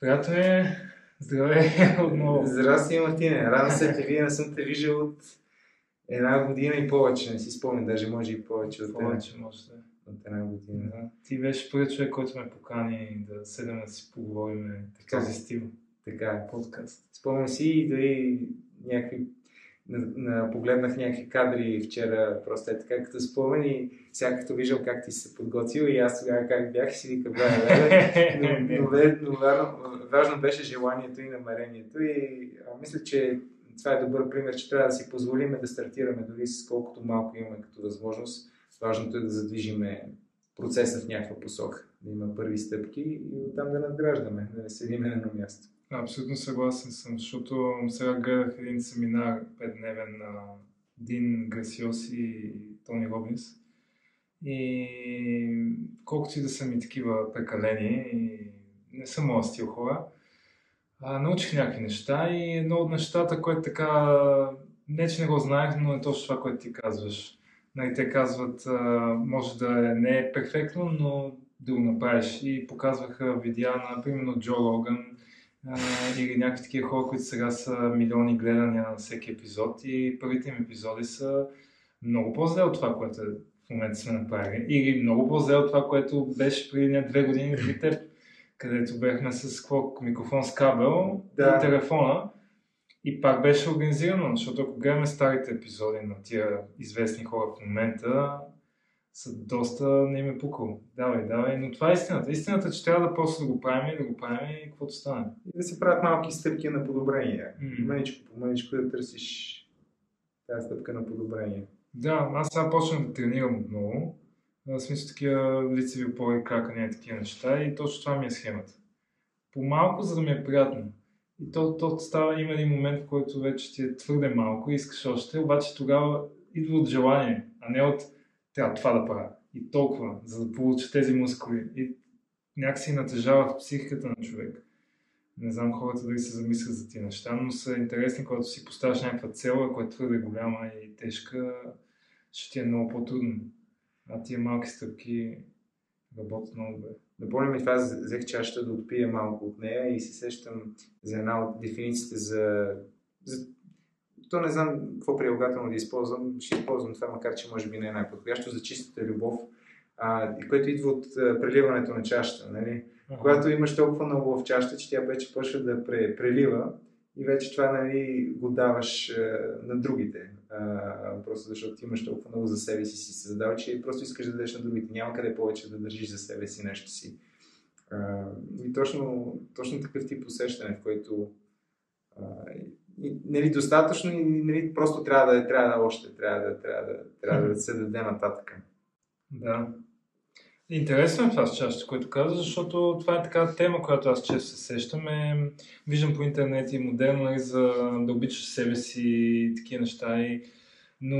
Приятеле, здравей отново. Здрасти, Мартине. Радвам се, че вие не съм те виждал от една година и повече. Не си спомням, даже може и повече от, Повече може да. е. от една година. Да. Ти беше първият човек, който ме покани да седем да си поговорим в този стил. Така е. Подкаст. Спомням си и дори някакви погледнах някакви кадри вчера, просто е така като спомен и сега като виждал как ти се подготвил и аз тогава как бях си вика, бе, бе, но, но, но важно, беше желанието и намерението и а, мисля, че това е добър пример, че трябва да си позволим да стартираме дори с колкото малко имаме като възможност. Важното е да задвижиме процеса в някаква посока, да има първи стъпки и оттам да надграждаме, да не седим на място. Абсолютно съгласен съм, защото сега гледах един семинар петдневен на Дин Гасиос и Тони Робинс. И колкото и да са ми такива прекалени, и не съм моят стил хора, а, научих някакви неща и едно от нещата, което така, не че не го знаех, но е точно това, което ти казваш. Нали, те казват, а, може да не е перфектно, но да го направиш. И показваха видеа на, примерно, Джо Роган, а, или някакви такива хора, които сега са милиони гледания на всеки епизод и първите им епизоди са много по-зле от това, което в момента сме направили. Или много по-зле от това, което беше преди две години при теб, където бяхме с какво, микрофон с кабел Да. и телефона. И пак беше организирано, защото ако гледаме старите епизоди на тия известни хора в момента, доста не им е пукало. Давай, давай, но това е истината. Истината е, че трябва да просто да го правим и да го правим и каквото стане. И да се правят малки стъпки на подобрение. М. Мъничко по мъничко да търсиш тази стъпка на подобрение. Да, аз сега почнах да тренирам отново. В смисъл такива лицеви опори, кракания и такива неща. И точно това ми е схемата. По-малко, за да ми е приятно. И то, то става, има един момент, в който вече ти е твърде малко и искаш още, обаче тогава идва от желание, а не от трябва това да правя. И толкова, за да получа тези мускули. И някакси натежават психиката на човек. Не знам хората дали се замислят за тия неща, но са интересни, когато си поставяш някаква цел, ако е твърде голяма и тежка, ще ти е много по-трудно. А тия малки стъпки работят много добре. Напомня ми това, взех чашата да отпия малко от нея и се сещам за една от дефинициите за... за... То не знам какво прилагателно да използвам, ще използвам това, макар че може би не е най-подходящо, за чистата любов, а, което идва от а, преливането на чашата. Нали? Когато имаш толкова много в чашата, че тя вече почва да пре, прелива и вече това нали, го даваш а, на другите. А, просто защото ти имаш толкова много за себе си си се задал, че просто искаш да дадеш на другите. Няма къде повече да държиш за себе си нещо си. А, и точно, точно такъв тип усещане, в който а, нали, достатъчно и нали, просто трябва да, трябва да още, трябва да, трябва да, трябва да се даде нататък. Да. Интересно е това с чашата, което каза, защото това е така тема, която аз често се сещам. Е, виждам по интернет и модерно нали, за да обичаш себе си и такива неща. И, но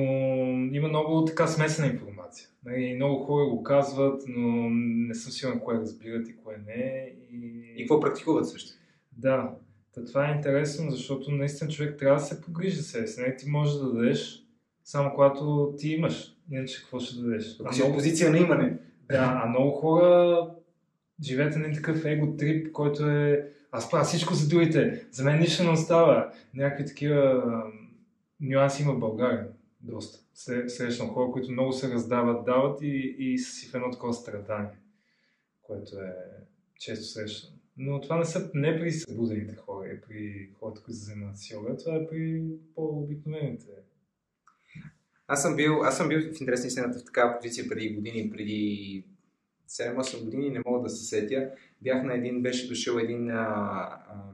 има много така смесена информация. Нали, много хора го казват, но не съм сигурен кое разбират и кое не. И, И какво практикуват също? Да, Та това е интересно, защото наистина човек трябва да се погрижи за себе си. Не, ти можеш да дадеш само когато ти имаш. Иначе какво ще дадеш? Ако си много- позиция на имане. да, а много хора живеят един такъв его трип, който е аз правя всичко за другите, за мен нищо не остава. Някакви такива нюанси има в България. Доста. Сре- Срещам хора, които много се раздават, дават и, и са си в едно такова страдание, което е често срещано. Но това не са не при събудените хора, и при хората, които се занимават с йога, това е при по-обикновените. Аз съм бил, аз съм бил в интересна истината в такава позиция преди години, преди 7-8 години, не мога да се сетя. Бях на един, беше дошъл един, а, а,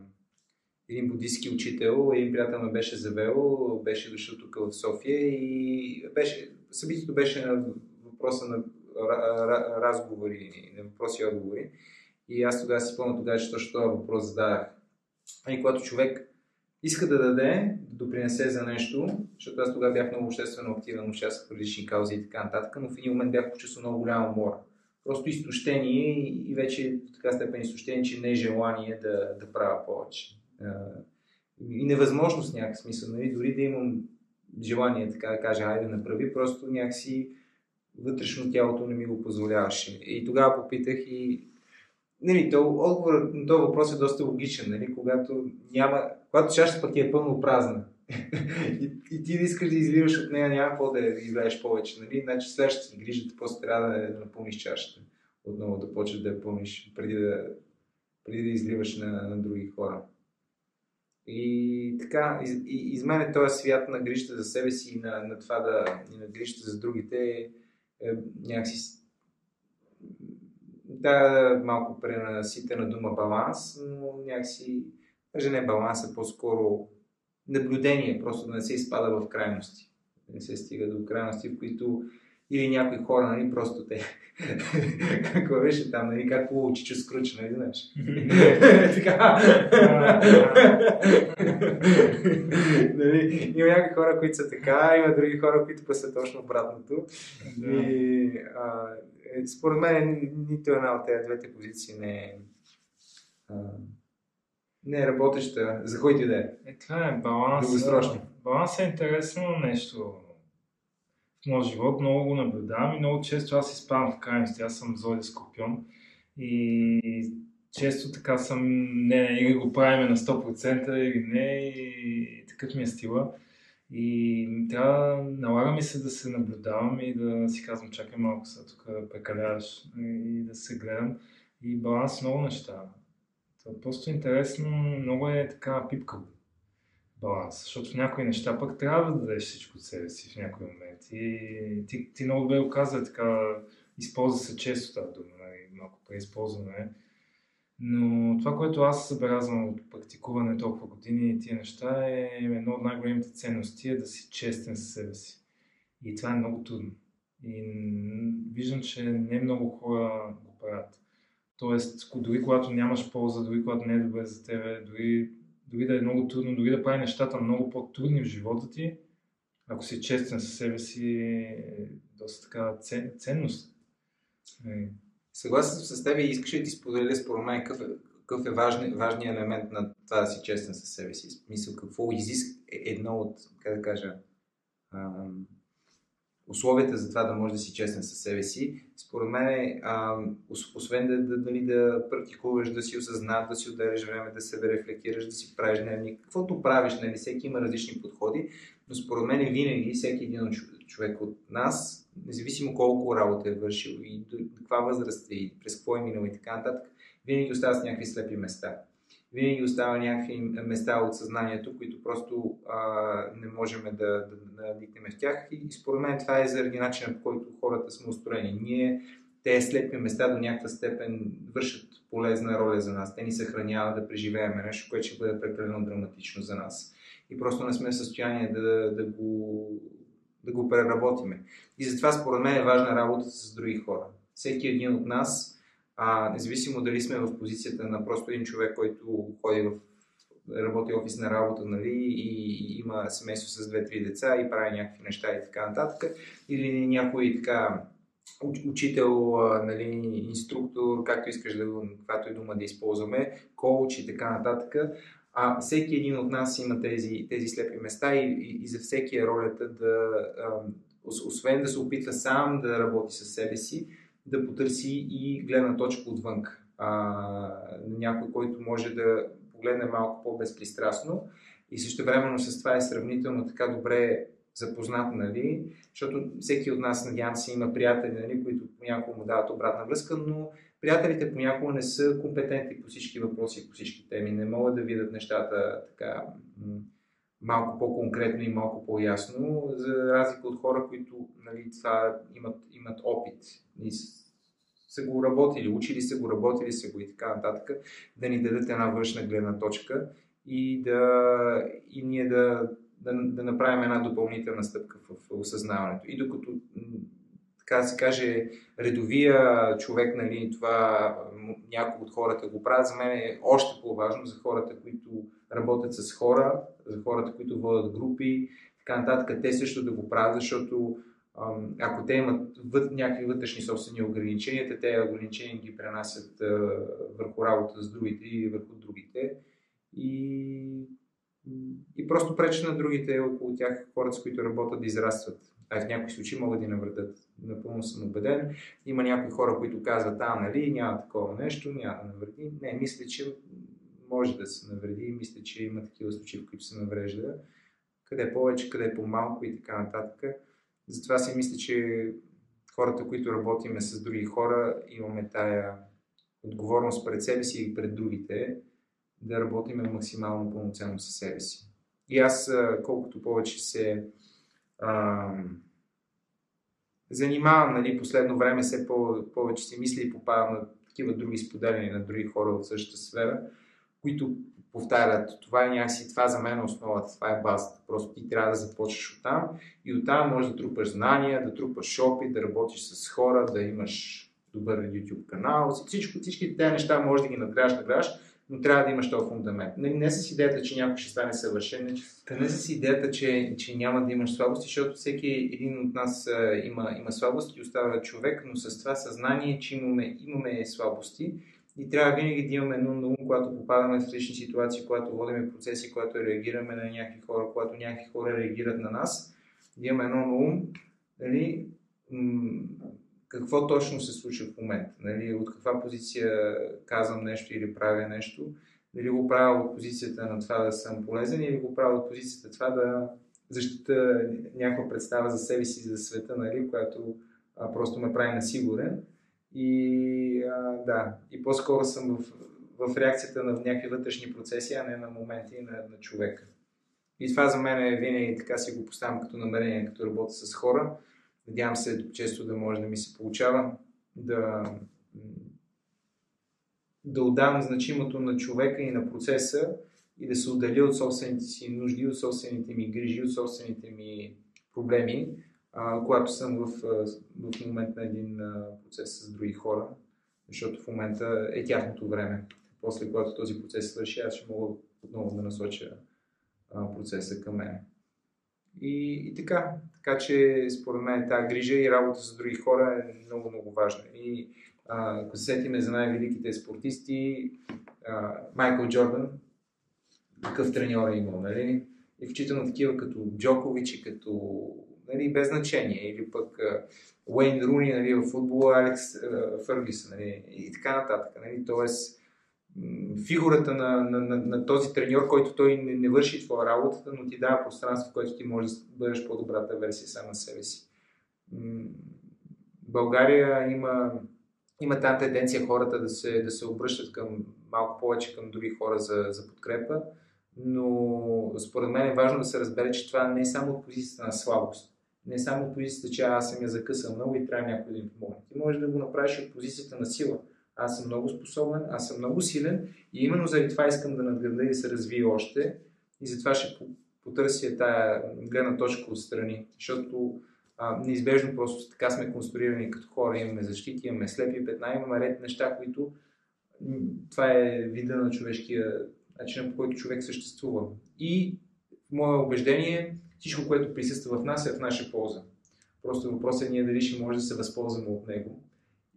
един буддийски учител, един приятел ме беше завел, беше дошъл тук в София и беше, събитието беше на въпроса на ра- ра- разговори, на въпроси и отговори. И аз тогава си спомням тогава, че точно този въпрос зададах. И когато човек иска да даде, да допринесе за нещо, защото аз тогава бях много обществено активен, участвах в различни каузи и така нататък, но в един момент бях почувствал много голяма умора. Просто изтощение и вече до така степен изтощение, че не е желание да, да правя повече. И невъзможност в някакъв смисъл, нали? дори да имам желание така да кажа, айде да направи, просто някакси вътрешно тялото не ми го позволяваше. И тогава попитах и Нали, то, отговор на този въпрос е доста логичен, нали, когато няма, когато чашата пък е пълно празна. И, и, ти искаш да изливаш от нея, няма какво да излееш повече, нали, значи следващата грижата просто трябва да, да напълниш чашата, отново да почнеш да я пълниш, преди да, преди да изливаш на, на други хора. И така, из, из мен този свят на грижата за себе си и на, на това да, и на грижата за другите е, е някакси да, малко пренаситена дума баланс, но някакси, даже не баланс, а по-скоро наблюдение, просто да не се изпада в крайности. Да не се стига до крайности, в които или някои хора, нали, просто те. Какво беше там, нали, как по че скруч, нали, знаеш? така. нали, има някакви хора, които са така, има други хора, които па са точно обратното. И, а, е, според мен нито една от тези двете позиции не е, не е работеща, за който и да е. Е, това е баланс. Дългосрочно. Баланс е интересно нещо моят живот. Много го наблюдавам и много често аз изпадам в крайности. Аз съм зодия скорпион и често така съм, не, или го правиме на 100% или не, и такъв ми е стила. И трябва, налага ми се да се наблюдавам и да си казвам, чакай малко сега тук прекаляваш и да се гледам. И баланс много неща. Това е просто интересно, много е така пипкаво баланс, защото в някои неща пък трябва да дадеш всичко от себе си в някои моменти. И ти, ти много добре оказа така, използва се често тази дума, нали, малко преизползване. Но това, което аз забелязвам от практикуване толкова години и тия неща е едно от най-големите ценности е да си честен със себе си. И това е много трудно. И виждам, че не много хора го правят. Тоест, дори когато нямаш полза, дори когато не е добре за тебе, дори, дори да е много трудно, дори да прави нещата много по-трудни в живота ти, ако си честен със себе си, е доста така ценност. Е. Съгласен съм с теб и искаш да ти споделя според мен какъв е, какъв е важни, важният елемент на това да си честен със себе си. Мисля, какво изисква е едно от, как да кажа, условията за това да можеш да си честен със себе си, според мен е, освен да, да, нали, да практикуваш, да си осъзнат, да си отделяш време, да се рефлектираш, да си правиш дневник, каквото правиш, нали, всеки има различни подходи, но според мен винаги всеки един човек от нас, независимо колко работа е вършил и до каква възраст е и през какво е минал и така нататък, винаги остава с някакви слепи места винаги остава някакви места от съзнанието, които просто а, не можем да, да, да в тях. И според мен това е заради начина, по който хората сме устроени. Ние те слепи места до някаква степен вършат полезна роля за нас. Те ни съхраняват да преживеем нещо, което ще бъде прекалено драматично за нас. И просто не сме в състояние да, да, го, да го преработиме. И затова според мен е важна работата с други хора. Всеки един от нас а, независимо дали сме в позицията на просто един човек, който ходи в работи офисна работа, нали, и има семейство с две-три деца и прави някакви неща и така нататък, или някой така учител, нали, инструктор, както искаш да каквато и дума да използваме, коуч и така нататък. А, всеки един от нас има тези, тези слепи места и, и, и за всеки е ролята да, освен да се опитва сам да работи със себе си, да потърси и гледна точка отвън. Някой, който може да погледне малко по-безпристрастно и също времено с това е сравнително така добре запознат, нали? защото всеки от нас, надявам се, има приятели, нали, които понякога му дават обратна връзка, но приятелите понякога не са компетентни по всички въпроси по всички теми, не могат да видят нещата така малко по-конкретно и малко по-ясно, за разлика от хора, които нали, това имат, имат опит и са го работили, учили са го, работили са го и така нататък, да ни дадат една външна гледна точка и, да, и ние да, да, да направим една допълнителна стъпка в, в осъзнаването. И докато така да се каже, редовия човек, нали, това някои от хората го правят, за мен е още по-важно за хората, които работят с хора, за хората, които водят групи, така нататък, те също да го правят, защото ако те имат въд, някакви вътрешни собствени ограничения, те ограничения ги пренасят върху работа с другите и върху другите. И, и просто пречат на другите около тях, хората, с които работят, да израстват. а в някои случаи могат да навредят. Напълно съм убеден. Има някои хора, които казват, а, нали, няма такова нещо, няма да навреди. Не, мисля, че може да се навреди. Мисля, че има такива случаи, в които се наврежда. Къде повече, къде по-малко и така нататък. Затова си мисля, че хората, които работиме с други хора, имаме тая отговорност пред себе си и пред другите, да работиме максимално пълноценно със себе си. И аз, колкото повече се а, занимавам, нали, последно време все по- повече си мисля и попадам на такива други споделяния на други хора в същата сфера, които повтарят, това е някакси, това за мен е основата, това е базата. Просто ти трябва да започнеш оттам и оттам можеш да трупаш знания, да трупаш опит, да работиш с хора, да имаш добър YouTube канал, всичко, всички тези неща може да ги надграждаш, надграждаш, но трябва да имаш този фундамент. Не, не с идеята, че някой ще стане съвършен, не с идеята, че, че няма да имаш слабости, защото всеки един от нас а, има, има слабости и остава човек, но с това съзнание, че имаме, имаме слабости и трябва винаги да имаме едно ум, когато попадаме в различни ситуации, когато водим процеси, когато реагираме на някакви хора, когато някакви хора реагират на нас, да имаме едно на нали, какво точно се случва в момента. Нали, от каква позиция казвам нещо или правя нещо. Дали го правя от позицията на това да съм полезен или го правя от позицията това да защита някаква представа за себе си за света, нали, която а, просто ме прави несигурен. И а, да, и по-скоро съм в, в реакцията на някакви вътрешни процеси, а не на моменти на, на човека. И това за мен е винаги така си го поставям като намерение, като работя с хора. Надявам се често да може да ми се получава да, да отдавам значимото на човека и на процеса и да се отделя от собствените си нужди, от собствените ми грижи, от собствените ми проблеми, когато съм в, в момент на един процес с други хора, защото в момента е тяхното време. После, когато този процес свърши, аз ще мога отново да насоча процеса към мен. И, и така, така че според мен тази грижа и работа с други хора е много, много важна. И ако се сетиме за най-великите спортисти, а, Майкъл Джордан, такъв треньор е имал, нали? И включително такива като Джокович и като, нали, без значение, или пък Уейн Руни, нали, в футбола, Алекс Фъргис, нали, и така нататък, нали? Тоест, фигурата на, на, на, на този треньор, който той не, не върши твоя работата, но ти дава пространство, в което ти можеш да бъдеш по-добрата версия сам на себе си. България има, има тази тенденция хората да се, да се обръщат към малко повече към други хора за, за подкрепа, но според мен е важно да се разбере, че това не е само от позицията на слабост. Не е само позицията, че аз съм я закъсал много и трябва някой да им помогне. Ти можеш да го направиш от позицията на сила аз съм много способен, аз съм много силен и именно заради това искам да надграда и да се развия още и затова ще потърся тая гледна точка отстрани, защото а, неизбежно просто така сме конструирани като хора, имаме защити, имаме слепи петна, имаме ред неща, които това е вида на човешкия начин, по който човек съществува. И в мое убеждение, всичко, което присъства в нас е в наша полза. Просто въпросът е ние дали ще може да се възползваме от него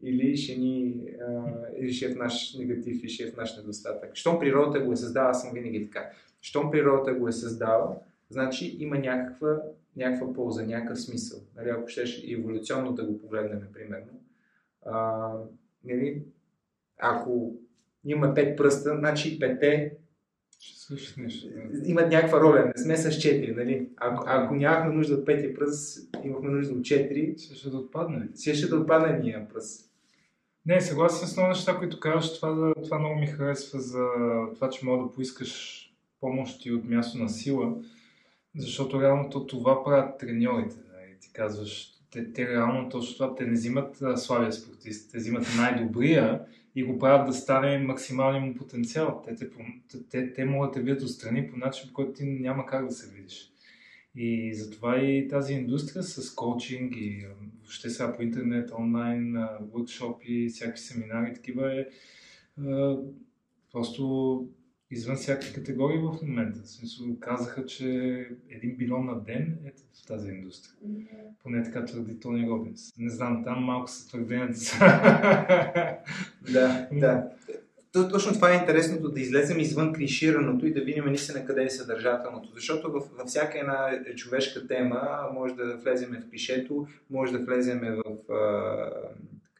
или ще, ни, а, или ще е в наш негатив и ще е в наш недостатък. Щом природата го е създала, аз съм винаги така. Щом природата го е създала, значи има някаква, някаква полза, някакъв смисъл. Нали, ако щеш еволюционно да го погледнем, примерно. А, нали, ако има пет пръста, значи пете Също нещо. имат някаква роля. Не сме с четири, нали? Ако, ако нямахме нужда от пети пръст, имахме нужда от четири. Ще да отпадне. Ще да отпадне ния пръст. Не, съгласен с много неща, които казваш. Това, това много ми харесва за това, че мога да поискаш помощи от място на сила, защото реално то това правят треньорите. Нали? Ти казваш, те, те реално точно това, те не взимат слабия спортист, те взимат най-добрия и го правят да стане максималния му потенциал. Те, те, те, те могат да те видят отстрани по начин, по който ти няма как да се видиш. И затова и тази индустрия с коучинг и въобще сега по интернет, онлайн, workshop всякакви семинари, такива е просто извън всякакви категории в момента. В смисъл, казаха, че един билон на ден е в тази индустрия. Mm-hmm. Поне така твърди Тони Робинс. Не знам, там малко са твърденията. да, да. то, точно това е интересното, да излезем извън клишираното и да видим наистина къде е съдържателното. Защото във, във всяка една човешка тема може да влезем в клишето, може да влезем в а,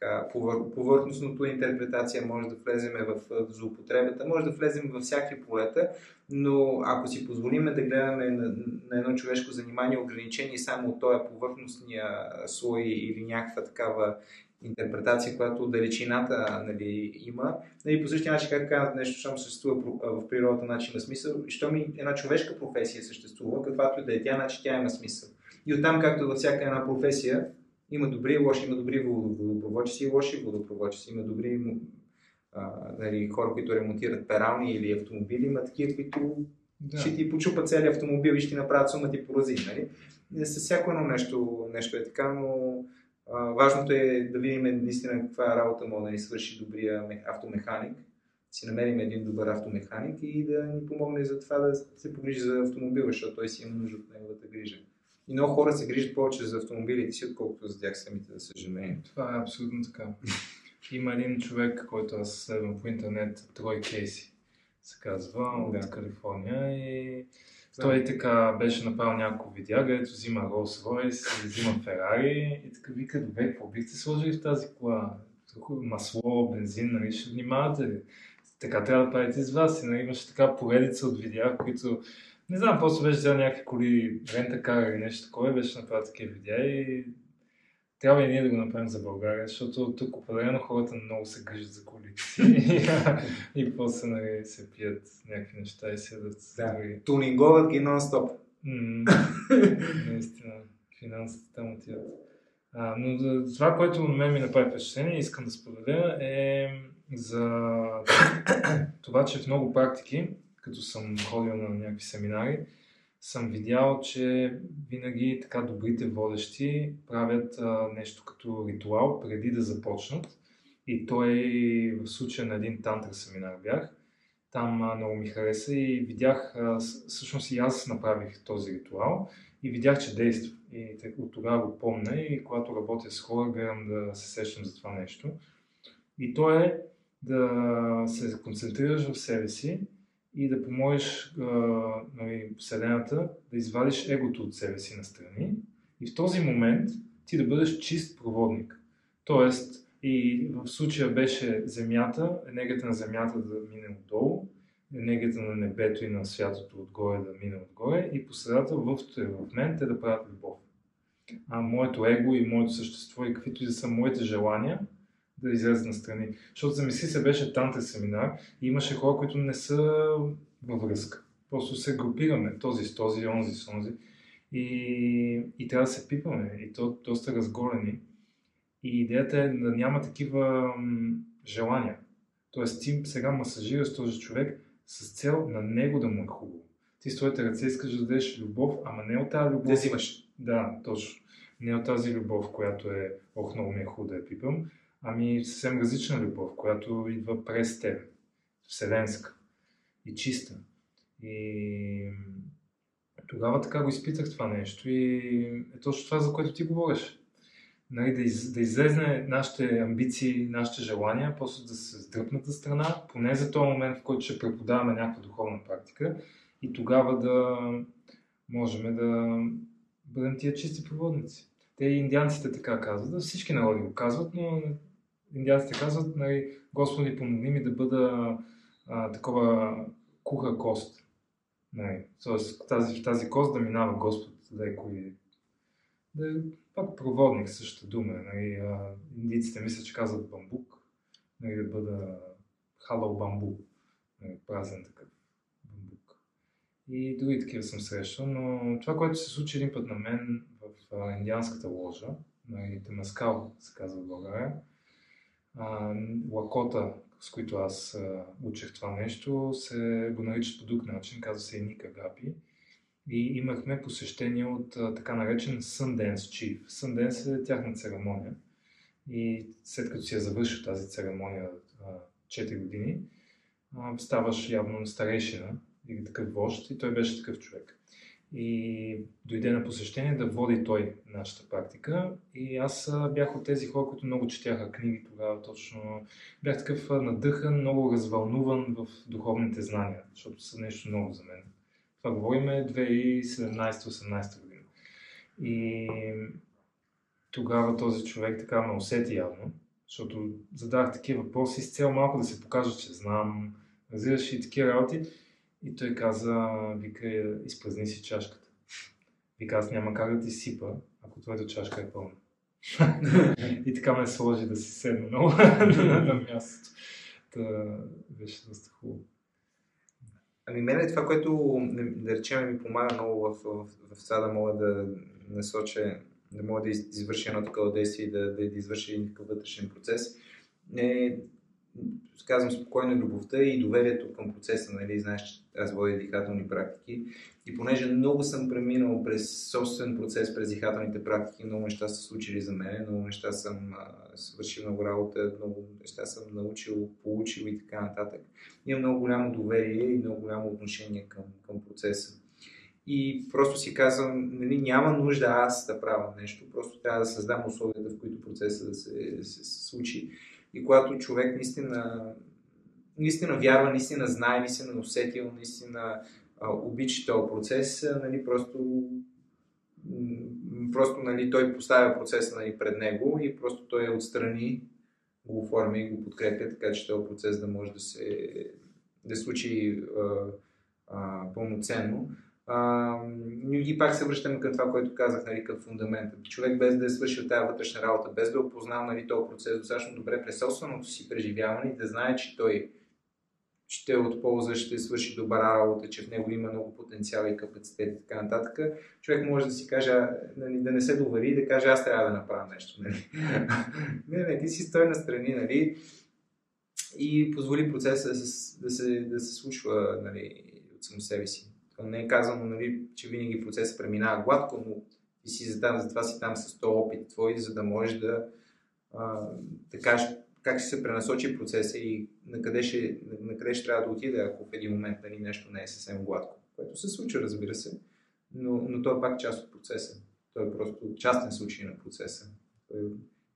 така, повър, повърхностното интерпретация, може да влезем в, в злоупотребата, може да влезем във всяки полета, но ако си позволим да гледаме на, на едно човешко занимание ограничени само от този повърхностния слой или някаква такава интерпретация, която далечината нали, има. Нали, по същия начин, както казват нещо, щом съществува в природата начин на смисъл, и щом и една човешка професия съществува, каквато и да е тя, значи тя има смисъл. И оттам, както във всяка една професия, има добри и лоши, има добри водопроводчици и лоши водопроводчици, има добри а, нали, хора, които ремонтират перални или автомобили, има такива, които да. ще ти почупат целият автомобил и ще ти направят сума ти порази. Нали? С всяко едно нещо, нещо е така, но а, важното е да видим наистина каква работа може да ни свърши добрия автомеханик, си намерим един добър автомеханик и да ни помогне за това да се погрижи за автомобила, защото той си има нужда от неговата грижа. И много хора се грижат повече за автомобилите си, отколкото за тях самите, за съжаление. Това е абсолютно така. Има един човек, който аз следвам по интернет, Трой Кейси, се казва, от да. Калифорния и той така беше направил няколко видеа, където взима Rolls Royce, взима Ферари и така вика, добре, какво бихте сложили в тази кола? Масло, бензин, нали, ще внимавате? Така трябва да правите с вас. И нали, имаше така поредица от видеа, които не знам, просто беше взел някакви коли, рента кара или нещо такова, беше направил такива видеа и трябва и ние да го направим за България, защото тук определено хората много се грижат за колите си и после нали, се пият някакви неща и седат. Да, други. тунинговат ги нон-стоп. наистина, финансите там отиват. А, но за това, което на мен ми направи впечатление, искам да споделя, е за това, че в много практики, като съм ходил на някакви семинари, съм видял, че винаги така добрите водещи правят а, нещо като ритуал преди да започнат. И той в случая на един тантра семинар бях. Там а, много ми хареса и видях, а, всъщност и аз направих този ритуал и видях, че действа. И от тогава го помня и когато работя с хора, гледам да се сещам за това нещо. И то е да се концентрираш в себе си и да помолиш нали, Вселената да извадиш егото от себе си настрани и в този момент ти да бъдеш чист проводник. Тоест, и в случая беше Земята, енергията на Земята да мине отдолу, енергията на небето и на святото отгоре да мине отгоре и по средата в, в мен те да правят любов. А моето его и моето същество и каквито и да са моите желания – да излезе на страни. Защото замисли се беше тантен семинар и имаше хора, които не са във връзка. Просто се групираме, този с този, онзи с онзи. И, и трябва да се пипаме. И то доста разгорени. И идеята е да няма такива м, желания. Тоест ти сега масажираш този човек с цел на него да му е хубаво. Ти с твоите ръце искаш да дадеш любов, ама не от тази любов. Да взимаш. Да, точно. Не от тази любов, която е, ох, много ми е хубаво да я пипам, Ами съвсем различна любов, която идва през теб, вселенска и чиста. И тогава така го изпитах това нещо и е точно това, за което ти говориш. Нали, да, из, да излезне нашите амбиции, нашите желания, после да се сдръпнат страна, поне за този момент, в който ще преподаваме някаква духовна практика и тогава да можем да бъдем тия чисти проводници. Те и индианците така казват, всички народи го казват, но индианците казват, нали, Господи, помогни ми да бъда а, такова куха кост. Нали, тоест, тази, в тази кост да минава Господ леко и да е пак проводник, същата дума. Нали, а, индийците мисля, че казват бамбук, нали, да бъда халал бамбу, нали, празен такъв бамбук. И други такива съм срещал, но това, което се случи един път на мен в а, индианската ложа, нали, Темаскал се казва в България, лакота, с които аз учех това нещо, се го наричат по друг начин, казва се Ника Гапи. И имахме посещение от така наречен Sundance Chief. Sundance е тяхна церемония. И след като си я завършил тази церемония а, 4 години, а, ставаш явно старейшина или такъв вожд и той беше такъв човек. И дойде на посещение да води той нашата практика. И аз бях от тези хора, които много четяха книги тогава, точно бях такъв надъхан, много развълнуван в духовните знания, защото са нещо ново за мен. Това говориме 2017-18 година. И тогава този човек така ме усети явно, защото задах такива въпроси с цел малко да се покажа, че знам, разбираш и такива работи. И той каза, вика, изпразни си чашката. Вика, аз няма как да ти сипа, ако твоята чашка е пълна. и така ме сложи да си седна много на мястото. Та беше доста хубаво. Ами мен това, което да речем ми помага много в, в, в това да мога да насоча, да мога да извърши едно такова действие и да, да, да извърши такъв вътрешен процес, е казвам спокойно любовта и доверието към процеса, нали, знаеш, аз водя дихателни практики и понеже много съм преминал през собствен процес, през дихателните практики, много неща са случили за мен, много неща съм а, свършил много работа, много неща съм научил, получил и така нататък. Имам много голямо доверие и много голямо отношение към, към процеса. И просто си казвам, нали, няма нужда аз да правя нещо, просто трябва да създам условията, в които процесът да се, се случи. И когато човек наистина, наистина вярва, наистина знае, наистина усетил, наистина обича този процес, нали, просто, просто нали, той поставя процеса нали, пред него и просто той отстрани, го оформя и го подкрепя, така че този процес да може да се да случи а, а, пълноценно. А, и пак се връщаме към това, което казах, нали, към фундамента. Човек без да е свършил тази вътрешна работа, без да е опознал нали, този процес достатъчно добре през собственото си преживяване и да знае, че той ще е от полза, ще свърши добра работа, че в него има много потенциал и капацитет и така нататък, човек може да си каже, нали, да не се довари и да каже, аз трябва да направя нещо. Нали. не, не, ти си стой на страни, нали, и позволи процеса да се, да се, да се случва нали, от само себе си. Не е казано, нали, че винаги процесът преминава гладко, но ти си за, за това си там с 100 опит твой, за да можеш да, а, да кажеш как ще се пренасочи процеса и на къде ще, на къде ще трябва да отиде, ако в един момент нали, нещо не е съвсем гладко. Което се случва, разбира се, но, но то е пак част от процеса. Той е просто частен случай на процеса. Той,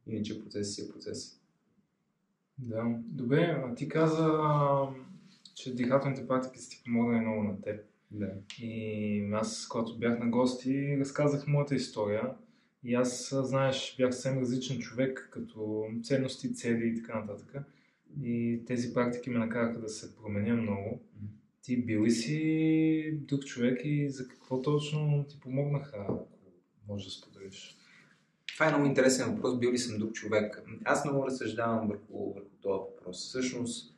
иначе процесът си е процес. Да, добре, а ти каза, че дихателните практики са ти помогнали много на теб. Да. И аз, когато бях на гости, разказах моята история. И аз, знаеш, бях съвсем различен човек, като ценности, цели и така нататък. И тези практики ме накараха да се променя много. Ти били си друг човек и за какво точно ти помогнаха, ако можеш да споделиш? Това е много интересен въпрос. Бил ли съм друг човек? Аз много разсъждавам върху, върху този въпрос. Всъщност,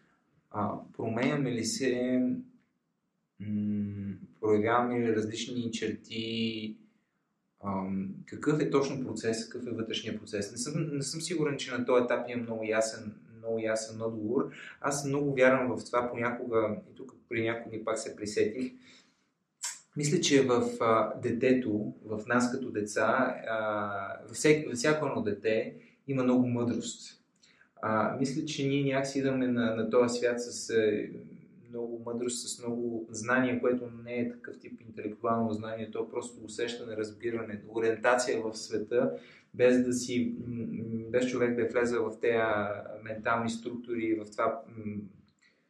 а, променяме ли се проявяваме ли различни черти, какъв е точно процес, какъв е вътрешния процес. Не съм, не съм сигурен, че на този етап имам много ясен, много ясен отговор. Аз много вярвам в това понякога, и тук при някои пак се присетих, мисля, че в а, детето, в нас като деца, а, във, всяко едно дете има много мъдрост. А, мисля, че ние някакси идваме на, на този свят с много мъдрост, с много знание, което не е такъв тип интелектуално знание, то е просто усещане, разбиране, ориентация в света, без да си, без човек да е влеза в тези ментални структури, в това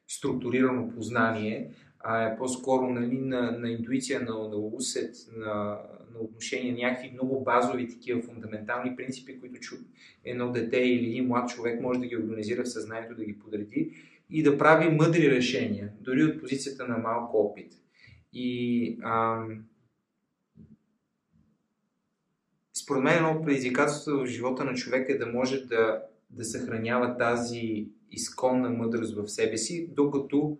структурирано познание, а е по-скоро нали, на, на интуиция, на, на усет, на, на отношение, някакви много базови такива фундаментални принципи, които чу, едно дете или един млад човек може да ги организира в съзнанието, да ги подреди и да прави мъдри решения, дори от позицията на малко опит. И ам, според мен едно от предизвикателството в живота на човека е да може да, да съхранява тази изконна мъдрост в себе си, докато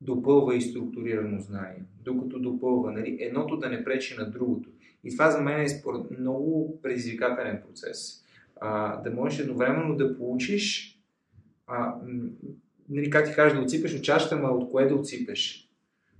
допълва и структурирано знание, докато допълва, нали, едното да не пречи на другото. И това за мен е според много предизвикателен процес. А, да можеш едновременно да получиш а, нали, как ти кажеш, да отсипеш от чашата, ма от кое да отсипеш?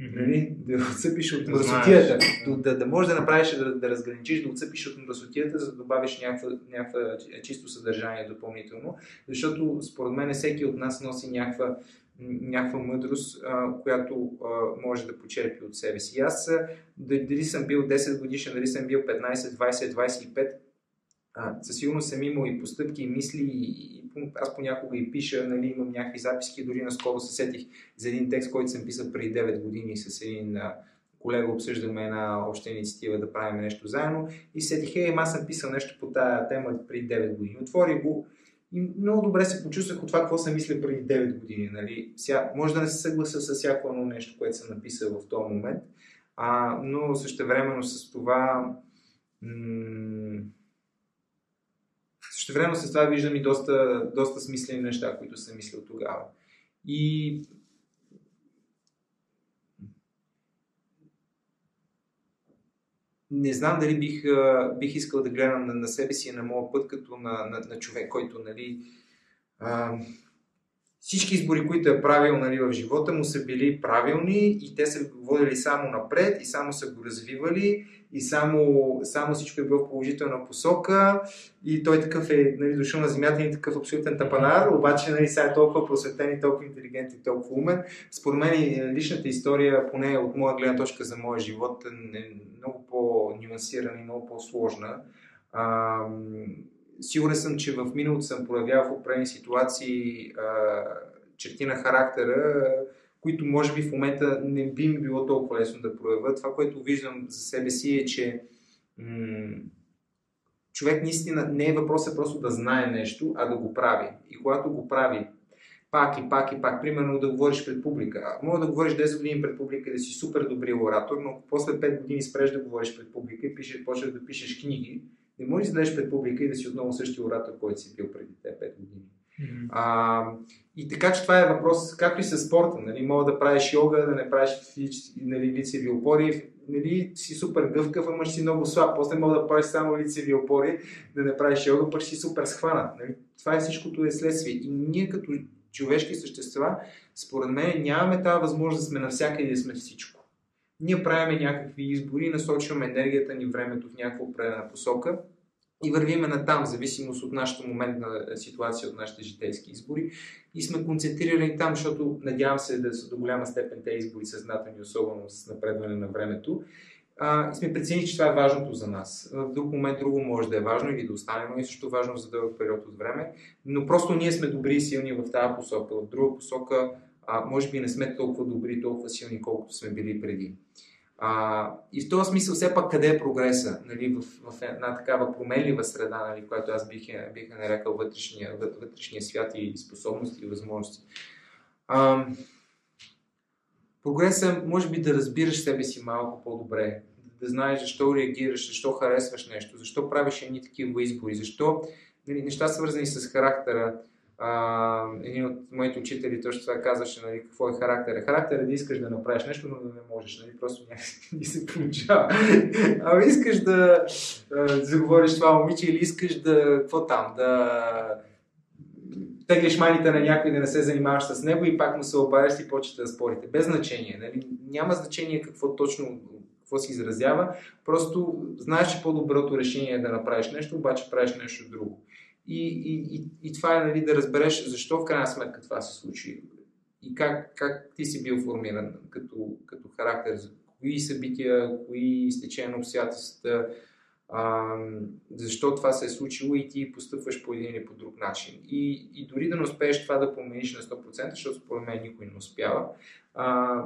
Mm-hmm. Нали, да отсъпиш от мръсотията, да, да, да можеш да направиш, да, да разграничиш, да отсъпиш от мръсотията, за да добавиш някаква чисто съдържание допълнително, защото според мен всеки от нас носи някаква някаква мъдрост, а, която а, може да почерпи от себе си. И аз, дали съм бил 10 годишен, дали съм бил 15, 20, 25, а, със сигурност съм имал и постъпки, и мисли, и, и аз понякога и пиша, нали, имам някакви записки, дори наскоро се сетих за един текст, който съм писал преди 9 години с един колега, обсъждаме една обща инициатива да правим нещо заедно и сетих, ей, аз съм писал нещо по тая тема преди 9 години. Отворих го и много добре се почувствах от това, какво съм мисля преди 9 години. Нали? Ся, може да не се съглася с всяко едно нещо, което съм написал в този момент, а, но същевременно с това м- също време с това виждам и доста, доста смислени неща, които съм мислил тогава. И не знам дали бих, бих искал да гледам на, на себе си и на моя път като на, на, на човек, който нали, всички избори, които е правил нали, в живота му са били правилни и те са водили само напред и само са го развивали и само, само всичко е било в положителна посока и той такъв е нали, дошъл на земята и такъв абсолютен тапанар, обаче нали, сега е толкова просветен и толкова интелигентен и толкова умен. Според мен е, личната история, поне от моя гледна точка за моя живот, е много по-нюансирана и много по-сложна. А, сигурен съм, че в миналото съм проявявал в определени ситуации а, черти на характера, които може би в момента не би ми било толкова лесно да проявя. Това, което виждам за себе си е, че м- човек наистина не е въпросът просто да знае нещо, а да го прави. И когато го прави пак и пак и пак, примерно да говориш пред публика. Мога да говориш 10 години пред публика и да си супер добри оратор, но после 5 години спреш да говориш пред публика и пишеш, почнеш да пишеш книги, не можеш да излезеш пред публика и да си отново същия оратор, който си бил преди те 5 години. Mm-hmm. А, и така, че това е въпрос, както и с спорта. Нали, мога да правиш йога, да не правиш нали, лицеви опори, нали, си супер гъвкав, ама ще си много слаб. После мога да правиш само лицеви опори, да не правиш йога, пък ще си супер схванат. Нали. Това е всичкото е следствие. И ние като човешки същества, според мен нямаме тази възможност да сме навсякъде и да сме всичко. Ние правиме някакви избори, насочваме енергията ни, времето в някаква определена посока и вървиме на там, в зависимост от нашата моментна ситуация, от нашите житейски избори. И сме концентрирани там, защото надявам се да са до голяма степен те избори съзнателни, особено с напредване на времето. А, и сме преценили, че това е важното за нас. В друг момент друго може да е важно или да остане, но и също важно за дълъг период от време. Но просто ние сме добри и силни в тази посока. В друга посока, а, може би не сме толкова добри, толкова силни, колкото сме били преди. А, и в този смисъл, все пак, къде е прогреса нали, в, в една такава променлива среда, нали, която аз бих, бих нарекал вътрешния, вътрешния свят и способности и възможности. А, прогреса може би да разбираш себе си малко по-добре, да знаеш защо реагираш, защо харесваш нещо, защо правиш едни такива избори, защо нали, неща свързани с характера, а, един от моите учители точно това казваше, нали, какво е характер. Характер е да искаш да направиш нещо, но да не можеш, нали, просто някакси се получава. Ама искаш да заговориш това момиче или искаш да, какво там, да теглиш майните на някой да не се занимаваш с него и пак му се обадиш и почвате да спорите. Без значение. Нали? Няма значение какво точно какво се изразява. Просто знаеш, че по-доброто решение е да направиш нещо, обаче правиш нещо друго. И, и, и, и това е нали, да разбереш защо в крайна сметка това се случи и как, как ти си бил формиран като, като характер, кои събития, кои стечения на обстоятелствата, защо това се е случило и ти постъпваш по един или по друг начин. И, и дори да не успееш това да промениш на 100%, защото според мен никой не успява, а,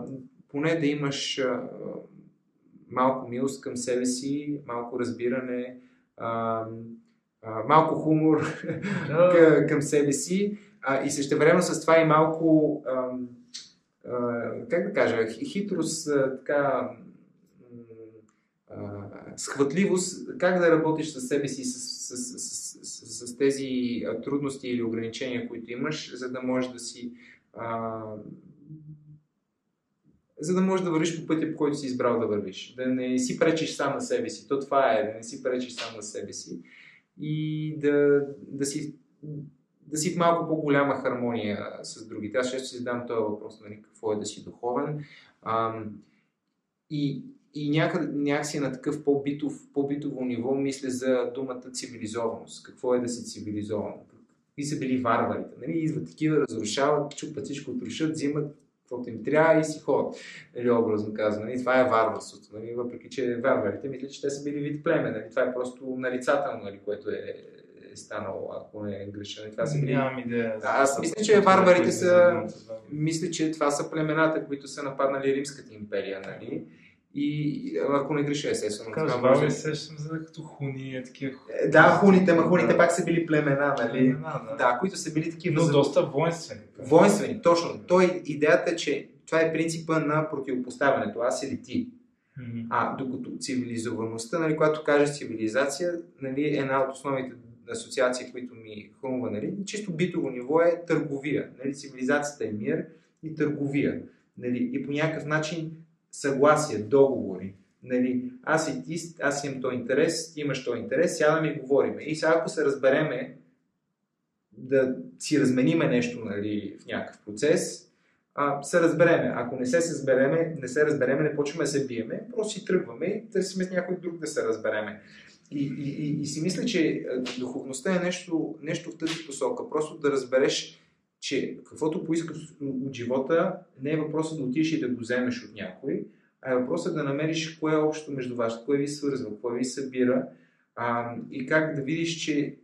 поне да имаш а, малко милост към себе си, малко разбиране, а, а, малко хумор yeah. към себе си а, и също време с това и малко, а, а, как да кажа, хитрост, а, така, а, схватливост, как да работиш с себе си, с, с, с, с, с, с тези трудности или ограничения, които имаш, за да можеш да си а, за да можеш да вървиш по пътя, по който си избрал да вървиш. Да не си пречиш сам на себе си. То това е, да не си пречиш сам на себе си и да, да, си, да си в малко по-голяма хармония с другите. Аз често си задам този въпрос, нали, какво е да си духовен. А, и, и някъде, някакси на такъв по-битов, по-битово ниво мисля за думата цивилизованост. Какво е да си цивилизован? какви са били варварите. Нали? Идват такива, разрушават, чупат всичко, отрушат, взимат каквото им трябва и си ходят. Нали, образно казано. Нали? Това е варварството. Нали? Въпреки, че варварите мисля, че те са били вид племе. Нали? Това е просто нарицателно, нали? което е, е станало, ако не е греша. Нали? Това са били... Нямам идея. Аз мисля, че варварите са... Мисля, че това са племената, които са нападнали Римската империя. Нали? И ако не греша, естествено. Казваш, това може- сещам за като хуни, е такива. Е, Да, хуните, ма хуните пак са били племена, нали? Племена, да. Да, които са били такива Но за- доста воинствени. воинствени. Точно. Той, идеята е, че това е принципа на противопоставянето, аз или ти. Мгм. А докато цивилизоваността, нали, когато кажеш цивилизация, нали, една от основните асоциации, които ми хрумва, нали, чисто битово ниво е търговия. Нали, цивилизацията е мир и търговия. Нали, и по някакъв начин съгласие, договори. Нали, аз и ти, аз имам този интерес, ти имаш този интерес, сядаме и говориме. И сега ако се разбереме да си размениме нещо нали, в някакъв процес, а, се разбереме. Ако не се, разбереме, не се разбереме, не почваме да се биеме, просто си тръгваме и търсиме с някой друг да се разбереме. И, и, и, и си мисля, че духовността е нещо, нещо в тази посока. Просто да разбереш, че каквото поискаш от живота, не е въпросът да отидеш и да го вземеш от някой, а е въпросът да намериш кое е общо между вас, кое ви свързва, кое ви събира а, и как да видиш, че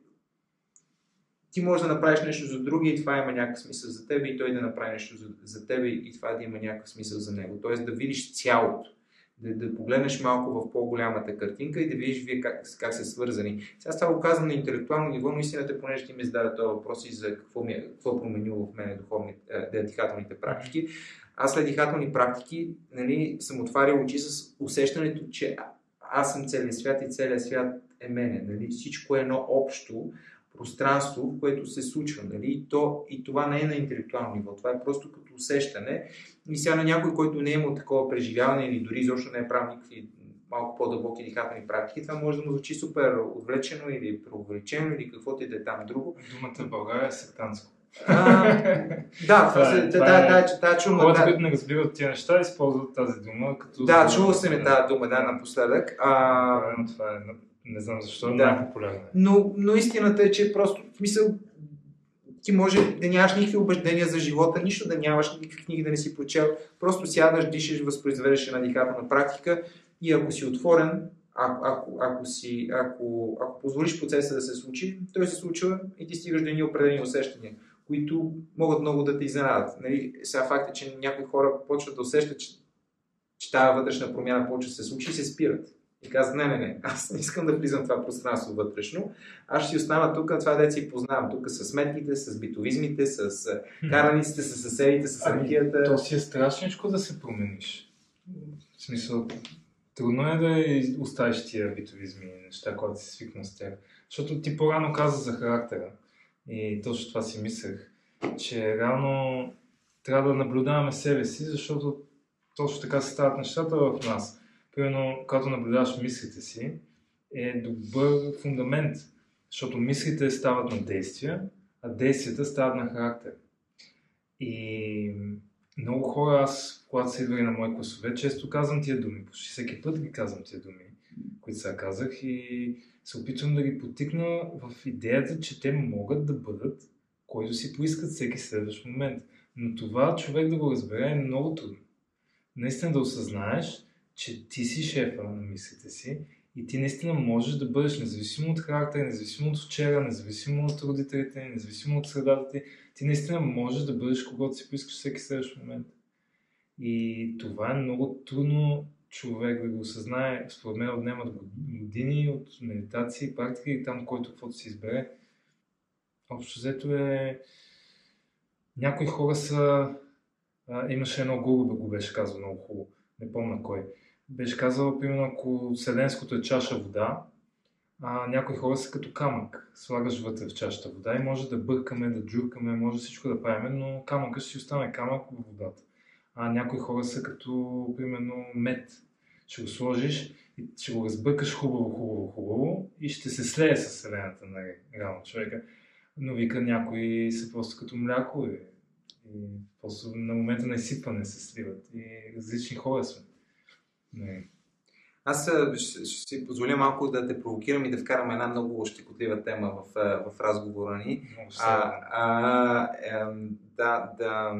ти можеш да направиш нещо за другия и това има някакъв смисъл за теб и той да направи нещо за, за теб и това да има някакъв смисъл за него. Тоест да видиш цялото, да, да погледнеш малко в по-голямата картинка и да видиш вие как, как са свързани. Сега това го казвам на интелектуално ниво, но истината, понеже ти ми зададе този въпрос и за какво, ми е, какво е променило в е, дихателните практики. Аз след дихателни практики нали, съм отварял очи с усещането, че аз съм целият свят и целият свят е мене. Нали? Всичко е едно общо пространство, в което се случва. Нали? И, то, и това не е на интелектуално ниво, това е просто като усещане. И сега на някой, който не е имал такова преживяване или дори изобщо не е правил никакви малко по-дълбоки дихателни практики, това може да му звучи супер отвлечено или преувеличено или каквото и да е там друго. Думата в България е сектантско. Да, това, е- се- това да, е- да, чума, Хората, които не разбират тия неща, използват тази дума като... Да, чувал съм я тази дума, да, напоследък. А, това е, не знам защо, Да. да. най-популярна. е. но, но истината е, че просто, в смисъл, ти може да нямаш никакви убеждения за живота, нищо да нямаш, никакви книги да не си прочел, просто сядаш, дишаш, възпроизведеш една дихателна практика и ако си отворен, ако, ако, ако, си, ако, ако позволиш процеса да се случи, той се случва и ти стигаш до едни определени усещания, които могат много да те изненадат. Нали, сега факт е, че някои хора почват да усещат, че, че тази вътрешна промяна почва да се случи и се спират. И казват, не, не, не, аз не искам да влизам в това пространство вътрешно, аз ще си остана тук, това дете си познавам, тук с сметките, с битовизмите, с а, караниците, с съседите, с Ами, ракията. То си е страшничко да се промениш. В смисъл, трудно е да оставиш тия битовизми и неща, когато си свикнал с тях. Защото ти по-рано каза за характера. И точно това си мислех, че реално трябва да наблюдаваме себе си, защото точно така се стават нещата в нас. Примерно, когато наблюдаваш мислите си, е добър фундамент, защото мислите стават на действия, а действията стават на характер. И много хора, аз, когато са идвали на мои класове, често казвам тия думи. Почти всеки път ги казвам тия думи, които сега казах и се опитвам да ги потикна в идеята, че те могат да бъдат който си поискат всеки следващ момент. Но това човек да го разбере е много трудно. Наистина да осъзнаеш, че ти си шефа на мислите си и ти наистина можеш да бъдеш независимо от характера, независимо от вчера, независимо от родителите, независимо от средата ти. Ти наистина можеш да бъдеш когато си поискаш всеки следващ момент. И това е много трудно човек да го осъзнае. Според мен отнемат години от медитации, практики и там, който каквото си избере. Общо взето е... Някои хора са... А, имаше едно гуру да го беше казал много хубаво. Не помня кой. Беше казал, примерно, ако Вселенското е чаша вода, а, някои хора са като камък. Слагаш вътре в чашата вода и може да бъркаме, да джуркаме, може всичко да правим, но камъкът ще си остане камък в водата. А някои хора са като, примерно, мед. Ще го сложиш и ще го разбъркаш хубаво, хубаво, хубаво и ще се слее с Вселената, нали, реално човека. Но вика някои са просто като мляко и, и просто на момента на изсипване се сливат. И различни хора сме. Не. Аз ще, ще си позволя малко да те провокирам и да вкарам една много щекотлива тема в, в разговора ни. Много А, а, да, да.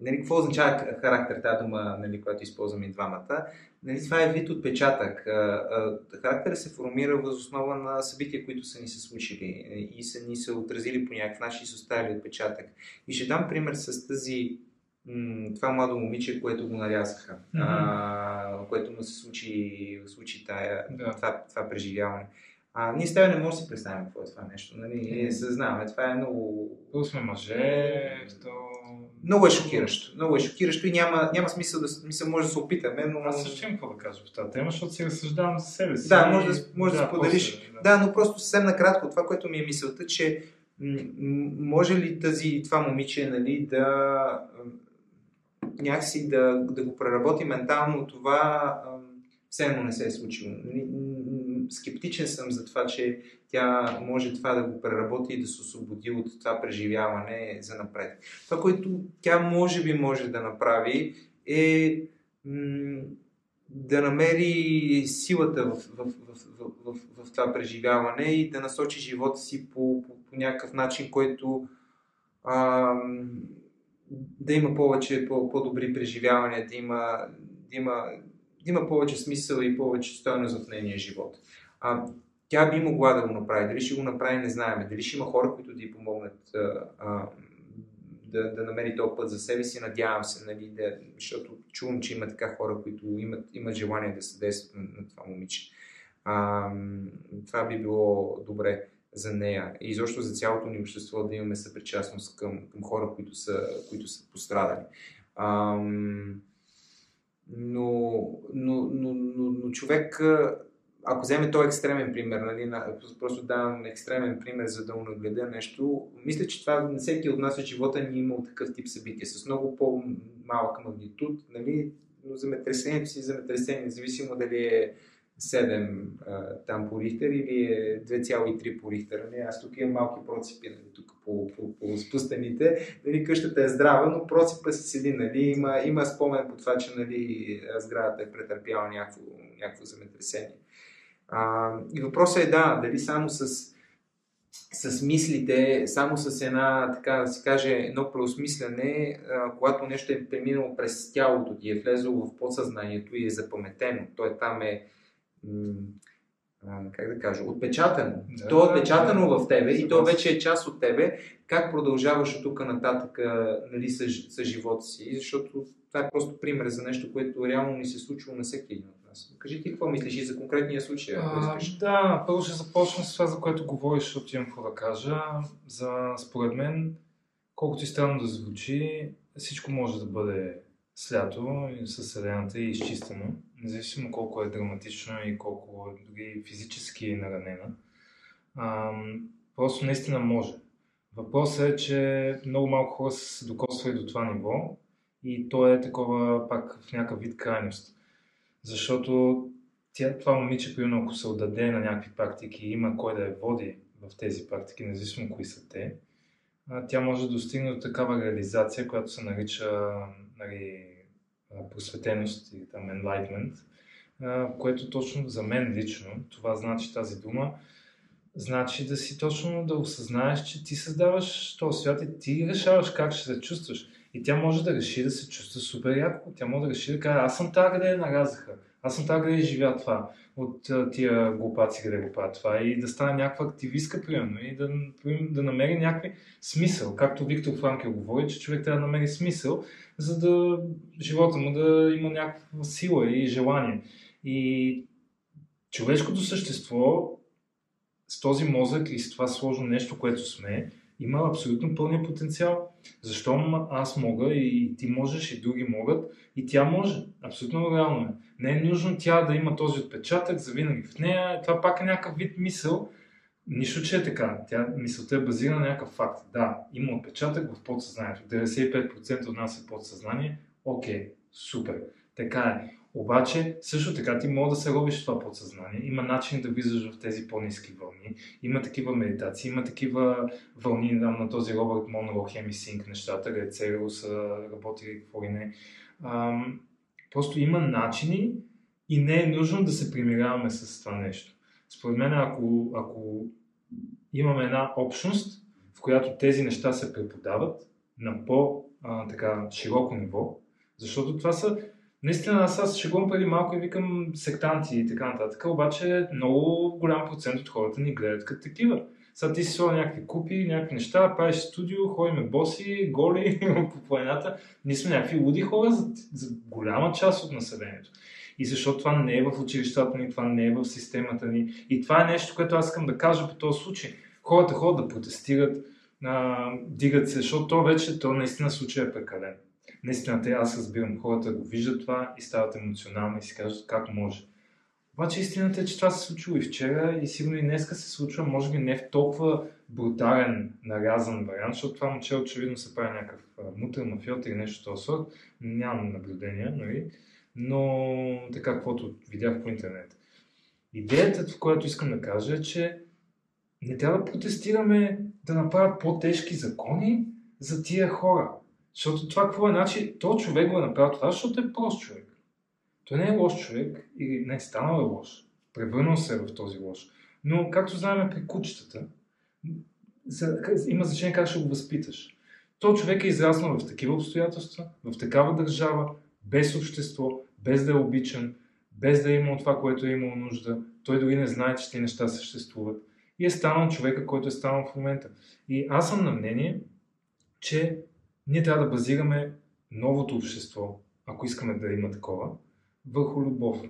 Нали, какво означава характер, тази дума, нали, която използваме и двамата? Нали, това е вид отпечатък. Характерът се формира въз основа на събития, които са ни се случили е, и са ни се отразили по някакъв начин и са оставили отпечатък. И ще дам пример с тази това младо момиче, което го нарязаха, а, което му се случи, случи тая, Да. това, това преживяване. А, ние с не можем да си представим какво е това нещо. Нали? Ние съзнаваме, това е много, Първо сме мъже, то... много е шокиращо. Много е шокиращо и няма, няма смисъл да смисъл, може да се опитаме, но... Аз също имам какво да кажа по тази тема, защото си разсъждавам за себе си. Да, може да, може да, да споделиш. после, да. но просто съвсем накратко, това, което ми е мисълта, че може ли тази, това момиче нали, да някакси да, да го преработи ментално, това все едно не се е случило. Нали, Скептичен съм за това, че тя може това да го преработи и да се освободи от това преживяване за напред. Това, което тя може би може да направи е да намери силата в, в, в, в, в, в това преживяване и да насочи живота си по, по, по някакъв начин, който ам, да има повече, по, по-добри преживявания, да има, да, има, да има повече смисъл и повече стойност в нейния живот. А, тя би могла да го направи. Дали ще го направи, не знаем. Дали ще има хора, които да й помогнат а, а, да, да намери този път за себе си. Надявам се, нали, да, защото чувам, че има така хора, които имат, имат желание да съдействат на, на това момиче. А, това би било добре за нея и изобщо за цялото ни общество да имаме съпричастност към, към хора, които са, които са пострадали. Ам, но, но, но, но, но човек, ако вземе този екстремен пример, нали, на, просто давам екстремен пример, за да унагледя нещо, мисля, че това на всеки от нас в живота ни е имал такъв тип събития, с много по-малък магнитуд, нали, но земетресението си е земетресение, независимо дали е 7 а, там по Рихтер или е 2,3 по Рихтер. Аз тук имам малки процепи нали? тук по, по, по спустените. Нали? Къщата е здрава, но процепа си седи. Нали? Има, има спомен по това, че нали, сградата е претърпяла някакво, някакво земетресение. А, и въпросът е да, дали само с, с мислите, само с една, така да се каже, едно преосмисляне, а, когато нещо е преминало през тялото ти, е влезло в подсъзнанието и е запаметено, то е там е а, как да кажа, отпечатано. Да, то е отпечатано да, в тебе и то вече е част от тебе. Как продължаваш от тук нататък нали, с, с живота си? Защото това е просто пример за нещо, което реално ни се случило на всеки един от нас. Кажи ти какво мислиш и за конкретния случай, ако искаш. да, първо ще започна с това, за което говориш, защото имам какво да кажа. За, според мен, колкото и странно да звучи, всичко може да бъде слято и със селената и изчистено, независимо колко е драматично и колко е дори физически наранена. Ам, просто наистина може. Въпросът е, че много малко хора са се докосвали до това ниво и то е такова пак в някакъв вид крайност. Защото тя, това момиче, примерно, ако се отдаде на някакви практики и има кой да я води в тези практики, независимо кои са те, а, тя може да достигне до такава реализация, която се нарича нали, а, просветеност или там enlightenment, което точно за мен лично, това значи тази дума, значи да си точно да осъзнаеш, че ти създаваш този свят и ти решаваш как ще се чувстваш. И тя може да реши да се чувства супер яко. Тя може да реши да каже, аз съм тази, къде я наразаха. Аз съм тази, къде живя това. От тия глупаци, къде го правят това. И да стане някаква активистка, примерно. И да, да намери някакви смисъл. Както Виктор Франкел говори, че човек трябва да намери смисъл, за да живота му да има някаква сила и желание. И човешкото същество с този мозък и с това сложно нещо, което сме, има абсолютно пълния потенциал. Защо аз мога и ти можеш и други могат и тя може. Абсолютно реално е. Не е нужно тя да има този отпечатък завинаги в нея. Това пак е някакъв вид мисъл. Нищо, че е така. Тя, мисълта е базирана на някакъв факт. Да, има отпечатък в подсъзнанието. 95% от нас е подсъзнание. Окей, супер. Така е. Обаче, също така ти може да се робиш това подсъзнание. Има начин да влизаш в тези по-низки вълни. Има такива медитации, има такива вълни там, на този Робърт Монро, Хемисинк, нещата, където целио са работили какво и не. Ам, просто има начини И не е нужно да се примиряваме с това нещо. Според мен, ако, ако имаме една общност, в която тези неща се преподават на по-широко ниво, защото това са Наистина, аз, аз шегувам преди малко и викам сектанти и така нататък, обаче много голям процент от хората ни гледат като такива. Сега ти си слава някакви купи, някакви неща, правиш студио, ходиме боси, голи по планината. Ние сме някакви луди хора за, за голяма част от населението. И защото това не е в училищата ни, това не е в системата ни. И това е нещо, което аз искам да кажа по този случай. Хората ходят да протестират, а, дигат се, защото то вече, то наистина случай е прекален. Наистина, те, аз разбирам, хората го виждат това и стават емоционални и си кажат как може. Обаче истината е, че това се случило и вчера и сигурно и днеска се случва, може би не в толкова брутален, нарязан вариант, защото това момче очевидно се прави някакъв мутър, мафиот или нещо този сорт. Нямам наблюдения, нали? но така, каквото видях по интернет. Идеята, в която искам да кажа е, че не трябва да протестираме да направят по-тежки закони за тия хора. Защото това какво е? Значи, то човек го е направил това, защото е прост човек. Той не е лош човек или не, станал е лош. Превърнал се е в този лош. Но, както знаем при кучетата, има значение как ще го възпиташ. То човек е израснал в такива обстоятелства, в такава държава, без общество, без да е обичан, без да е имал това, което е имал нужда. Той дори не знае, че тези неща съществуват. И е станал човека, който е станал в момента. И аз съм на мнение, че ние трябва да базираме новото общество, ако искаме да има такова, върху любов.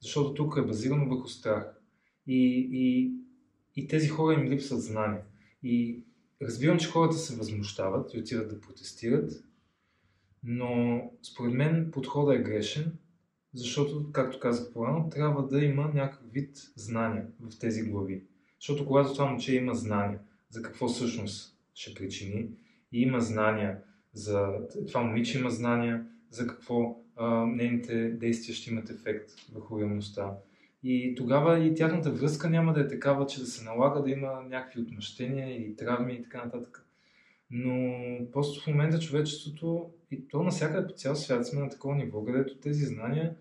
Защото тук е базирано върху страх. И, и, и тези хора им липсват знания. И разбирам, че хората се възмущават и отиват да протестират, но според мен подходът е грешен, защото, както казах по-рано, трябва да има някакъв вид знания в тези глави. Защото когато това момче има знания за какво всъщност ще причини, и има знания за това момиче има знания за какво нейните действия ще имат ефект върху реалността. И тогава и тяхната връзка няма да е такава, че да се налага да има някакви отмъщения и травми и така нататък. Но просто в момента човечеството, и то навсякъде по цял свят сме на такова ниво, където тези знания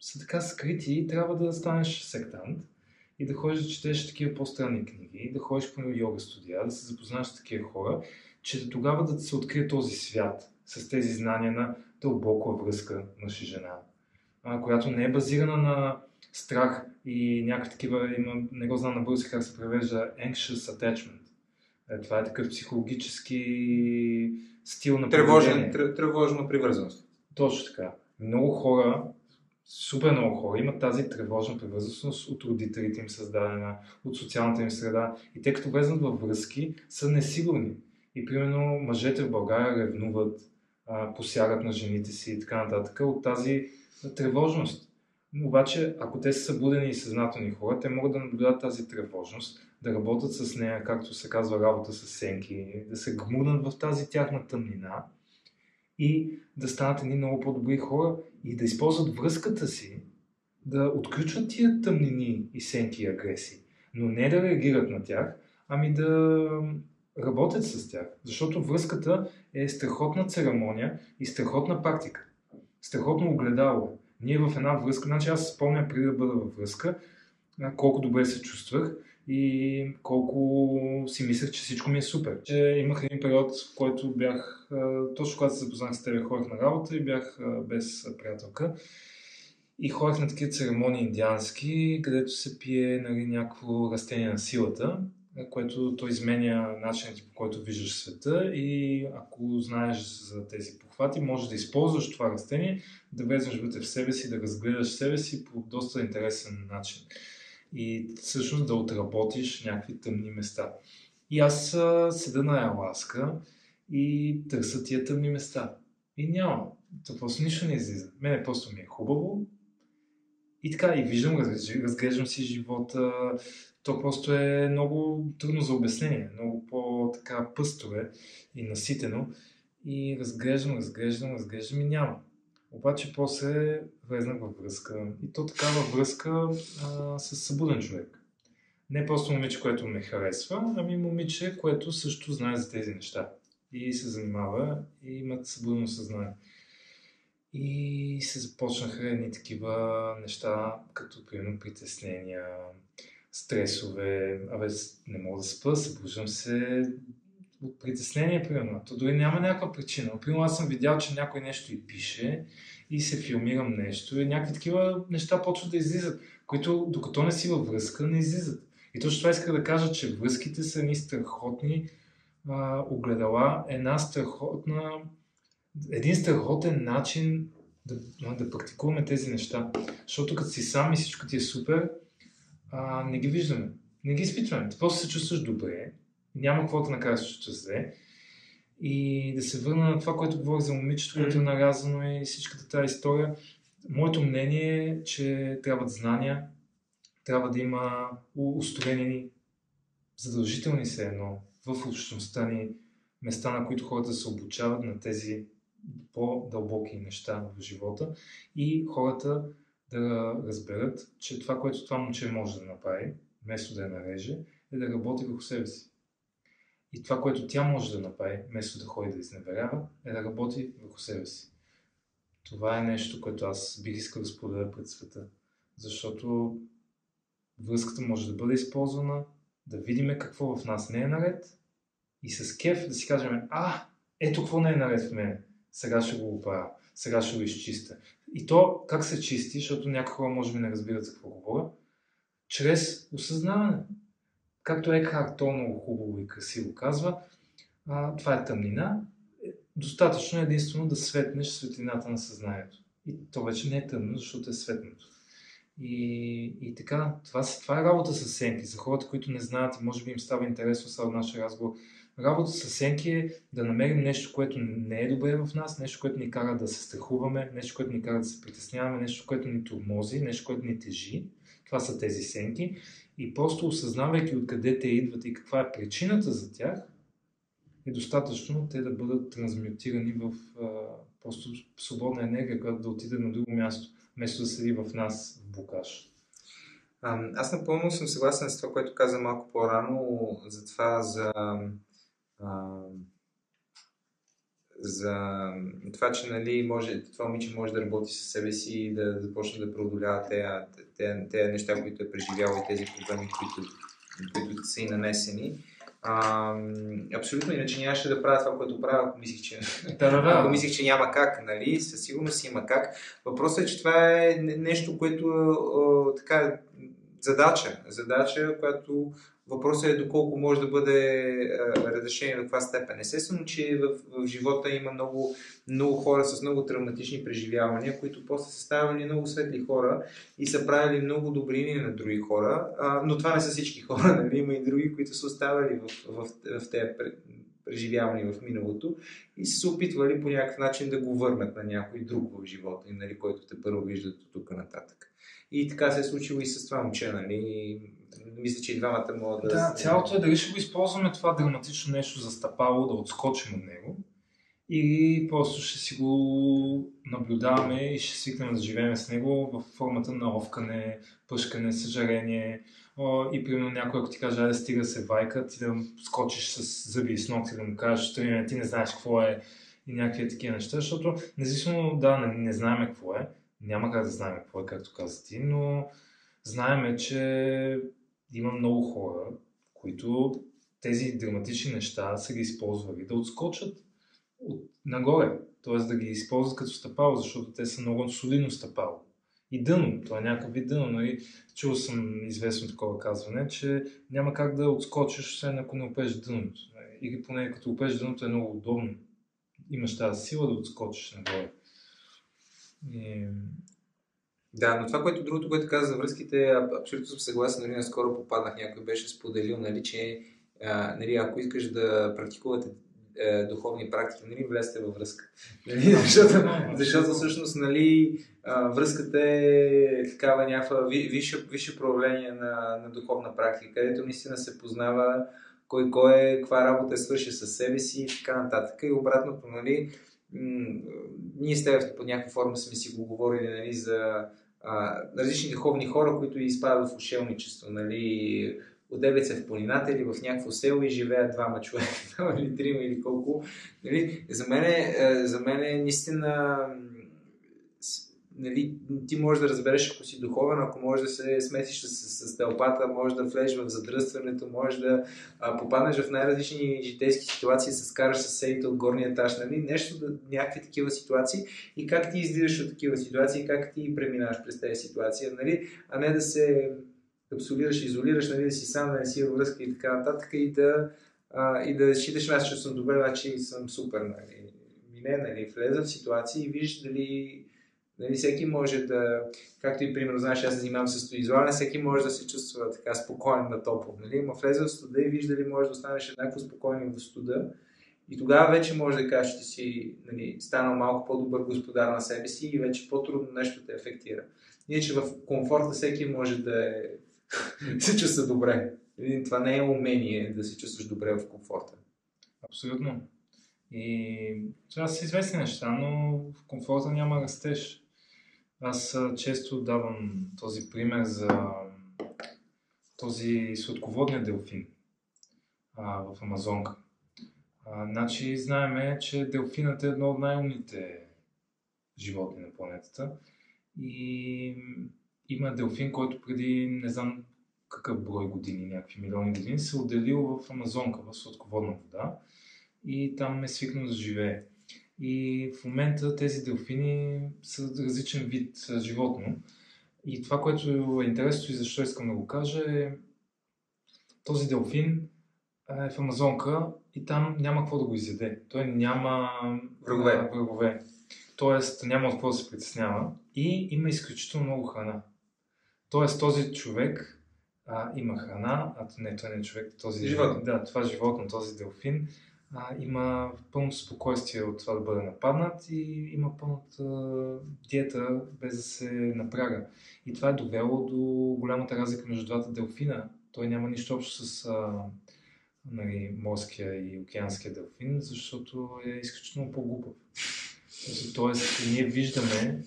са така скрити и трябва да станеш сектант и да ходиш да четеш такива по-странни книги, да ходиш по йога студия, да се запознаеш с такива хора че тогава да се открие този свят с тези знания на дълбока връзка мъж и жена, която не е базирана на страх и някакви такива, има, не го знам на български как се превежда, anxious attachment. Е, това е такъв психологически стил на Тревожен, тревожна привързаност. Точно така. Много хора, супер много хора имат тази тревожна привързаност от родителите им създадена, от социалната им среда и те като влезнат във връзки са несигурни. И примерно мъжете в България ревнуват, посягат на жените си и така нататък от тази тревожност. Но обаче, ако те са събудени и съзнателни хора, те могат да наблюдат тази тревожност, да работят с нея, както се казва работа с сенки, да се гмурнат в тази тяхна тъмнина и да станат едни много по-добри хора и да използват връзката си, да отключват тия тъмнини и сенки и агресии, но не да реагират на тях, ами да работят с тях. Защото връзката е страхотна церемония и страхотна практика. Страхотно огледало. Ние в една връзка, значи аз спомням преди да бъда във връзка, колко добре се чувствах и колко си мислех, че всичко ми е супер. Че имах един период, в който бях, точно когато се запознах с тебе, ходих на работа и бях без приятелка. И ходих на такива церемонии индиански, където се пие нали, някакво растение на силата което то изменя начините по който виждаш света и ако знаеш за тези похвати, можеш да използваш това растение, да влезеш вътре в себе си, да разгледаш себе си по доста интересен начин и всъщност да отработиш някакви тъмни места. И аз седа на Аласка и търся тия тъмни места. И няма. То просто нищо не излиза. Мене просто ми е хубаво. И така, и виждам, разглеждам си живота, то просто е много трудно за обяснение, много по-така пъсто е и наситено. И разглеждам, разглеждам, разглеждам и няма. Обаче после влезнах във връзка. И то такава връзка а, с събуден човек. Не просто момиче, което ме харесва, ами момиче, което също знае за тези неща. И се занимава и имат събудено съзнание. И се започнаха едни такива неща, като примерно притеснения, стресове, абе не мога да спа, събуждам се от притеснение, примерно. То дори няма някаква причина. Примерно аз съм видял, че някой нещо и пише и се филмирам нещо и някакви такива неща почват да излизат, които докато не си във връзка, не излизат. И точно това исках да кажа, че връзките са ни страхотни а, огледала, една страхотна, един страхотен начин да, да практикуваме тези неща. Защото като си сам и всичко ти е супер, а, не ги виждаме. Не ги изпитваме. Ти просто се чувстваш добре, няма какво да накараш да се чувстваш зле. И да се върна на това, което говорих за момичето, което е нарязано и всичката тази история. Моето мнение е, че трябват знания, трябва да има устроени задължителни се едно в общността ни места, на които хората се обучават на тези по-дълбоки неща в живота и хората да разберат, че това, което това момче може да направи, вместо да я нареже, е да работи върху себе си. И това, което тя може да направи, вместо да ходи да изневерява, е да работи върху себе си. Това е нещо, което аз бих искал да споделя пред света. Защото връзката може да бъде използвана, да видим какво в нас не е наред и с кеф да си кажем, а, ето какво не е наред в мен, сега ще го оправя, сега ще го изчистя. И то как се чисти, защото някои хора може би не разбират за какво говоря, чрез осъзнаване. Както Екхарт то много хубаво и красиво казва, а, това е тъмнина. Достатъчно е единствено да светнеш светлината на съзнанието. И то вече не е тъмно, защото е светното. И, и така, това, това е работа с сенки. За хората, които не знаят и може би им става интересно сега от нашия разговор, работа с сенки е да намерим нещо, което не е добре в нас, нещо, което ни кара да се страхуваме, нещо, което ни кара да се притесняваме, нещо, което ни тормози, нещо, което ни тежи. Това са тези сенки. И просто осъзнавайки откъде те идват и каква е причината за тях, е достатъчно те да бъдат трансмютирани в а, просто свободна енергия, която да отиде на друго място, вместо да седи в нас в букаш. Аз напълно съм съгласен с това, което каза малко по-рано, за това за, а, за това, че нали, може, това момиче може да работи със себе си и да започне да преодолява тези неща, които е преживяло и тези проблеми, които, които са и нанесени. А, абсолютно, иначе нямаше да правя това, което правя, ако мислих, че, да, да, да. ако мислих, че няма как, нали? Със сигурност има как. Въпросът е, че това е нещо, което а, така задача, задача, която въпросът е доколко може да бъде разрешение до каква степен. Естествено, че в, в живота има много, много хора с много травматични преживявания, които после са ставали много светли хора и са правили много добрини на други хора, а, но това не са всички хора, нали? има и други, които са оставали в, в, в, в тези преживявания в миналото и са се опитвали по някакъв начин да го върнат на някой друг в живота нали, който те първо виждат от тук нататък. И така се е случило и с това момче, нали? Мисля, че и двамата могат да... Да, цялото е дали ще го използваме това драматично нещо за стъпало, да отскочим от него и просто ще си го наблюдаваме и ще свикнем да живеем с него в формата на овкане, пъшкане, съжарение и примерно някой, ако ти каже, да стига се вайка, ти да скочиш с зъби и с ногти, да му кажеш, ти не знаеш какво е и някакви такива неща, защото независимо да не, не знаем какво е, няма как да знаем какво е, както каза ти, но знаеме, че има много хора, които тези драматични неща са ги използвали да отскочат от нагоре, т.е. да ги използват като стъпало, защото те са много солидно стъпало. И дъно, това е някакъв вид дъно. Нали? Чул съм известно такова казване, че няма как да отскочиш, освен ако не опеш дъното. Или поне като опеш дъното е много удобно. Имаш тази сила да отскочиш нагоре. И... Да, но това, което другото, което каза за връзките, абсолютно съм съгласен. Нали, наскоро попаднах, някой беше споделил, нали, че а, нали, ако искаш да практикувате е, духовни практики, нали, влезте във връзка. Нали, защото, защото всъщност нали, връзката е такава някаква висше, висше проявление на, на духовна практика, където наистина се познава кой кой е, каква работа е свърши със себе си и така нататък. И обратното, нали, ние с теб по някаква форма сме си го говорили нали, за а, различни духовни хора, които изпадат в ушелничество. Нали, отдевят се в планината или в някакво село и живеят двама човека, или трима или колко. Нали, за мен, е, за мен е наистина нали, ти можеш да разбереш, ако си духовен, ако можеш да се смесиш с, с, тълпата, можеш да влезеш в задръстването, можеш да а, попаднеш в най-различни житейски ситуации, се скараш с сейта от горния етаж, нали? нещо, някакви такива ситуации и как ти излизаш от такива ситуации, как ти преминаваш през тези ситуации, нали? а не да се капсулираш, изолираш, нали, да си сам, да не си във връзка и така нататък и да, а, и да считаш, аз че съм добре, значи съм супер. Нали. Мине, нали, влеза в ситуации и виж дали Нали, всеки може да, както и примерно, знаеш, аз се занимавам с стоизолане, всеки може да се чувства така спокоен на топло. Нали? Ма влезе в студа и вижда дали може да останеш еднакво спокоен в студа. И тогава вече може да кажеш, че си нали, станал малко по-добър господар на себе си и вече по-трудно нещо те ефектира. Иначе в комфорта всеки може да е... се чувства добре. Това не е умение да се чувстваш добре в комфорта. Абсолютно. И това са известни неща, но в комфорта няма растеж. Аз често давам този пример за този сладководния делфин а, в Амазонка. А, значи знаеме, че делфинът е едно от най-умните животни на планетата. И има делфин, който преди не знам какъв брой години, някакви милиони години, се е отделил в Амазонка, в сладководна вода и там е свикнал да живее. И в момента тези делфини са различен вид животно. И това, което е интересно и защо искам да го кажа е този делфин е в Амазонка и там няма какво да го изяде. Той няма врагове. врагове. Тоест няма от какво да се притеснява и има изключително много храна. Тоест този човек а, има храна, а не, той не е човек, този живот. Да, това животно, този делфин а, има пълно спокойствие от това да бъде нападнат и има пълната диета без да се напряга. И това е довело до голямата разлика между двата делфина. Той няма нищо общо с а, нали, морския и океанския делфин, защото е изключително по-глупав. Тоест, ние виждаме,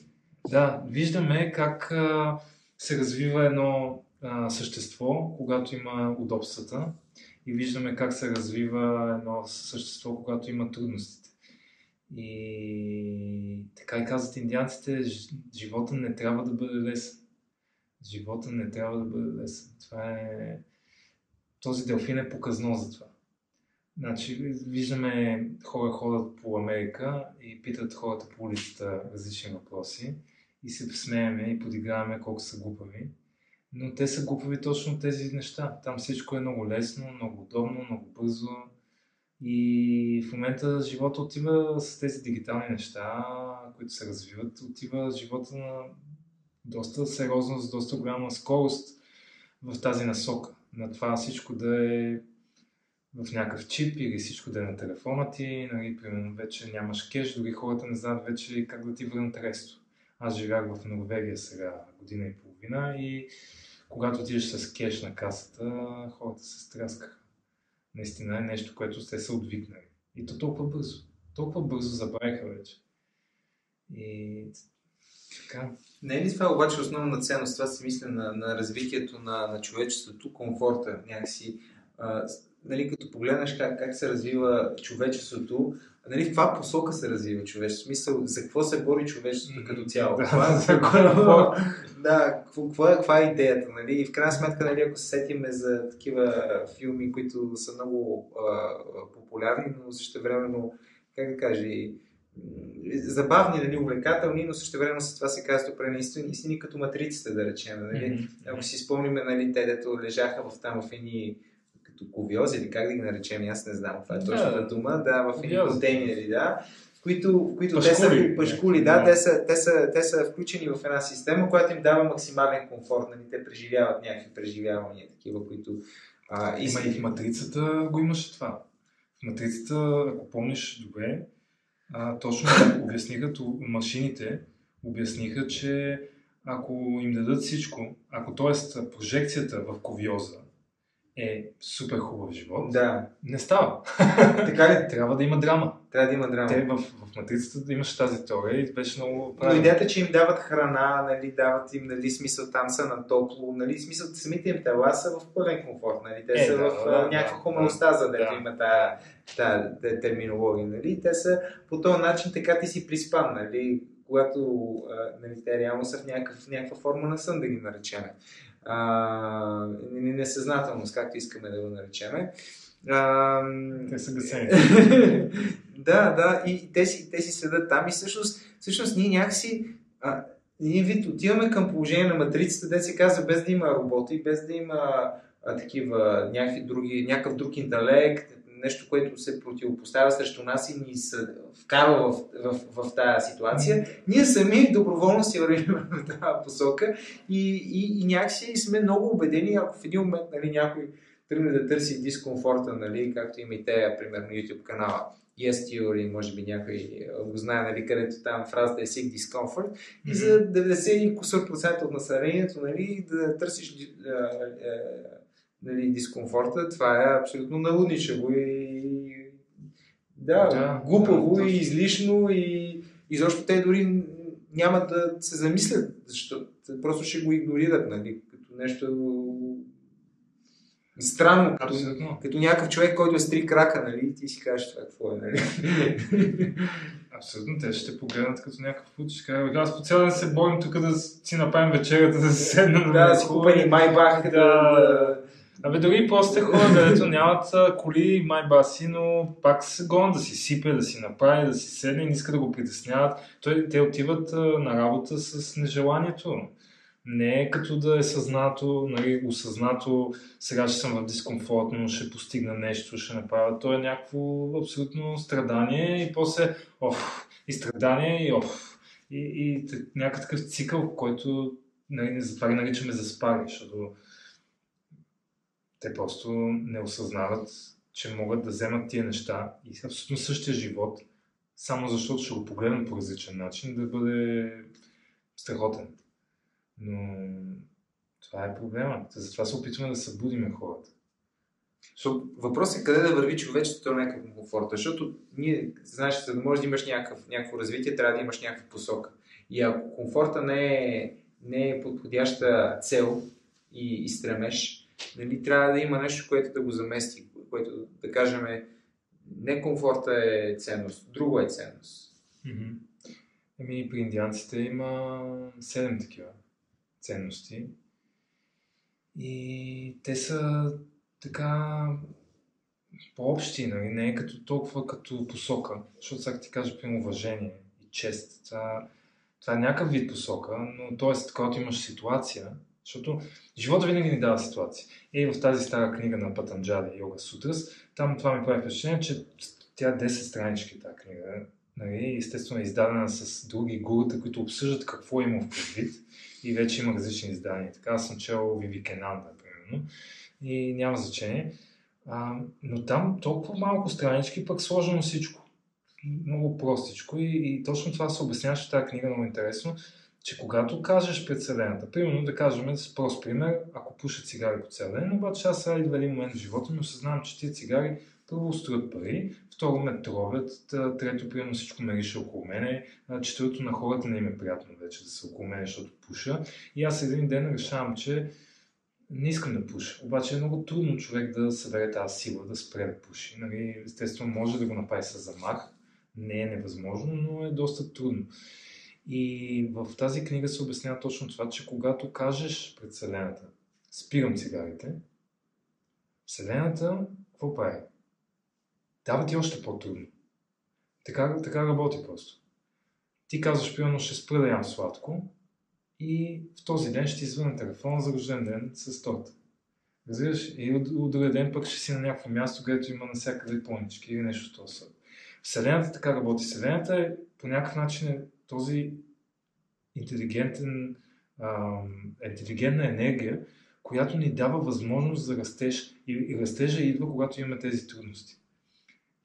да, виждаме как а, се развива едно а, същество, когато има удобствата и виждаме как се развива едно същество, когато има трудностите. И така и казват индианците, живота не трябва да бъде лесен. Живота не трябва да бъде лесен. Това е... Този делфин е показно за това. Значи, виждаме хора ходят по Америка и питат хората по улицата различни въпроси и се смееме и подиграваме колко са глупави. Но те са глупави точно тези неща. Там всичко е много лесно, много удобно, много бързо. И в момента живота отива с тези дигитални неща, които се развиват, отива живота на доста сериозно, с доста голяма скорост в тази насока. На това всичко да е в някакъв чип или всичко да е на телефона ти, нали, примерно вече нямаш кеш, дори хората не знаят вече как да ти върнат ресто. Аз живях в Норвегия сега година и половина и когато отидеш с кеш на касата, хората се стряскаха. Наистина е нещо, което сте се отвикнали. И то толкова бързо. Толкова бързо забравиха вече. И така. Не е ли това обаче основна ценност? Това си мисля на, на развитието на, на човечеството, комфорта, някакси. А, нали, като погледнеш как, как се развива човечеството, нали, в каква посока се развива човечеството? Смисъл, за какво се бори човечеството като цяло? Това, за какво? да, какво, какво, е, каква е идеята? Нали? И в крайна сметка, нали, ако се сетиме за такива филми, които са много а, популярни, но също времено, как да кажа, забавни, нали, увлекателни, но също време с това се казва добре истини, истини като матриците, да речем. Нали? Mm-hmm. Ако си спомниме, нали, те, дето лежаха в там в едни като ковиози или как да ги наречем, аз не знам това е точната да, дума, да, в едни контейнери, да, които, които те са пашкули, да, да. Те, са, те, са, те са включени в една система, която им дава максимален комфорт, нали, те преживяват някакви преживявания, такива, които... А, и... Има и в матрицата го имаше това. В матрицата, ако помниш добре, а, точно обясниха, машините обясниха, че ако им дадат всичко, ако т.е. прожекцията в ковиоза е супер хубав живот, да. не става. така ли? Трябва да има драма. Трябва да има драма. Те в, в матрицата да имаш тази теория и беше много правилно. Но идеята, че им дават храна, нали, дават им нали, смисъл там са на топло, нали, смисъл самите им тела са в пълен комфорт, нали, те е, са да, в да, някаква да, хуманостаза, да, да има тази та, та, терминология, нали, те са по този начин така ти си приспан, нали, когато нали, те реално са в, някакъв, някаква форма на сън, да ги наречем. А, несъзнателност, както искаме да го наречеме. А, те са гасени. да, да, и те си, те си седат там и всъщност, всъщност ние някакси а, ние вид отиваме към положение на матрицата, де се казва, без да има роботи, без да има а, такива някакви други, някакъв друг интелект, нещо, което се противопоставя срещу нас и ни се вкарва в, в, в, в тази ситуация, ние сами доброволно си вървим в тази посока и, и, и някакси сме много убедени, ако в един момент нали, някой тръгне да търси дискомфорта, нали, както има и те, примерно YouTube канала, Yes Theory, може би някой го знае, нали, където там фразата е Seek Discomfort. Mm-hmm. И за 90% от населението, нали, да търсиш а, а, нали, дискомфорта, това е абсолютно налудничево и да, да глупаво да, и излишно и изобщо те дори няма да се замислят, защото просто ще го игнорират, нали, като нещо странно, като, като някакъв човек, който е с три крака, нали, ти си кажеш това какво е, нали. Абсолютно, те ще погледнат като някакъв път, ще кажа, аз по цял ден се борим тук да си направим вечерята, да се седна да, да си купени майбах, да, да, Абе, дори после хора, където нямат коли, майбаси, но пак се гонят да си сипе, да си направи, да си седне, не иска да го притесняват. Той, те отиват на работа с нежеланието. Не е като да е съзнато, нали, осъзнато, сега ще съм в дискомфортно, ще постигна нещо, ще направя. То е някакво абсолютно страдание и после, оф, и страдание, и оф. И, и някакъв цикъл, който нали, затова ги наричаме заспали, защото те просто не осъзнават, че могат да вземат тия неща и абсолютно същия живот, само защото ще го погледнат по различен начин, да бъде страхотен. Но това е проблемът. Затова се опитваме да събудиме хората. Въпросът е къде да върви човечеството на някакъв комфорт, защото ние, знаеш, за да можеш да имаш някакъв, някакво развитие, трябва да имаш някаква посока. И ако комфорта не е, не е подходяща цел и, и стремеж, нали, трябва да има нещо, което да го замести, което да кажем не комфорта е ценност, друго е ценност. Еми, при индианците има седем такива ценности. И те са така по-общи, нали? не е като толкова като посока. Защото сега ти кажа при уважение и чест. Това, това е някакъв вид посока, но т.е. когато имаш ситуация, защото живота винаги ни дава ситуации. И в тази стара книга на Патанджали, Йога Сутрас, там това ми прави впечатление, че тя е 10 странички тази книга. Нали? Естествено е издадена с други гурута, които обсъждат какво има в предвид и вече има различни издания. Така аз съм чел Вивикенанда, примерно, и няма значение. А, но там толкова малко странички, пък сложено всичко. Много простичко и, и точно това се обясняваше в тази книга, много интересно че когато кажеш пред Вселената, примерно да кажем с прост пример, ако пуша цигари по цял ден, обаче аз сега идва един момент в живота ми осъзнавам, че тези цигари първо струват пари, второ ме тровят, трето примерно всичко ме риша около мене, четвърто на хората не им е приятно вече да са около мене, защото пуша. И аз един ден решавам, че не искам да пуша. Обаче е много трудно човек да събере тази сила, да спре да пуши. Нали, естествено, може да го направи с замах. Не е невъзможно, но е доста трудно. И в тази книга се обяснява точно това, че когато кажеш пред Вселената, спирам цигарите, Вселената какво прави? Дава ти още по-трудно. Така, така работи просто. Ти казваш, примерно, ще спра да ям сладко и в този ден ще ти извъна телефона за рожден ден с торта. Разбираш? И от, другия ден пък ще си на някакво място, където има навсякъде понички или нещо от това. Вселената така работи. Вселената е по някакъв начин е този интелигентен, а, интелигентна енергия, която ни дава възможност за растеж. И, и растежа идва, когато имаме тези трудности.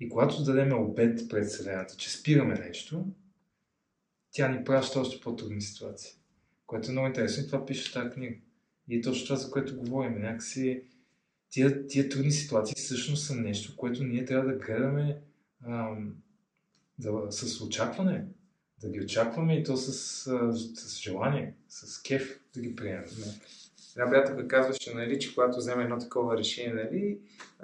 И когато дадем обед пред Вселената, че спираме нещо, тя ни праща още по-трудни ситуации. Което е много интересно и това пише в тази книга. И е точно това, за което говорим. Някакси тия, тия трудни ситуации всъщност са нещо, което ние трябва да гледаме ам, да, с очакване да ги очакваме и то с, с желание, с кеф да ги приемем. Една приятелка казваше, нали, че когато вземе едно такова решение, нали,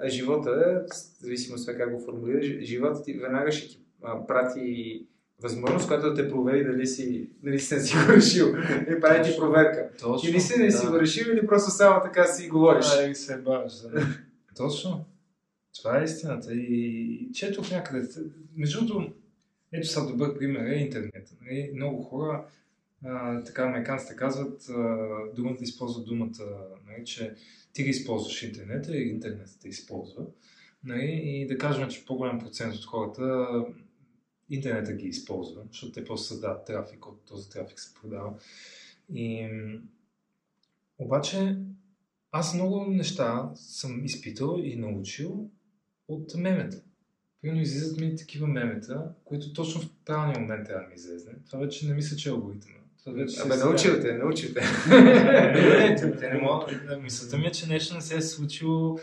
живота, зависимо от това как го формулираш, живота ти веднага ще ти прати възможност, която да те провери дали си наистина си го решил. И прави ти проверка. Точно. Ти наистина да. да. си го решил или просто само така си говориш? А, и се бавиш. Да. Точно. Това е истината. И четох някъде. Между другото, ето са добър пример е интернет. Нали? Много хора, а, така американците казват, а, думата използват думата, нали, че ти ги използваш интернета и интернет те използва. Нали? И да кажем, че по-голям процент от хората интернета ги използва, защото те просто създават трафик, от този трафик се продава. И, обаче, аз много неща съм изпитал и научил от мемета. Примерно излизат ми такива мемета, които точно в правилния момент трябва да ми излезне. Това вече не мисля, че е алгоритъм. Абе, се научил те, научил те. не, те, те не могат. Мисълта ми е, че нещо не се е случило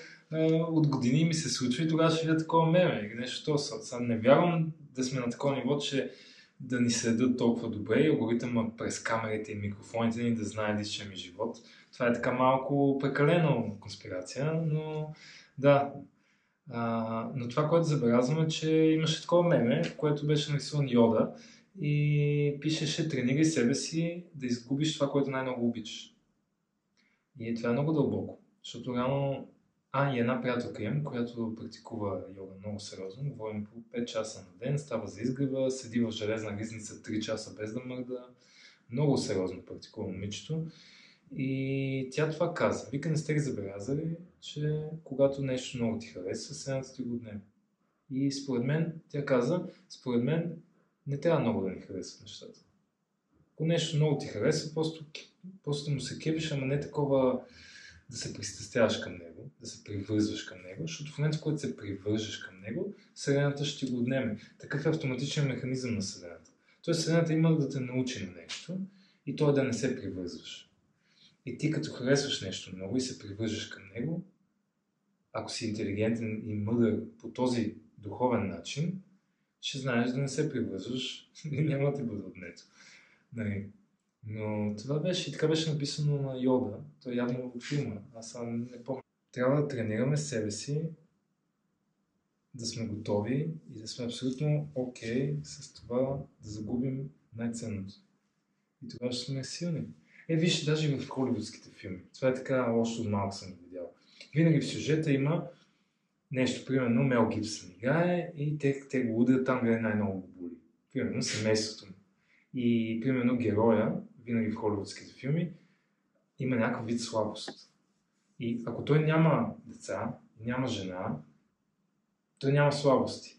от години ми се случва и тогава ще видя такова меме или нещо то. Сега не вярвам да сме на такова ниво, че да ни следят толкова добре и алгоритъма през камерите и микрофоните ни да знае личния ми живот. Това е така малко прекалено конспирация, но да. А, но това, което забелязвам е, че имаше такова меме, в което беше нарисуван Йода и пишеше тренирай себе си да изгубиш това, което най-много обичаш. И това е много дълбоко, защото реално а, и една приятелка имам, която практикува йога много сериозно. Говорим по 5 часа на ден, става за изгрева, седи в железна ризница 3 часа без да мърда. Много сериозно практикува момичето. И тя това каза. Вика, не сте ли забелязали, че когато нещо много ти харесва, седната ти го отнема. И според мен, тя каза, според мен не трябва много да ни харесват нещата. Ако нещо много ти харесва, просто, просто му се кепиш, ама не такова да се пристрастяваш към него, да се привързваш към него, защото в момента, в който се привържеш към него, Вселената ще го отнеме. Такъв е автоматичен механизъм на Вселената. Тоест Вселената има да те научи на нещо и то да не се привързваш. И ти като харесваш нещо много и се привържеш към него, ако си интелигентен и мъдър по този духовен начин, ще знаеш да не се привързваш и няма да ти бъде отнето. Нали? Но това беше така беше написано на Йода. Той явно от филма. Аз сам не помня. Трябва да тренираме себе си, да сме готови и да сме абсолютно окей okay с това да загубим най-ценното. И тогава ще сме силни. Е, виж, даже в холивудските филми. Това е така, от малко съм видял. Винаги в сюжета има нещо, примерно Мел Гибсън играе и те, те го удрят там, къде най-много го боли. Примерно семейството му. И примерно героя, винаги в холивудските филми, има някакъв вид слабост. И ако той няма деца, няма жена, той няма слабости.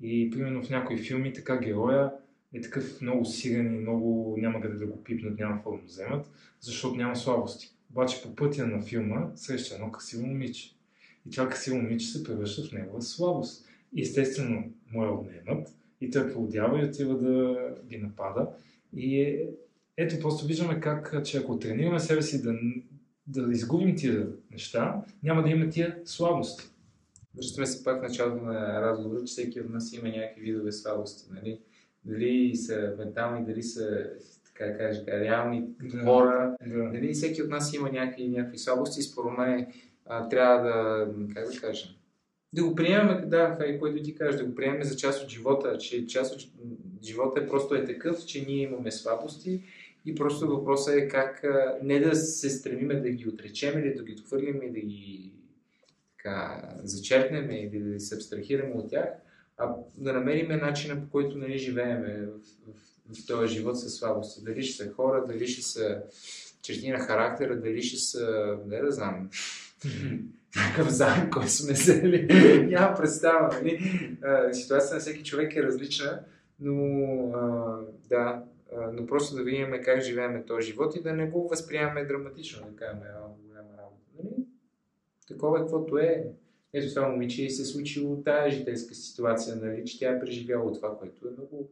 И примерно в някои филми така героя е такъв много силен и много няма къде да го пипнат, няма какво да му вземат, защото няма слабости. Обаче по пътя на филма среща едно красиво момиче. И това красиво момиче се превръща в негова слабост. И естествено му я отнемат и той поудява и отива да ги напада. И е, ето просто виждаме как, че ако тренираме себе си да, да изгубим тия неща, няма да има тия слабости. Връщаме се пак в началото на разговора, че всеки от нас има някакви видове слабости. Нали? Дали са ментални, дали са така да кажа, реални Да. хора. Да. Нали? Всеки от нас има някакви, някакви слабости. Според мен а, трябва да, как да кажа, да го приемем, да, е което ти кажеш, да го приемем за част от живота, че част от живота е просто е такъв, че ние имаме слабости и просто въпросът е как а, не да се стремиме да ги отречем или да ги отхвърлим и да ги така, зачеркнем или да се абстрахираме от тях, а да намериме начина по който нали, живееме в, в, в този живот със слабости. Дали ще са хора, дали ще са черти на характера, дали ще са, не да знам, някакъв заем, който сме взели. Нямам представа. Нали? Ситуацията на всеки човек е различна, но а, да, а, но просто да видим как живееме този живот и да не го възприемаме драматично, да кажем, а, голяма работа. Нали? Такова е, каквото е. Ето това момиче и се случило тази житейска ситуация, нали, че тя е преживяла това, което е много,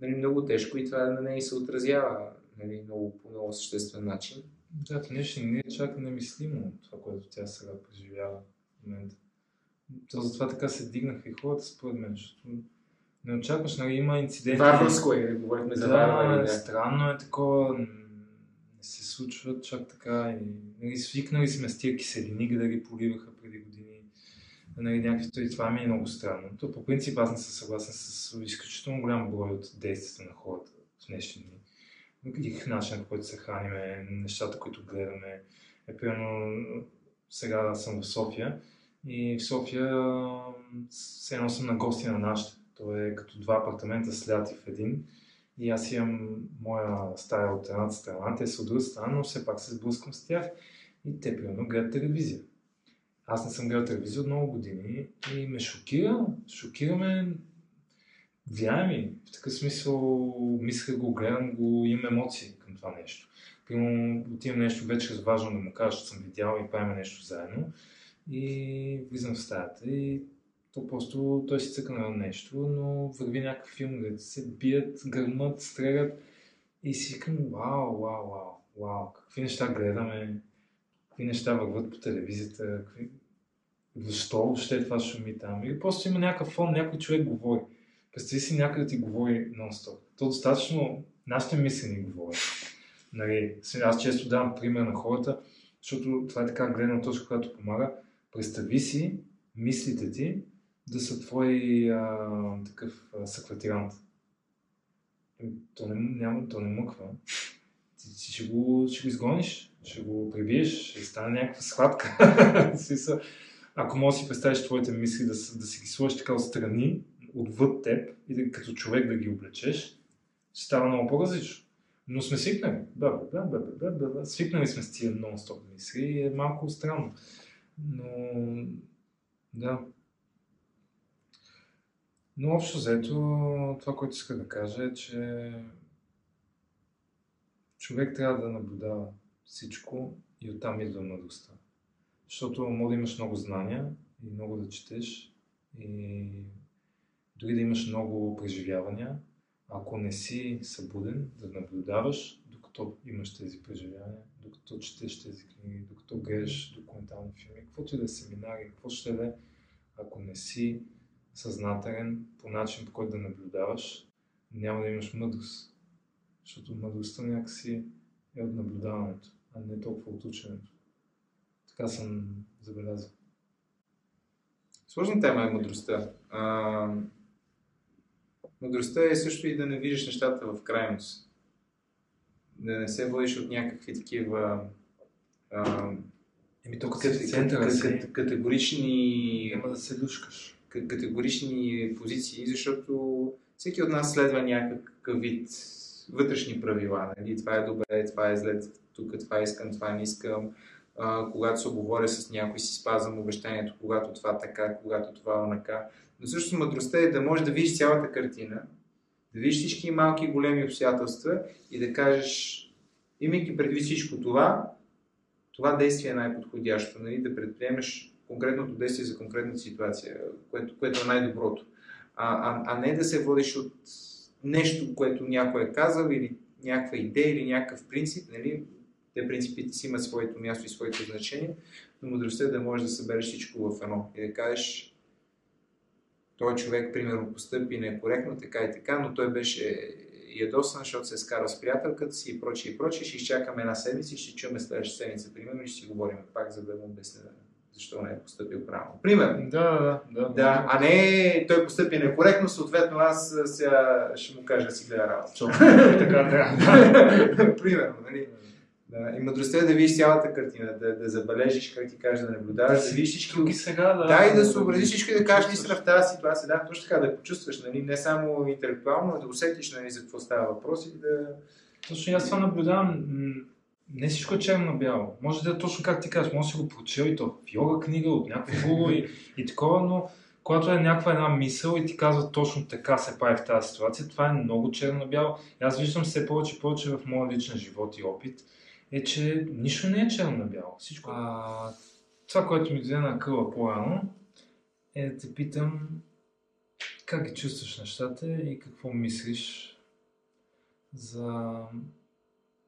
нали, много тежко и това на нея се отразява нали, много, по много съществен начин. Да, в днешни дни е чак немислимо това, което тя сега преживява в момента. То затова така се дигнаха и хората, според мен, защото не очакваш, нали, има инциденти. Варварско е, говорихме за варвари. Да, Да. странно е такова, не се случва чак така. И, нали, свикнали сме с тия киселини, да ги поливаха преди години. Нали, някакви, и това ми е много странно. То по принцип аз не съм съгласен с изключително голям брой от действията на хората в днешни дни. И начинът, по който се храниме, нещата, които гледаме. Е, примерно, сега съм в София и в София се едно съм на гости на нашите. То е като два апартамента сляти в един. И аз имам моя стая от едната страна, те са от другата страна, но все пак се сблъскам с тях. И те, примерно, гледат телевизия. Аз не съм гледал телевизия от много години и ме шокира. Шокираме влияе ми. В такъв смисъл мисля го, гледам го, имам емоции към това нещо. Примерно отивам нещо вече важно да му кажа, че съм видял и правим нещо заедно. И влизам в стаята и то просто той си цъка на нещо, но върви някакъв филм, където се бият, гърмат, стрелят и си викам, вау, вау, вау, вау, какви неща гледаме, какви неща върват по телевизията, какви... защо въобще това шуми там. Или просто има някакъв фон, някой човек говори. Представи си някъде ти говори нон-стоп. То достатъчно нашите мисли ни говорят. Нали, аз често давам пример на хората, защото това е така гледна точка, която помага. Представи си мислите ти да са твой а, такъв а, съкватирант. То не, няма, то не мъква. Ти, ти ще, го, ще го изгониш, ще го прибиеш, ще стане някаква схватка. Ако можеш да си представиш твоите мисли, да, да си ги сложиш така отстрани, отвъд теб и да, като човек да ги облечеш, ще става много по-различно. Но сме свикнали. Да, да, да, да, да, да. Свикнали сме с тия нон-стоп мисли и е малко странно. Но, да. Но общо взето, това, което иска да кажа е, че човек трябва да наблюдава всичко и оттам идва мъдростта. Защото може да имаш много знания и много да четеш и дори да имаш много преживявания, ако не си събуден да наблюдаваш, докато имаш тези преживявания, докато четеш тези книги, докато гледаш документални филми, каквото и да е семинари, какво ще да е, ако не си съзнателен по начин, по който да наблюдаваш, няма да имаш мъдрост. Защото мъдростта някакси е от наблюдаването, а не толкова от ученето. Така съм забелязал. Сложна тема е мъдростта. А, Мъдростта е също и да не виждаш нещата в крайност. Да не се водиш от някакви такива а, Еми, то като си центъра си, категорични... Няма да се люшкаш. Категорични позиции, защото всеки от нас следва някакъв вид вътрешни правила. Нали? Това е добре, това е зле, тук това искам, това не искам. Когато се оговоря с някой, си спазвам обещанието, когато това така, когато това онака. Но също мъдростта е да можеш да видиш цялата картина, да видиш всички малки и големи обстоятелства и да кажеш, имайки предвид всичко това, това действие е най-подходящо, нали? да предприемеш конкретното действие за конкретната ситуация, което, което е най-доброто. А, а, а не да се водиш от нещо, което някой е казал или някаква идея или някакъв принцип. Нали? Те принципите си имат своето място и своето значение, но мъдростта е да можеш да събереш всичко в едно и да кажеш той човек, примерно, постъпи некоректно, така и така, но той беше ядосан, защото се е скара с приятелката си и прочее и прочее. Ще изчакаме една седмица и ще чуме следващата седмица, примерно, и ще си говорим пак, за да му обясня защо не е поступил правилно. Примерно. Да, да, да. да а не той постъпи некоректно, съответно аз сега ще му кажа да си гледа работа. така трябва. Примерно, нали? Да, и мъдростта е да видиш цялата картина, да, да забележиш, как ти кажеш, да наблюдаваш, да, да видиш всички. И сега, да. Да, и да съобразиш всички да кажеш наистина в тази ситуация. Да, точно така, да почувстваш, нали, не само интелектуално, а да усетиш нали, за какво става въпрос и да. Точно аз това наблюдавам. Не всичко е черно-бяло. Може да е точно как ти кажеш, може да си го прочел и то в йога книга, от някакво друго и, и такова, но когато е някаква една мисъл и ти казва точно така се прави в тази ситуация, това е много черно-бяло. И аз виждам все повече и повече в моя личен живот и опит, е, че нищо не е черно-бяло. Всичко. А, това, което ми взе на къла по-рано, е да те питам как ги чувстваш нещата и какво мислиш за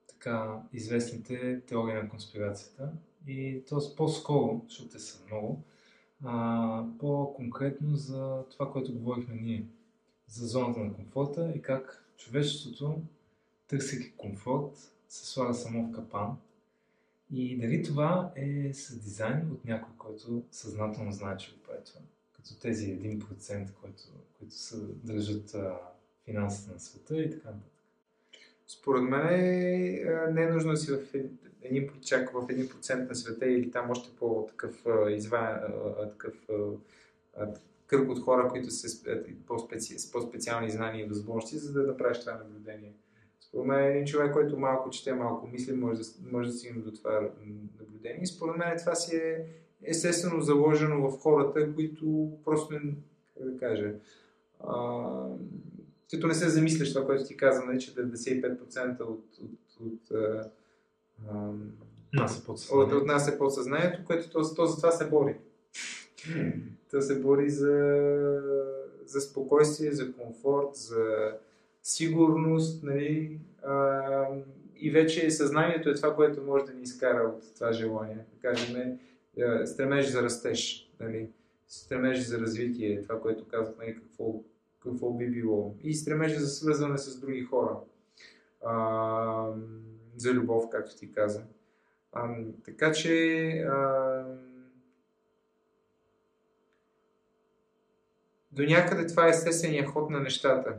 така известните теории на конспирацията. И то по-скоро, защото те са много, а, по-конкретно за това, което говорихме ние, за зоната на комфорта и как човечеството, търсейки комфорт, се слага само в капан И дали това е с дизайн от някой, който съзнателно знае, че го прави. Като тези 1%, който, които са, държат а, финансите на света и така нататък. Според мен е, не е нужно да си в един, чак в 1% на света или там още по-такъв такъв кръг от хора, които са с по-специални знания и възможности, за да направиш това наблюдение. Според мен един човек, който малко чете, малко мисли, може да, може да стигне до това наблюдение. Според мен това си е естествено заложено в хората, които просто, как да кажа, а, като не се замисляш това, което ти каза, нали, че 95% от, от, от, а, нас е от, от нас е подсъзнанието, което то, то за това се бори. то се бори за, за спокойствие, за комфорт, за сигурност, нали, а, и вече съзнанието е това, което може да ни изкара от това желание. Да кажем, стремеж за растеж, нали, стремеж за развитие, това, което казах, нали, какво, какво би било. И стремеж за свързване с други хора. А, за любов, както ти каза. А, така че а, до някъде това е естествения ход на нещата.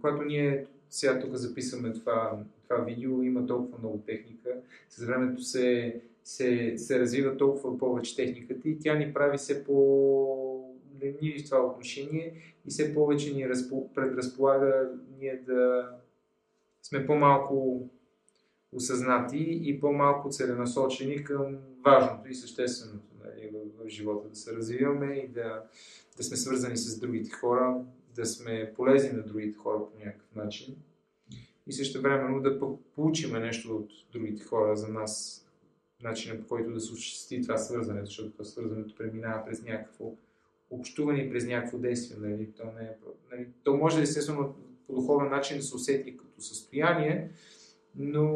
Когато ние сега тук записваме това, това видео, има толкова много техника, с времето се, се, се развива толкова повече техниката и тя ни прави все по лениви в това отношение и все повече ни предразполага ние да сме по-малко осъзнати и по-малко целенасочени към важното и същественото нали, в, в живота, да се развиваме и да, да сме свързани с другите хора, да сме полезни на другите хора по някакъв начин и също времено да получим нещо от другите хора за нас, начина по който да се осъществи това свързане, защото това свързането преминава през някакво общуване, през някакво действие. Нали? То, не е, нали? То може естествено по духовен начин да се усети като състояние, но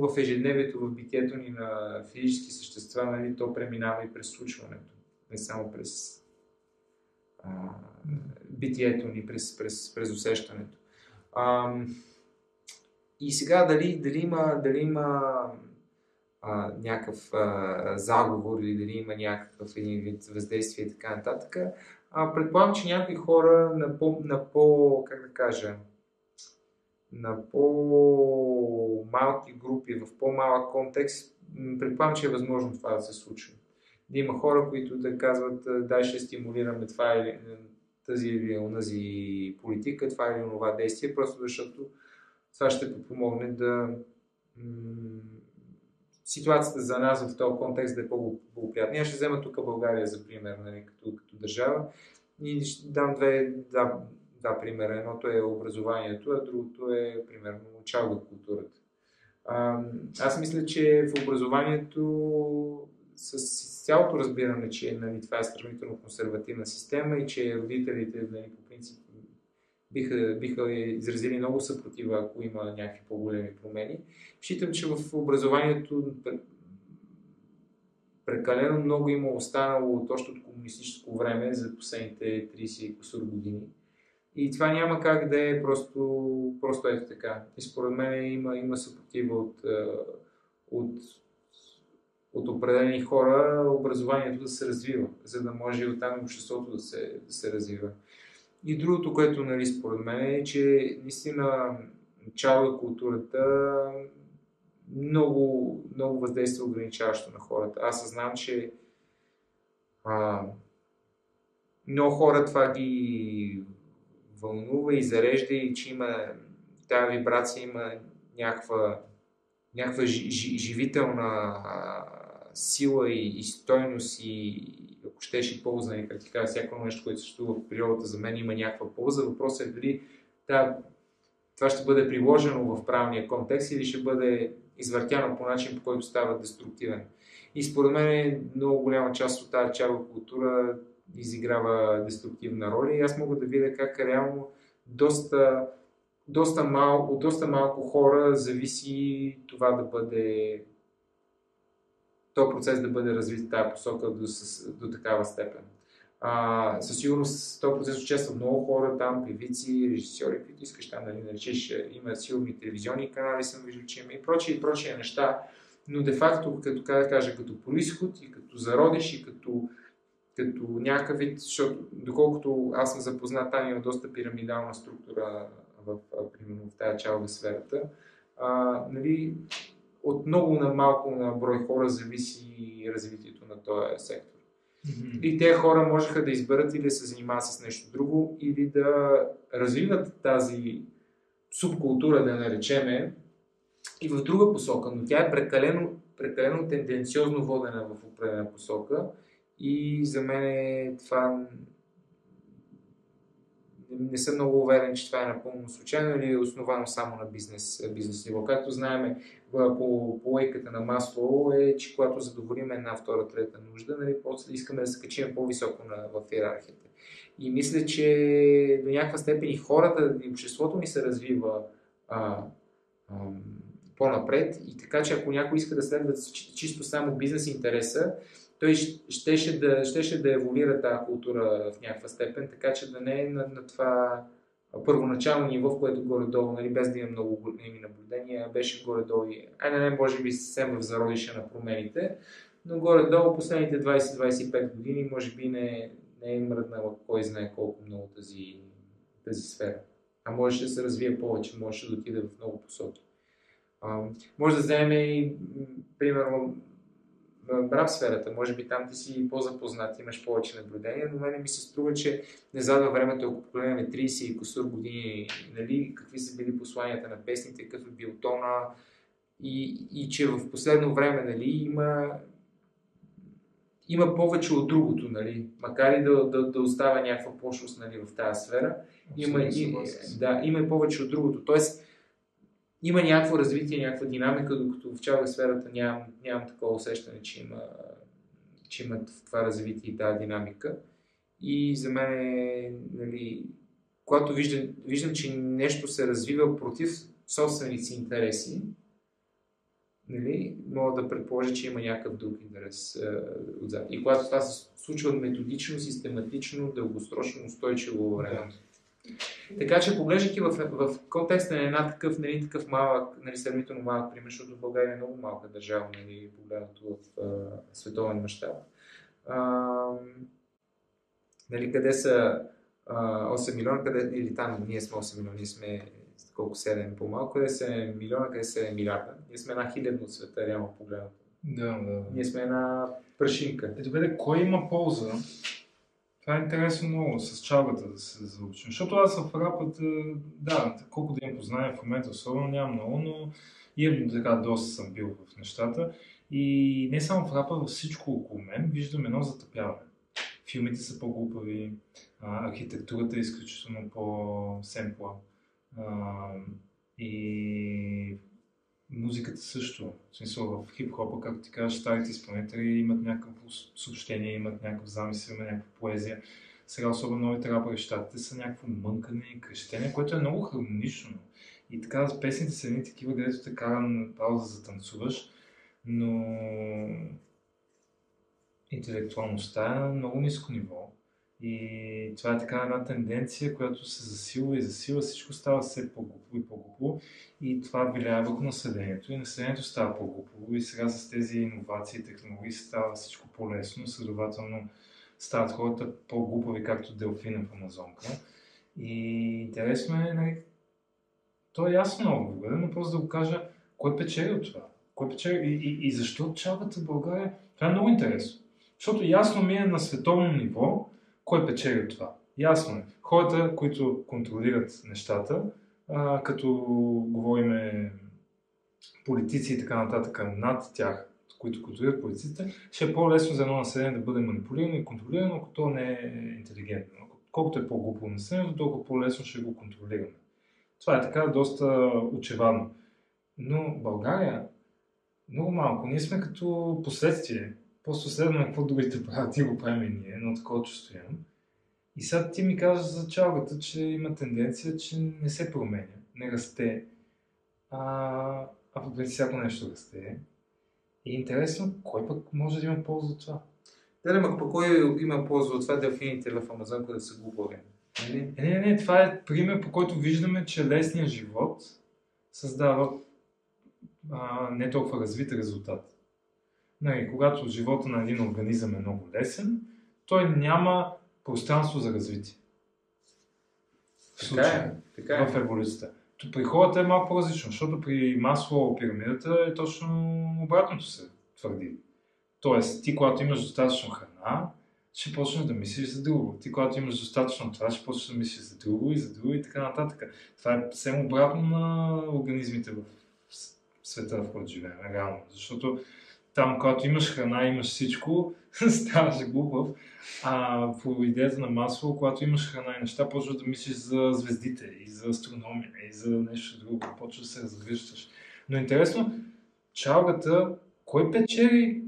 в ежедневието, в битието ни на физически същества, нали, то преминава и през случването, не само през а, битието ни, през, през, през усещането. А, и сега дали, дали има, дали има а, някакъв а, заговор или дали има някакъв един вид въздействие и така нататък, а, предполагам, че някои хора на по, на по как да кажа, на по-малки групи, в по-малък контекст, предполагам, че е възможно това да се случи. Да има хора, които да казват, дай ще стимулираме това или тази или онази политика, това или онова действие, просто защото това ще помогне да ситуацията за нас в този контекст да е по-благоприятна. Аз ще взема тук България за пример, нали, като, като държава и ще дам две, да, два примера. Едното е образованието, а другото е, примерно, чалга културата. А, аз мисля, че в образованието с цялото разбиране, че нали, това е сравнително консервативна система и че родителите нали, по принцип биха, биха изразили много съпротива, ако има някакви по-големи промени. Считам, че в образованието прекалено много има останало от още от комунистическо време за последните 30 кусор години. И това няма как да е просто, просто ето така. И според мен има, има съпротива от, от, от определени хора образованието да се развива, за да може и оттам обществото да се, да се развива. И другото, което нали, според мен е, че наистина чалга културата много, много въздейства ограничаващо на хората. Аз съзнавам, че а, много хора това ги вълнува и зарежда и че има тази вибрация, има някаква, някаква живителна сила и, и стойност и ако щеш и полза, и как ти кажа, всяко нещо, което съществува в природата за мен има някаква полза. Въпросът е дали това ще бъде приложено в правилния контекст или ще бъде извъртяно по начин, по който става деструктивен. И според мен много голяма част от тази чарва култура изиграва деструктивна роля и аз мога да видя как реално доста, доста мал, от доста малко хора зависи това да бъде този процес да бъде развит в тази посока до, до такава степен. А, със сигурност този процес участват много хора там, певици, режисьори, които искаш там да нали, наречеш. Има силни телевизионни канали, съм виждал, че има и прочие и прочие неща. но де-факто, като да кажа, като происход и като зародиш и като, като някакъв вид, защото доколкото аз съм запознат, там има доста пирамидална структура в, примерно, в тази чалга сферата, а, нали, от много на малко на брой хора зависи развитието на този сектор. Mm-hmm. И те хора можеха да изберат или да се занимават с нещо друго, или да развиват тази субкултура, да наречеме, и в друга посока, но тя е прекалено, прекалено тенденциозно водена в определена посока и за мен е това не съм много уверен, че това е напълно случайно или е основано само на бизнес, бизнес ниво. Както знаем, по, по лейката на масло е, че когато задоволим една, втора, трета нужда, нали, после искаме да се качим по-високо на, в иерархията. И мисля, че до някаква степен и хората, и обществото ни се развива а, а, по-напред. И така, че ако някой иска да следва чисто само бизнес интереса, той щеше да, щеше да еволюира тази култура в някаква степен, така че да не е на, на това първоначално ниво, в което горе-долу, нали, без да има много големи наблюдения, беше горе-долу и, айде не, може би съвсем в зародиша на промените, но горе-долу последните 20-25 години може би не, не е мръднала кой знае колко много тази, тази сфера. А може да се развие повече, може да отиде в много посоки. А, може да вземе и, примерно, брав сферата. Може би там ти си по-запознат, имаш повече наблюдения, но мене ми се струва, че не във времето, ако погледнем 30 и косур години, нали, какви са били посланията на песните, какъв е бил тона и, и че в последно време нали, има има повече от другото, нали? макар и да, да, да оставя някаква пошлост нали, в тази сфера, има, и, да, има повече от другото. Тоест, има някакво развитие, някаква динамика, докато в чалга сферата нямам, нямам такова усещане, че има, че има това развитие и тази динамика. И за мен е, нали, когато виждам, виждам, че нещо се развива против собствените си интереси, нали, мога да предположа, че има някакъв друг интерес е, отзад. И когато това се случва методично, систематично, дългосрочно, устойчиво във времето. Така че, поглеждайки в, в контекста на една такъв, нали, такъв малък, нали, сравнително малък пример, защото България е много малка държава, нали, погледнато в а, световен мащаб. Нали, къде са а, 8 милиона, къде, или там ние сме 8 милиона, ние сме колко 7 по-малко, къде са 7 милиона, къде са 7 милиарда. Ние сме една хилядно от света, реално погледнато. Да, да. Ние сме една прашинка. Е, добре, кой има полза това е интересно много с чалгата да се заучим. Защото аз в рапата, да, колко да имам познания в момента, особено нямам много, но имам така доста съм бил в нещата. И не само в рапа, във всичко около мен виждам едно затъпяване. Филмите са по-глупави, архитектурата е изключително по-семпла. И музиката също. В смисъл в хип-хопа, както ти кажеш, старите изпълнители имат някакво съобщение, имат някакъв замисъл, имат някаква поезия. Сега особено новите рапъри в щатите са някакво мънкане и крещение, което е много хармонично. И така, песните са едни такива, където те кара направо да затанцуваш, но интелектуалността е на много ниско ниво. И това е така една тенденция, която се засилва и засилва, всичко става все по-глупо и по-глупо и това влияе върху населението и населението става по-глупо и сега с тези иновации и технологии става всичко по-лесно, следователно стават хората по-глупави, както делфина в Амазонка. И интересно е, нали, то е ясно отговор, но просто да го кажа, кой печели от това? Кой печели и, и, и защо чалката в България? Това е много интересно. Защото ясно ми е на световно ниво, кой печели от това? Ясно е. Хората, които контролират нещата, а, като говориме политици и така нататък над тях, които контролират политиците, ще е по-лесно за едно население да бъде манипулирано и контролирано, ако то не е интелигентно. Колкото е по-глупо населението, толкова по-лесно ще го контролираме. Това е така доста очевадно. Но България много малко. Ние сме като последствие Просто следваме какво другите правят и го правим и ние, но такова чувство имам. И сега ти ми казваш за чалгата, че има тенденция, че не се променя, не расте, а, а по принцип всяко нещо расте. И интересно, кой пък може да има полза от това? Да, но пък кой има полза от това делфините в Амазонка да са глупави? Не, не, не, това е пример, по който виждаме, че лесният живот създава а, не толкова развит резултат. Нали, когато живота на един организъм е много лесен, той няма пространство за развитие. В Така е, така е. в еволюцията. То при хората е малко по-различно, защото при масло пирамидата е точно обратното се твърди. Тоест, ти когато имаш достатъчно храна, ще почнеш да мислиш за друго. Ти когато имаш достатъчно това, ще почнеш да мислиш за друго и за друго и така нататък. Това е съвсем обратно на организмите в света, в който живеем, реално. Защото там, когато имаш храна, имаш всичко, ставаш глупав. А по идеята на масло, когато имаш храна и неща, почваш да мислиш за звездите и за астрономия и за нещо друго. Почваш да се разгръщаш. Но интересно, чалгата, кой печели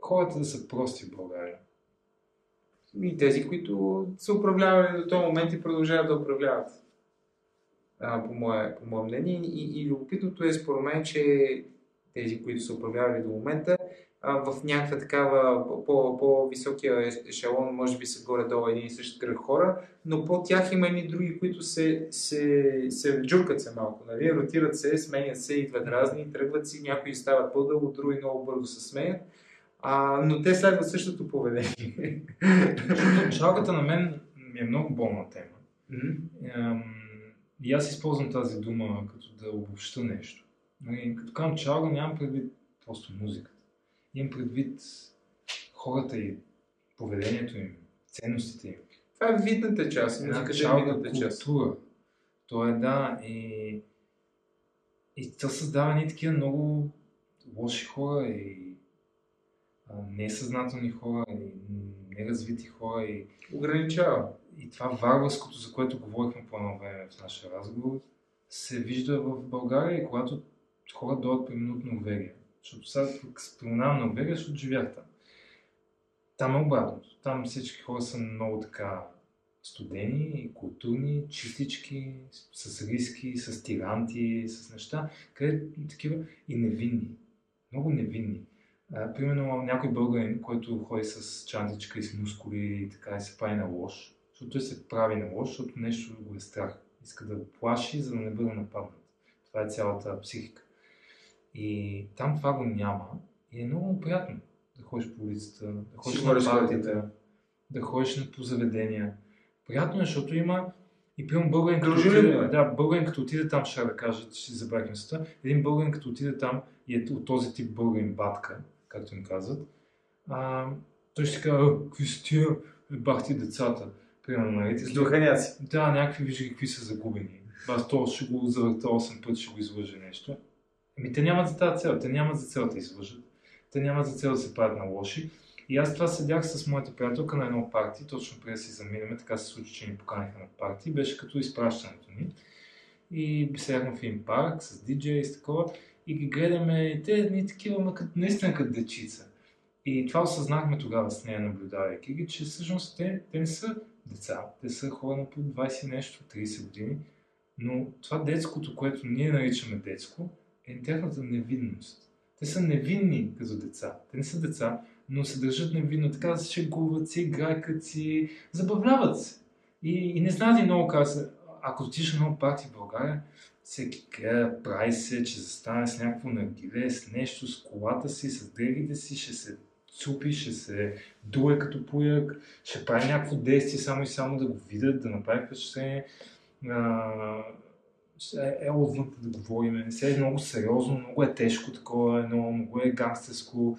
хората да са прости в България? И тези, които са управлявали до този момент и продължават да управляват. А, по, мое, по мое мнение. И, и любопитното е според мен, че тези, които са управлявали до момента, а, в някаква такава по-високия ешелон, може би са горе-долу един и същ кръг хора, но по тях има и други, които се, се, се джуркат се малко, нали? ротират се, сменят се, идват разни, тръгват си, някои стават по-дълго, други много бързо се сменят. А, но те следват същото поведение. Чалката на мен ми е много болна тема. Mm-hmm. И аз използвам тази дума като да обобща нещо. Нали, като казвам чалга, нямам предвид просто музиката. Имам предвид хората и поведението им, ценностите им. Това е видната част. Една чалга култура. То е да. И, и то създава ни такива много лоши хора и несъзнателни хора и неразвити хора и ограничава. И това варварското, за което говорихме по едно време в нашия разговор, се вижда в България и когато хора дойдат при от Норвегия. Защото сега споменавам Норвегия, защото живях там. Там е обратното. Там всички хора са много така студени, културни, чистички, с риски, с тиранти, с неща, къде такива и невинни. Много невинни. А, примерно някой българин, който ходи с чантичка и с мускули и така и се прави на лош, защото той се прави на лош, защото нещо го е страх. Иска да плаши, за да не бъде нападнат. Това е цялата психика. И там това го няма и е много приятно да ходиш по улицата, да ходиш на партията, да ходиш на по заведения. Приятно е, защото има и приемам българин като отиде, да, българин като отиде там, ще да кажа, ще си забравих места, един българин като отиде там и е от този тип българин батка, както им казват, а, той ще казва, какви са тия, бахти децата. Примерно, нали? Духаняци. Да, някакви вижда какви са загубени. Аз то ще го завърта 8 пъти, ще го излъжа нещо. Ами те нямат за тази цел, те нямат за цел да излъжат. Те нямат за цел да се правят на лоши. И аз това седях с моята приятелка на едно парти, точно преди да си заминем, така се случи, че ни поканиха на парти. Беше като изпращането ни. И седяхме в един парк с диджей и с такова и ги гледаме, и те ни такива, като, наистина като дечица. И това осъзнахме тогава с нея, наблюдавайки ги, че всъщност те, те не са деца, те са хора на по 20 нещо, 30 години, но това детското, което ние наричаме детско, е тяхната невинност. Те са невинни като деца. Те не са деца, но се държат невинно. Така се шегуват си, играйкат си, забавляват се. И, и не знаят и много се. Ако отиш на парти в България, всеки гледа, прави се, че застане с някакво нагиле, с нещо, с колата си, с дрегите си, ще се цупи, ще се дуе като пуяк, ще прави някакво действие само и само да го видят, да направи впечатление. Е, е да говорим. Се е много сериозно, много е тежко такова, едно, много е гангстерско.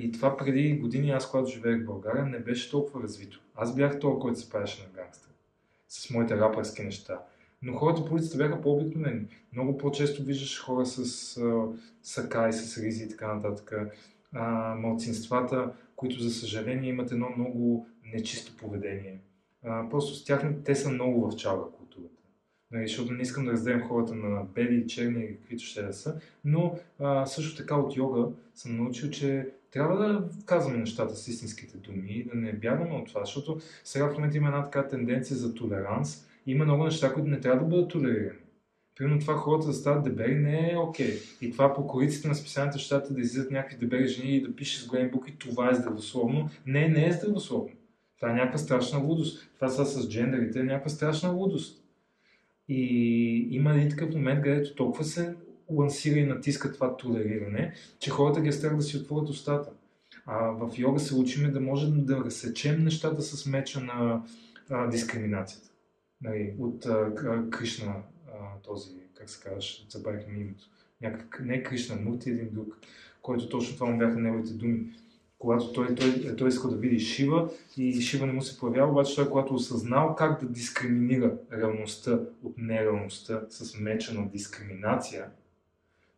и това преди години, аз когато живеех в България, не беше толкова развито. Аз бях този, който се правеше на гангстер. С моите рапърски неща. Но хората по улицата бяха по-обикновени. Много по-често виждаш хора с а, с ризи и така нататък. А, малцинствата, които за съжаление имат едно много нечисто поведение. Просто с тях те са много в културата. Нали, защото не искам да разделям хората на бели и черни, каквито ще да са, но а, също така от йога съм научил, че трябва да казваме нещата с истинските думи и да не бягаме от това, защото сега в момента има една така тенденция за толеранс, има много неща, които не трябва да бъдат толерирани. Примерно това хората да стават дебели не е окей. Okay. И това по кориците на специалните щати да излизат някакви дебели жени и да пише с големи букви това е здравословно. Не, не е здравословно. Това е някаква страшна лудост. Това са с джендерите е някаква страшна лудост. И има един такъв момент, където толкова се лансира и натиска това толериране, че хората ги е страх да си отворят устата. А в йога се учиме да можем да разсечем нещата с меча на а, дискриминацията. Нали, от а, Кришна, а, този, как се казваш, забравихме името. Някак, не Кришна, Мурти, един друг, който точно това му бяха неговите думи. Когато той, той, той искал да види Шива и Шива не му се появява, обаче той, когато осъзнал как да дискриминира реалността от нереалността с меча на дискриминация,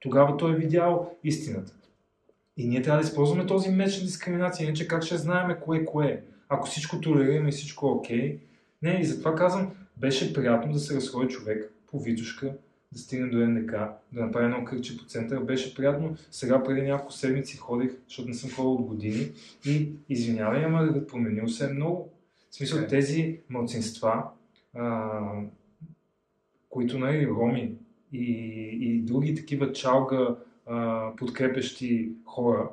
тогава той е видял истината. И ние трябва да използваме този меч на дискриминация, иначе как ще знаем кое кое е. Ако всичко толерираме и всичко е окей. Не, и затова казвам, беше приятно да се разходи човек по видушка, да стигне до НДК, да направи едно кръче по центъра. Беше приятно. Сега преди няколко седмици ходих, защото не съм ходил от години и извинявай, ама да променил се е много. В смисъл okay. Тези мълцинства, а, които нали, роми и, и други такива чалга а, подкрепещи хора,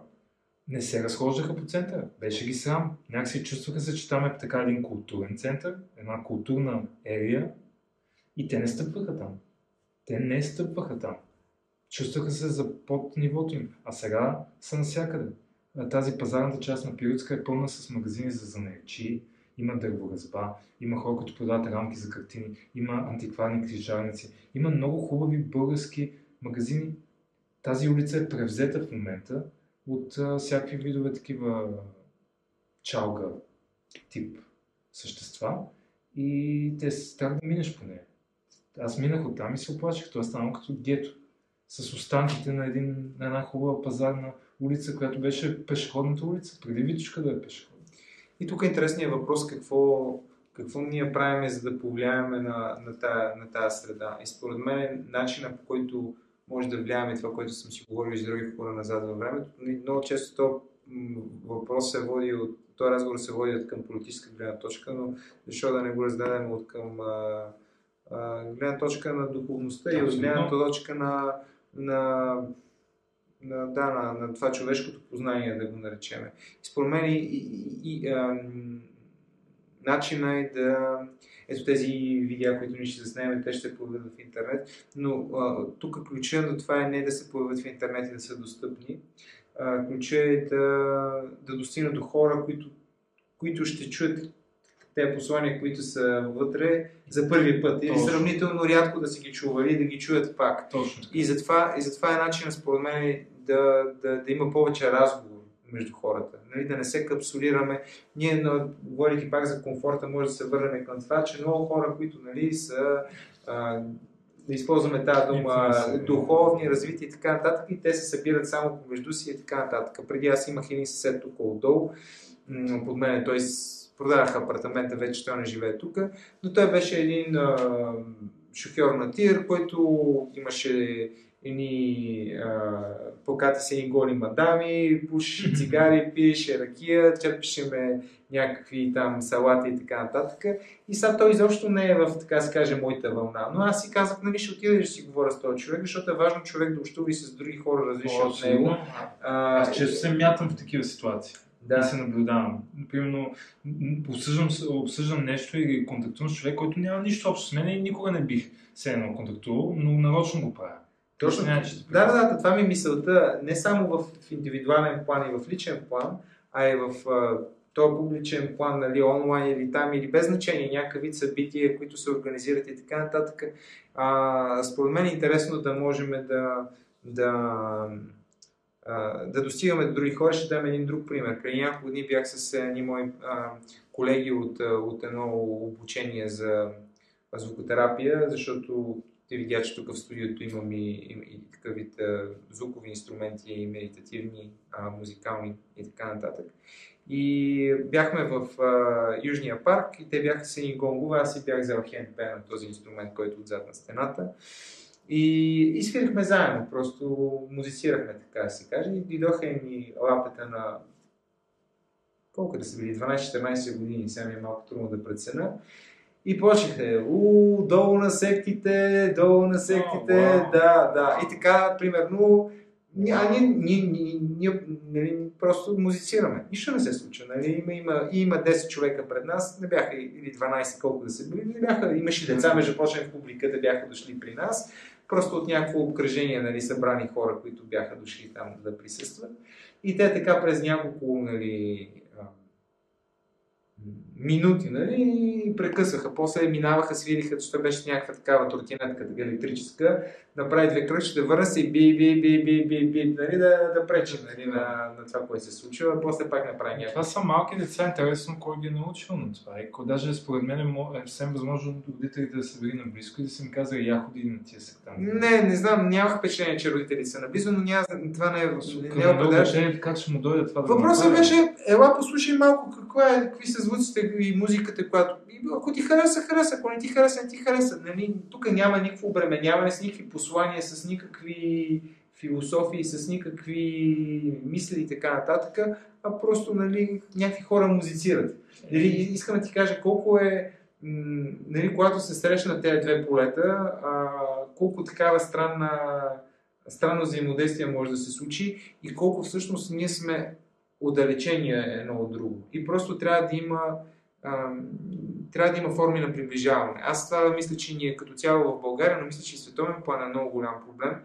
не се разхождаха по центъра. Беше ги срам. Някакси чувстваха се, че там е така един културен център, една културна ерия и те не стъпваха там. Те не стъпваха там. Чувстваха се за под нивото им, а сега са навсякъде. Тази пазарната част на Пиротска е пълна с магазини за занаячи, има дърворазба, има хора, които продават рамки за картини, има антикварни книжарници, има много хубави български магазини. Тази улица е превзета в момента от а, всякакви видове такива чалга тип същества и те трябва да минеш по нея. Аз минах оттам и се оплачих. Това станало като гето. С останките на, един, на една хубава пазарна улица, която беше пешеходната улица, преди Витушка да е пешеходна. И тук е интересният въпрос какво, какво ние правиме, за да повлияем на, на, тая, на тази среда. И според мен начина по който може да влияеме това, което съм си говорил с други хора назад във времето. Много често то въпрос се води от, този разговор се води от към политическа гледна точка, но защо да не го разгледаме от към а, гледна точка на духовността да, и от гледна точка на, на, на, да, на, на това човешкото познание, да го наречем. И според мен и, и, и а, начина е да ето тези видеа, които ние ще заснемем, те ще се появят в интернет, но а, тук ключа на това е не да се появят в интернет и да са достъпни, а, ключа е да, да достигнат до хора, които, които ще чуят те послания, които са вътре за първи път. Или сравнително рядко да си ги чували да ги чуят пак. Точно. И затова, и затова е начинът, според мен, да, да, да има повече разговор между хората. Нали, да не се капсулираме. Ние, говорейки пак за комфорта, може да се върнем към това, че много хора, които нали, са а, да използваме тази дума, духовни, развити и така нататък, и те се събират само помежду си и така нататък. Преди аз имах един съсед тук отдолу, под мен той продадах апартамента, вече той не живее тук, но той беше един а, шофьор на тир, който имаше едни поката се едни голи мадами, пуши цигари, пиеше ракия, черпише ме някакви там салати и така нататък. И сега той изобщо не е в, така се каже, моята вълна. Но аз си казах, нали, ще отида и ще си говоря с този човек, защото е важно човек да общува и с други хора, различни от него. А, аз често се мятам в такива ситуации. Да. Се наблюдавам. Примерно, обсъждам, обсъждам нещо и контактувам с човек, който няма нищо общо с мен и никога не бих се едно контактувал, но нарочно го правя. Точно. Да, да, да, това ми е мисълта не само в, в индивидуален план и в личен план, а и в а, този публичен план, нали, онлайн или там, или без значение, някакъв вид събития, които се организират и така нататък. А, според мен е интересно да можем да, да, да достигаме до други хора. Ще дам един друг пример. Преди няколко дни бях с едни мои а, колеги от, от едно обучение за звукотерапия, защото те видя, че тук в студиото имам и, и, и такъв вид звукови инструменти, и медитативни, а, музикални и така нататък. И бяхме в а, Южния парк и те бяха с едни гонгове, аз си бях взел хендбе на този инструмент, който е отзад на стената. И, и свирихме заедно, просто музицирахме, така да се каже. И дойдоха ни лапета на колко да са били, 12-14 години, сега ми е малко трудно да прецена. И почнаха, у, долу на сектите, долу на сектите, oh, wow. да, да. И така, примерно, а ние, ние, ние, ние нали, просто музицираме. Нищо не се случва. Нали? Има, има, има 10 човека пред нас, не бяха или 12 колко да се били, не бяха, имаше деца, между прочим в публиката бяха дошли при нас. Просто от някакво обкръжение, нали, събрани хора, които бяха дошли там да присъстват. И те така през няколко нали, минути, нали, и прекъсваха. После минаваха, свириха, защото беше някаква такава тротинетка, така електрическа, направи две кръчи, да върна се и би, би, би, би, би, би, нали, да, да пречи нали, на, на, това, което се случва, а после пак направи някаква. Това са малки деца, интересно кой ги е научил на това. И даже според мен е съвсем възможно родителите да се били наблизко и да са ми казали, я ходи на тия там. Не, не знам, нямах впечатление, че родителите са наблизо, но няма, това не е, не е определящо. Как ще му дойде това да Въпросът беше, ела послушай малко какво е, какви са звуците и музиката, която ако ти хареса, хареса, ако не ти хареса, не ти хареса. Нали, тук няма никакво обременяване с никакви послания, с никакви философии, с никакви мисли и така нататък, а просто нали, някакви хора музицират. Нали, искам да ти кажа колко е, нали, когато се срещнат тези две полета, а, колко такава странна, странно взаимодействие може да се случи и колко всъщност ние сме отдалечени едно от друго. И просто трябва да има трябва да има форми на приближаване. Аз това мисля, че ние като цяло в България, но мисля, че и световен план е много голям проблем.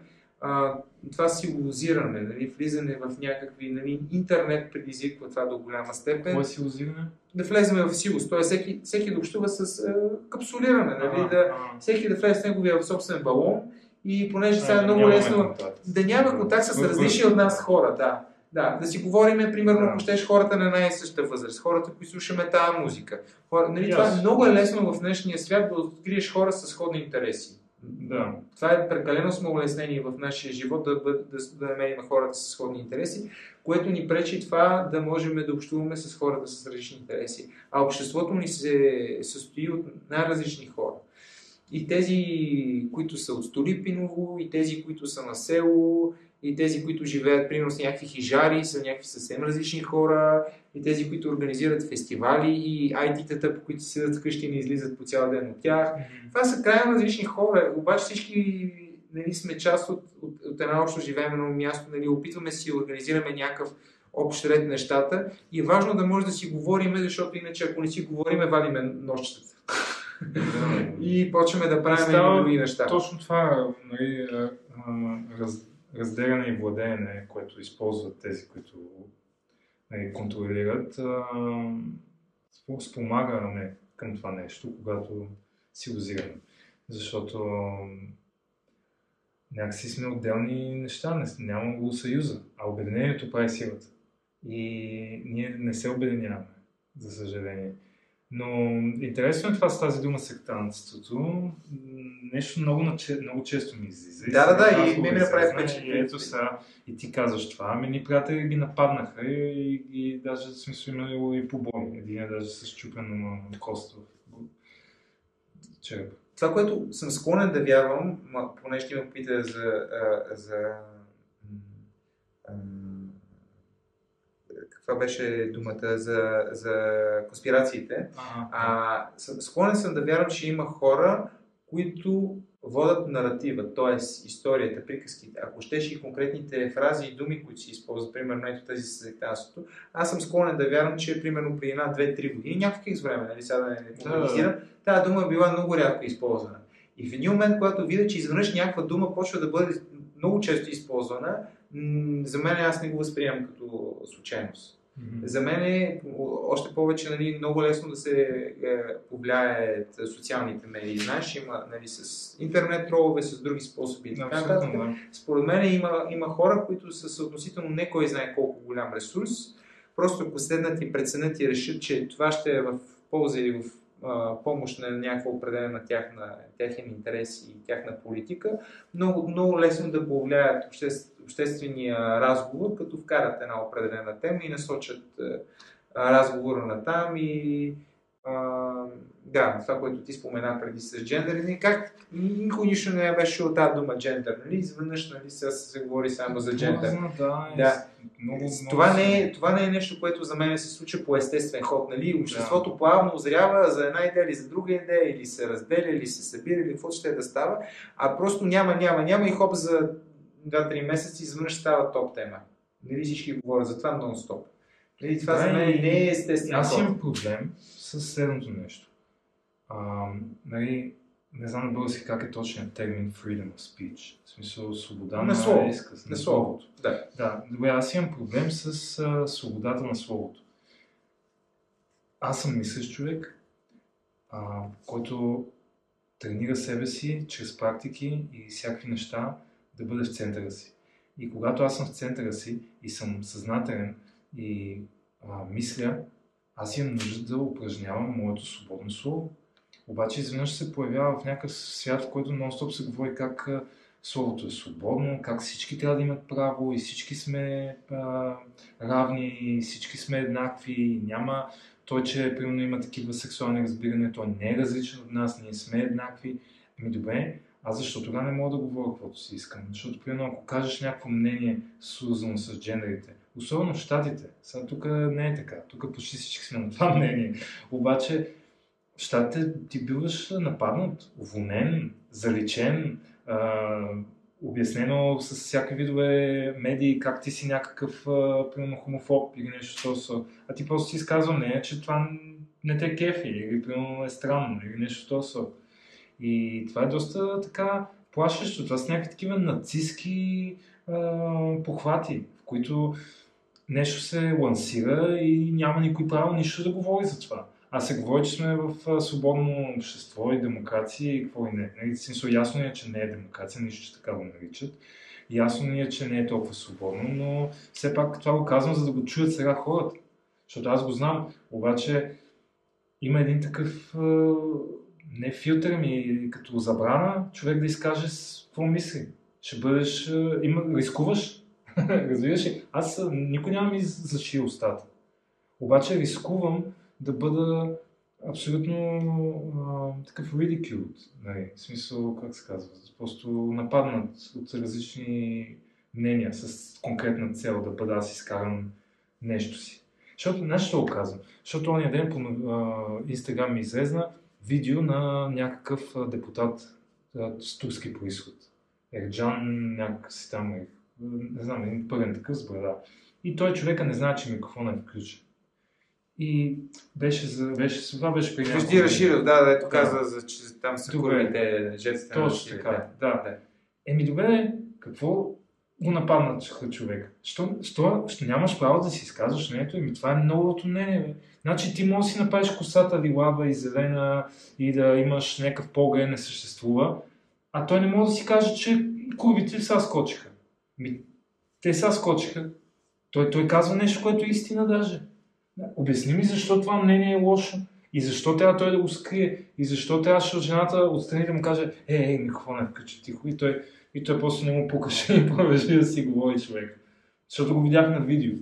А, това силозиране, нали, влизане в някакви... Нали, интернет предизвиква това до голяма степен. Какво е силозиране? Да влеземе в силост. Тоест всеки, всеки да общува с а, капсулиране. Нали, да, всеки да влезе с неговия собствен балон и понеже сега е много лесно да няма контакт с различни от нас хора. Да. Да, да си говорим, примерно, да. ако щеш хората на една и съща възраст, хората, които слушаме тази музика. Хора, нали, yes. Това е много е лесно в днешния свят да откриеш хора с сходни интереси. Да. Това е прекалено сме улеснение в нашия живот да, да, да, да намерим хората с сходни интереси, което ни пречи това да можем да общуваме с хората с различни интереси. А обществото ни се състои от най-различни хора. И тези, които са от Столипиново, и тези, които са на село, и тези, които живеят, примерно, с някакви хижари, са някакви съвсем различни хора, и тези, които организират фестивали, и IT-тата, по които седят вкъщи и не излизат по цял ден от тях. Mm-hmm. Това са крайно различни хора, обаче всички нали, сме част от, от, от една общо живеемено място, нали, опитваме си организираме някакъв общ ред нещата и е важно да може да си говориме, защото иначе ако не си говориме, валиме нощчета. и почваме да правим други неща. Точно това нали, раз, разделяне и владеене, което използват тези, които нали, контролират, спомагаме към това нещо, когато си озираме. Защото някакси сме отделни неща, няма го съюза, а обединението прави силата. И ние не се обединяваме, за съжаление. Но интересно е това с тази дума сектантството. Нещо много, много често ми излиза. Да, да, да, и ми направи впечатление. Ето сега, и ти казваш това, ами ни приятели ги нападнаха и, и, и даже в смисъл имало и побой. Един е даже с чупено кост в черепа. Това, което съм склонен да вярвам, поне ще ме пита за, за това беше думата за, за конспирациите. Ага. А, склонен съм да вярвам, че има хора, които водят наратива, т.е. историята, приказките. Ако щеше и конкретните фрази и думи, които се използват, примерно ето тази с сектанството, аз съм склонен да вярвам, че примерно при една, две, три години, някакъв време, нали, сега да не популяризирам, тази дума е била много рядко използвана. И в един момент, когато видя, че изведнъж някаква дума почва да бъде много често използвана, за мен аз не го възприемам като случайност. Mm-hmm. За мен е още повече нали, много лесно да се е, повлияят социалните медии. Знаеш, има нали, с интернет тролове, с други способи и така нататък. Да. Според мен има, има хора, които са съотносително не кой знае колко голям ресурс. Просто ако седнат и преценят и решат, че това ще е в полза или в помощ на някаква определена тяхна, тяхен интерес и тяхна политика, много, много лесно да повлияят обществ, обществения разговор, като вкарат една определена тема и насочат разговора на там и да, това, което ти спомена преди с джендър, нали, как никой нищо не беше от тази дума джендър, нали? Изведнъж, нали, сега се говори само за джендър. Да, да. Много, много това, не е, това не е нещо, което за мен се случва по естествен ход, нали? Обществото да. плавно озрява за една идея или за друга идея, или се разделя, или се събира, или какво ще е да става, а просто няма, няма, няма и хоп за 2-3 месеца изведнъж става топ тема. Нали всички говорят за това нон-стоп. Нали, това да, за мен не е естествено. Аз имам проблем с следното нещо. А, нали, не знам на български как е точният термин freedom of speech. В смисъл свобода На на, слово. изказ. На словото. Да. Да, добре, аз имам проблем с а, свободата на словото. Аз съм мислещ човек, а, който тренира себе си чрез практики и всякакви неща да бъде в центъра си. И когато аз съм в центъра си и съм съзнателен и а, мисля, аз имам нужда да упражнявам моето свободно слово. Обаче изведнъж се появява в някакъв свят, в който нон-стоп се говори как словото е свободно, как всички трябва да имат право и всички сме а, равни, и всички сме еднакви, и няма той, че примерно има такива сексуални разбирания, той не е различен от нас, ние сме еднакви. Ами добре, аз защо тогава не мога да говоря каквото си искам? Защото, примерно, ако кажеш някакво мнение, свързано с джендерите, особено в Штатите, сега тук не е така, тук почти всички сме на това мнение, обаче в Штатите ти биваш нападнат, уволнен, заличен, а, обяснено с всякакви видове медии как ти си някакъв, а, примерно, хомофоб или нещо сорт. А ти просто си изказва мнение, че това не те кефи или примерно е странно или нещо сорт. И това е доста така плашещо. Това са някакви такива нацистски а, похвати, в които нещо се лансира и няма никой право нищо да говори за това. А се говори, че сме в свободно общество и демокрация и какво и не. Нали, смисъл, ясно е, че не е демокрация, нищо че така го наричат. Ясно ни е, че не е толкова свободно, но все пак това го казвам, за да го чуят сега хората. Защото аз го знам, обаче има един такъв не филтър, ми като забрана човек да изкаже какво мисли. Ще бъдеш, има, рискуваш. Разбираш ли? Аз никой няма ми заши устата. Обаче рискувам да бъда абсолютно а, такъв ridiculed. Нали? В смисъл, как се казва, просто нападнат от различни мнения с конкретна цел да бъда аз изкаран нещо си. Защото, знаеш, що го казвам? Защото ония ден по Инстаграм ми излезна видео на някакъв депутат а, с турски происход. Ерджан някакъв си там, е, не знам, един пълен такъв с брада. И той човека не знае, че микрофонът е включен. И беше, за, беше, това беше при няколко Вижди дни. Рашидов, да, да, ето Да. каза, за, че там са курвите, жертвите на Точно така, да. да. Еми добре, какво го нападна ч- човек? Що, що, що нямаш право да си изказваш мнението? Еми това е новото мнение. Бе. Значи ти можеш да си направиш косата лилава и зелена и да имаш някакъв поглед не съществува, а той не може да си каже, че курвите са скочиха. Ми, те са скочиха. Той, той казва нещо, което е истина даже. Обясни ми защо това мнение е лошо. И защо трябва той да го скрие? И защо трябваше жената отстрани да му каже, е, е, микрофона е включи тихо. И той, и той после не му пукаше и продължи да си говори човек. Защото го видях на видео.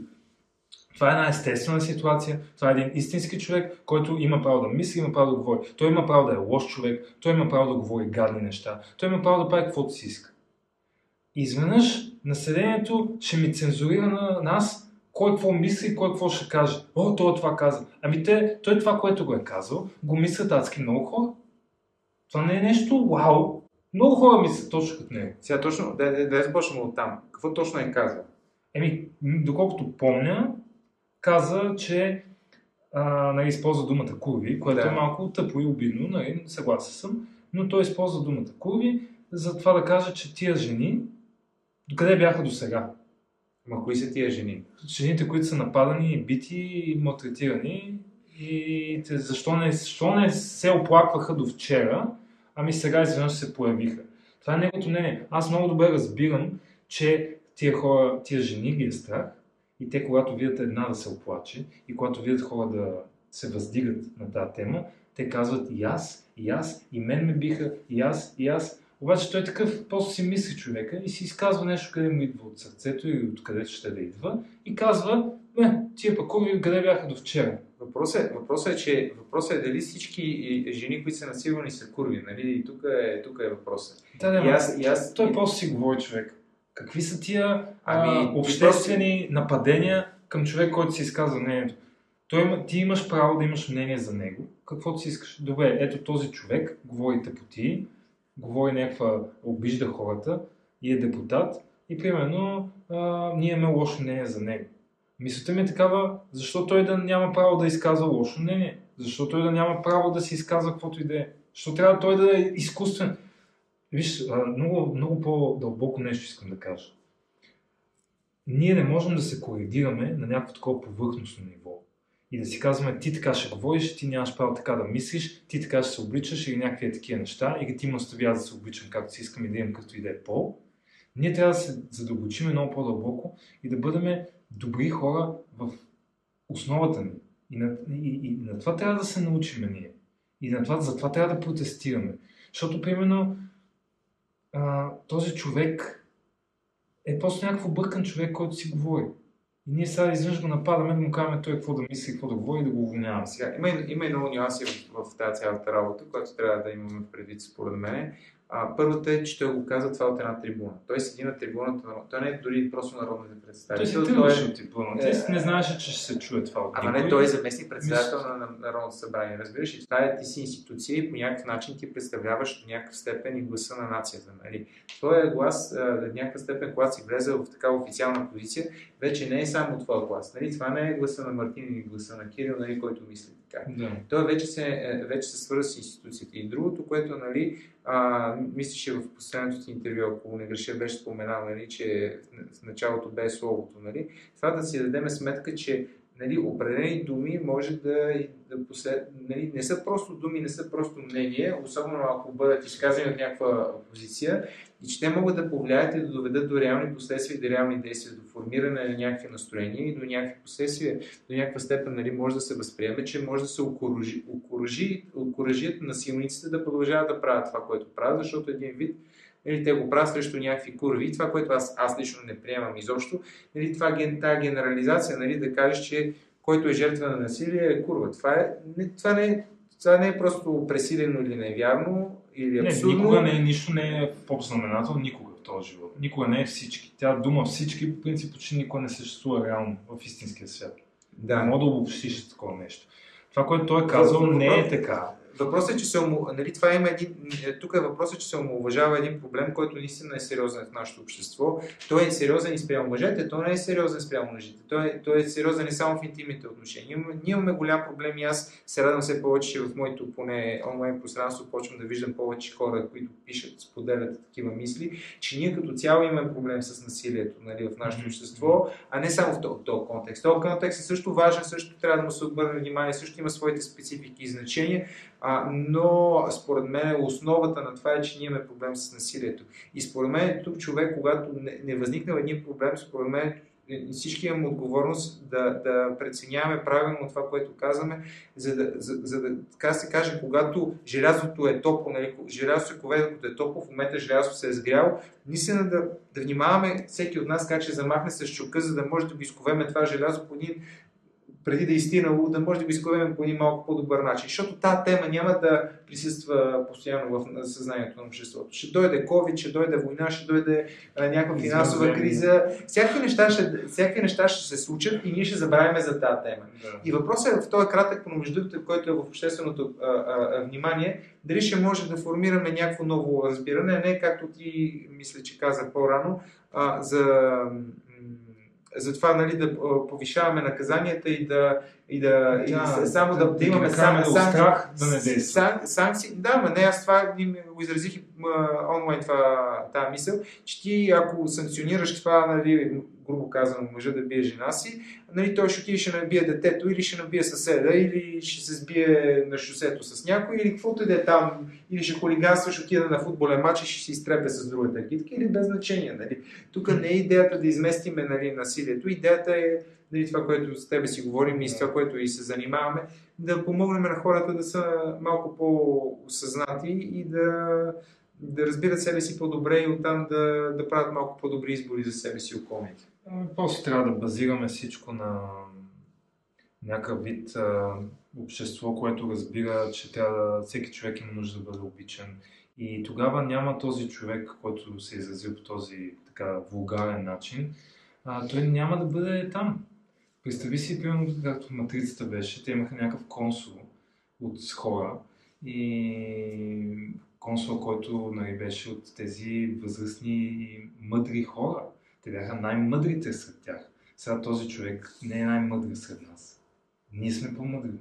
Това е една естествена ситуация. Това е един истински човек, който има право да мисли, има право да говори. Той има право да е лош човек, той има право да говори гадни неща, той има право да прави каквото си иска. И изведнъж населението ще ми цензурира на нас кой какво мисли и кой какво ще каже. О, той това каза. Ами те, той това, което го е казал, го мислят адски много хора. Това не е нещо вау. Много хора мислят точно като него. Сега точно, да, да, да започнем от там. Какво точно е казал? Еми, доколкото помня, каза, че а, нали, използва думата курви, което Да. е малко тъпо и обидно, нали, съгласен съм, но той използва думата курви, за това да каже, че тия жени, докъде бяха до сега? Ма кои са тия жени? Жените, които са нападани, бити малтретирани, и те, защо, не, защо не се оплакваха до вчера, ами сега изведнъж се появиха. Това е неговото мнение. Аз много добре разбирам, че тия хора, тия жени ги е страх и те, когато видят една да се оплаче и когато видят хора да се въздигат на тази тема, те казват и аз, и аз, и мен ме биха, и аз, и аз. Обаче той такъв просто си мисли човека и си изказва нещо, къде му идва от сърцето или от където ще да идва и казва, не, тия пакуви къде бяха до вчера. Въпросът е, въпросът е, че въпросът е дали всички и- жени, които са насилвани, са курви. Нали? И тук е, тук е въпросът. Да, да, И аз, и аз, Той просто си говори човек. Какви са тия Ами, ами, обществени нападения към човек, който си изказва мнението? Той има, ти имаш право да имаш мнение за него, каквото си искаш. Добре, ето този човек, говори тъпоти, говори някаква, обижда хората и е депутат и примерно а, ние имаме лошо мнение за него. Мисълта ми е такава, защо той да няма право да изказва лошо мнение? Защо той да няма право да си изказва каквото и да е? Защо трябва той да е изкуствен? Виж, много, много по-дълбоко нещо искам да кажа. Ние не можем да се коригираме на някакво такова повърхностно ниво и да си казваме ти така ще говориш, ти нямаш право така да мислиш, ти така ще се обличаш или някакви е такива неща и ти ме оставя да се обличам както си искам и да имам като и да е пол. Ние трябва да се задълбочим много по-дълбоко и да бъдем добри хора в основата ни. И на, и, и на това трябва да се научим ние. И на това, за това трябва да протестираме. Защото, примерно, а, този човек е просто някакъв бъркан човек, който си говори. И ние сега изведнъж го нападаме да му казваме той какво да мисли, какво да говори и да го уволняваме. Сега, има, има и много нюанси в, в тази цялата работа, която трябва да имаме предвид според мен. А, първата е, че той го каза това от една трибуна. Той седи на трибуната, той не е дори просто народните представители. Той си той е... от трибуната. Е... не знаеше, че ще се чуе това от Ама не, той е заместник председател Мис... на Народното събрание. Разбираш, и това е ти си институция и по някакъв начин ти представляваш до някакъв степен и гласа на нацията. Нали? Твоя глас, в някаква степен, когато си влезе в такава официална позиция, вече не е само твоя глас. Нали? Това не е гласа на Мартин или гласа на Кирил, нали, който мисли така. Да. Той вече се, е, вече се свърза с институцията. И другото, което нали, а, мислеше в последното ти интервю, ако не греша, беше споменал, нали, че в началото бе словото. Нали, това да си дадем сметка, че нали, определени думи може да, да послед... нали, не са просто думи, не са просто мнение, особено ако бъдат изказани от някаква позиция и че те могат да повлияят и да доведат до реални последствия и до реални действия, до формиране на някакви настроения и до някакви последствия, до някаква степен нали, може да се възприеме, че може да се окоръжи, окоръжи, окоръжият насилниците да продължават да правят това, което правят, защото един вид Нали, те го правят срещу някакви курви. Това, което аз, аз лично не приемам изобщо, нали, това, тази генерализация, нали, да кажеш, че който е жертва на насилие е курва. Това, е, не, това, не, това не е просто пресилено или невярно, или абсурдно. Не, никога не, е, нищо не е по-знаменател, никога в този живот. Никога не е всички. Тя дума всички, по принцип, почти никога не съществува реално в истинския свят. Да. Не мога да обобщиш такова нещо. Това, което той е казал, не е така. Въпросът е, че се нали, това има един, е, тук е въпросът, че се омалуважава един проблем, който наистина е сериозен в нашето общество. Той е сериозен и спрямо мъжете, той не е сериозен спрямо мъжете. Той, е, той е сериозен и само в интимните отношения. Ние, ние имаме голям проблем и аз се радвам все повече, че в моето поне онлайн пространство почвам да виждам повече хора, които пишат, споделят такива мисли, че ние като цяло имаме проблем с насилието нали, в нашето общество, а не само в този, този контекст. Този контекст е също важен, също трябва да му се обърне внимание, също има своите специфики и значения, а, но според мен основата на това е, че ние имаме проблем с насилието. И според мен тук човек, когато не, не възникнал един проблем, според мен всички имаме отговорност да, да преценяваме правилно това, което казваме, за да, за, за да така се каже, когато желязото е топло, нали, желязото е коведото е топло, в момента желязото се е сгряло, наистина да, да внимаваме всеки от нас как ще замахне с чука, за да може да го изковеме това желязо по един преди да е изтинало, да може да го изковем по един малко по-добър начин. Защото тази тема няма да присъства постоянно в съзнанието на обществото. Ще дойде COVID, ще дойде война, ще дойде а, някаква финансова криза. Всякакви неща, ще, всякакви неща ще се случат и ние ще забравяме за тази тема. Да. И въпросът е в този кратък промеждутък, който е в общественото а, а, внимание, дали ще може да формираме някакво ново разбиране, не както ти мисля, че каза по-рано, а, за затова нали, да повишаваме наказанията и да, и да, да и само да, да, да имаме сан, сан, страх да не сан, санкции. Да, ма не, аз това изразих онлайн това, тази мисъл, че ти ако санкционираш това, нали, грубо казано, мъжа да бие жена си, нали, той ще отиде ще набие детето или ще набие съседа, или ще се сбие на шосето с някой, или каквото и да е там, или ще хулиганства, ще отиде на футболен матч и ще се изтрепе с другата китка, или без значение. Нали. Тук не е идеята да изместиме нали, насилието, идеята е нали, това, което с тебе си говорим и с това, което и се занимаваме, да помогнем на хората да са малко по-осъзнати и да, да разбират себе си по-добре и оттам да, да правят малко по-добри избори за себе си и околните. После трябва да базираме всичко на някакъв вид а, общество, което разбира, че трябва, всеки човек има нужда да бъде обичан. И тогава няма този човек, който се е изразил по този така вулгарен начин, а, той няма да бъде там. Представи си, примерно, както матрицата беше, те имаха някакъв консул от хора и консул, който нали, беше от тези възрастни и мъдри хора. Те бяха най-мъдрите сред тях. Сега този човек не е най-мъдри сред нас. Ние сме по-мъдри.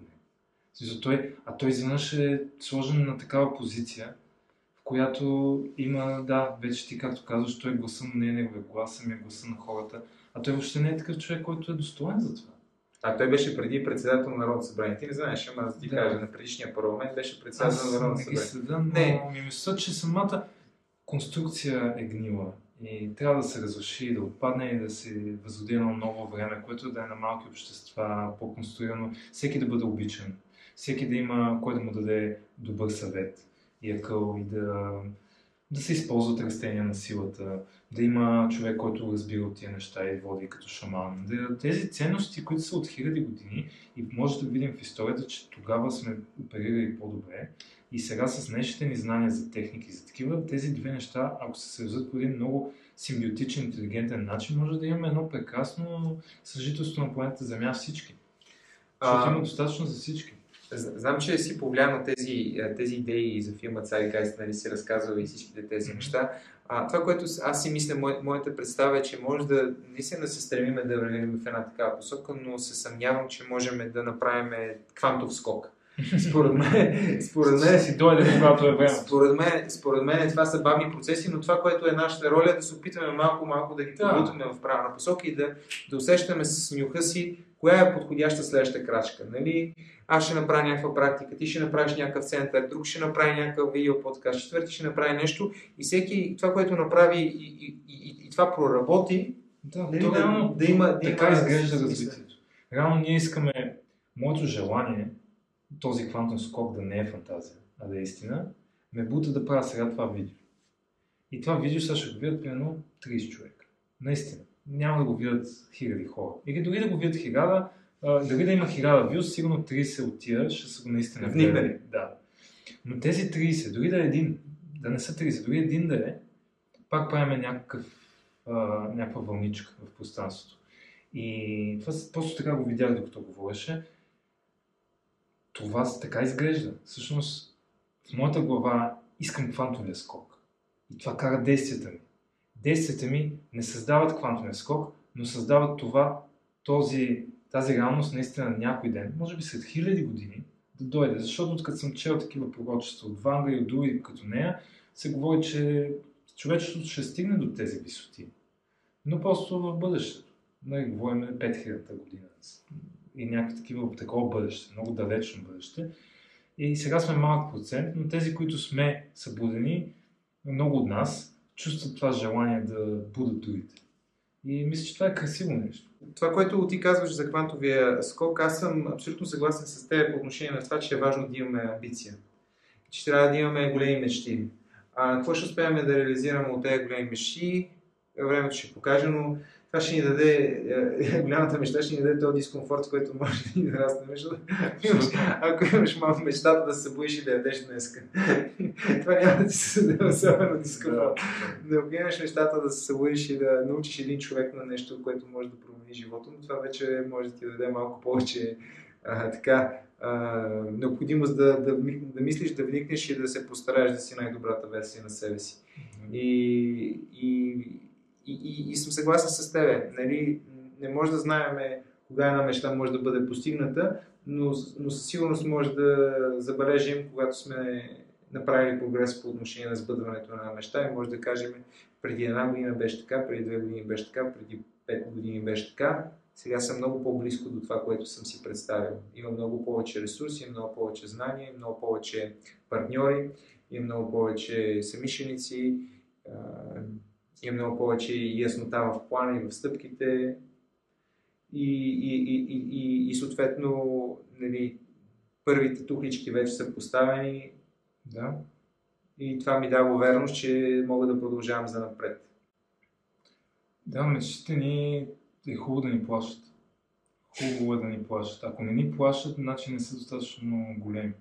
Той, а той изведнъж е сложен на такава позиция, в която има, да, вече ти както казваш, той гласа не е неговия глас, самия гласа на хората, а той въобще не е такъв човек, който е достоен за това. А той беше преди председател на Народното събрание. Ти не знаеш, ама да ти Да. кажа, на предишния парламент беше председател на Аз Народното не ги събрание. следа, но Не. ми мисля, че самата конструкция е гнила и трябва да се разруши, да отпадне и да се възроди едно ново време, което да е на малки общества, по-конструирано, всеки да бъде обичан, всеки да има кой да му даде добър съвет и акъл и да, да се използват растения на силата, да има човек, който разбира от тия неща и води като шаман. Да, тези ценности, които са от хиляди години и може да видим в историята, че тогава сме оперирали по-добре, и сега с днешните ни знания за техники и за такива, тези две неща, ако се съюзат по един много симбиотичен, интелигентен начин, може да имаме едно прекрасно съжителство на планета Земя всички. Защото А, има достатъчно за всички. Знам, че си повлиян от тези, а, тези идеи за филма Цари Гайст, нали си разказвал и всичките тези неща. А, това, което аз си мисля, мое, моята представа е, че може да наистина се стремиме да вървим в една такава посока, но се съмнявам, че можем да направим квантов скок. Според мен, според мен, си дойде, когато е време. според мен, според мен това са бавни процеси, но това, което е нашата роля е да се опитаме малко-малко да ги Да. побутаме в правилна посока и да, да усещаме с нюха си коя е подходяща следваща крачка. Нали? Аз ще направя някаква практика, ти ще направиш някакъв център, друг ще направи някакъв видео подкаст, четвърти ще направи нещо и всеки това, което направи и, и, и, и това проработи, Да, Нали, то да- реално да има- да така има изглежда развитието. Реално ние искаме, моето желание, този квантен скок да не е фантазия, а да е истина, ме бута да правя сега това видео. И това видео сега ще го видят примерно 30 човека. Наистина. Няма да го видят хиляди хора. Или дори да го видят хиляда, дори да има хиляда вюз, сигурно 30 от тия ще са го наистина Вникнали. Да. Но тези 30, дори да е един, да не са 30, дори един да е, пак правим някакъв, а, някаква вълничка в пространството. И това просто така го видях, докато говореше. Това така изглежда. Всъщност, в моята глава искам квантовия скок. И това кара действията ми. Действията ми не създават квантовия скок, но създават това, този, тази реалност наистина някой ден, може би след хиляди години, да дойде. Защото като съм чел такива пророчества от Ванга и от други като нея, се говори, че човечеството ще стигне до тези висоти. Но просто в бъдещето. Нали, говорим 5000-та година и някакви такива, такова бъдеще, много далечно бъдеще. И сега сме малък процент, но тези, които сме събудени, много от нас чувстват това желание да будат другите. И мисля, че това е красиво нещо. Това, което ти казваш за квантовия скок, аз съм абсолютно съгласен с теб по отношение на това, че е важно да имаме амбиция. Че трябва да имаме големи мечти. А какво ще успеем да реализираме от тези големи мечти, времето ще покаже, но това ще ни даде, е, голямата мечта ще ни даде този дискомфорт, който може да ни нарасне. Ако имаш малко мечтата да се събудиш и да ядеш днеска, това няма да ти се даде особено дискомфорт. Да имаш нещата да се събудиш и да научиш един човек на нещо, което може да промени живота, но това вече може да ти даде малко повече а, така, а, необходимост да, да, да мислиш, да вникнеш и да се постараеш да си най-добрата версия на себе си. И, и, и, и, и съм съгласен с тебе. Нали, не може да знаем кога една мечта може да бъде постигната, но, но със сигурност може да забележим, когато сме направили прогрес по отношение на сбъдването на мечта и може да кажем преди една година беше така, преди две години беше така, преди пет години беше така. Сега съм много по-близко до това, което съм си представил. Има много повече ресурси, много повече знания, много повече партньори, има много повече самишленици, а, има много повече яснота в плана и в стъпките. И, и, и, и, и, и съответно, нали, първите тухлички вече са поставени Да. и това ми дава увереност, че мога да продължавам за напред. Да, мечтите ни е хубаво да ни плащат. Хубаво е да ни плащат. Ако не ни плащат, значи не са достатъчно големи.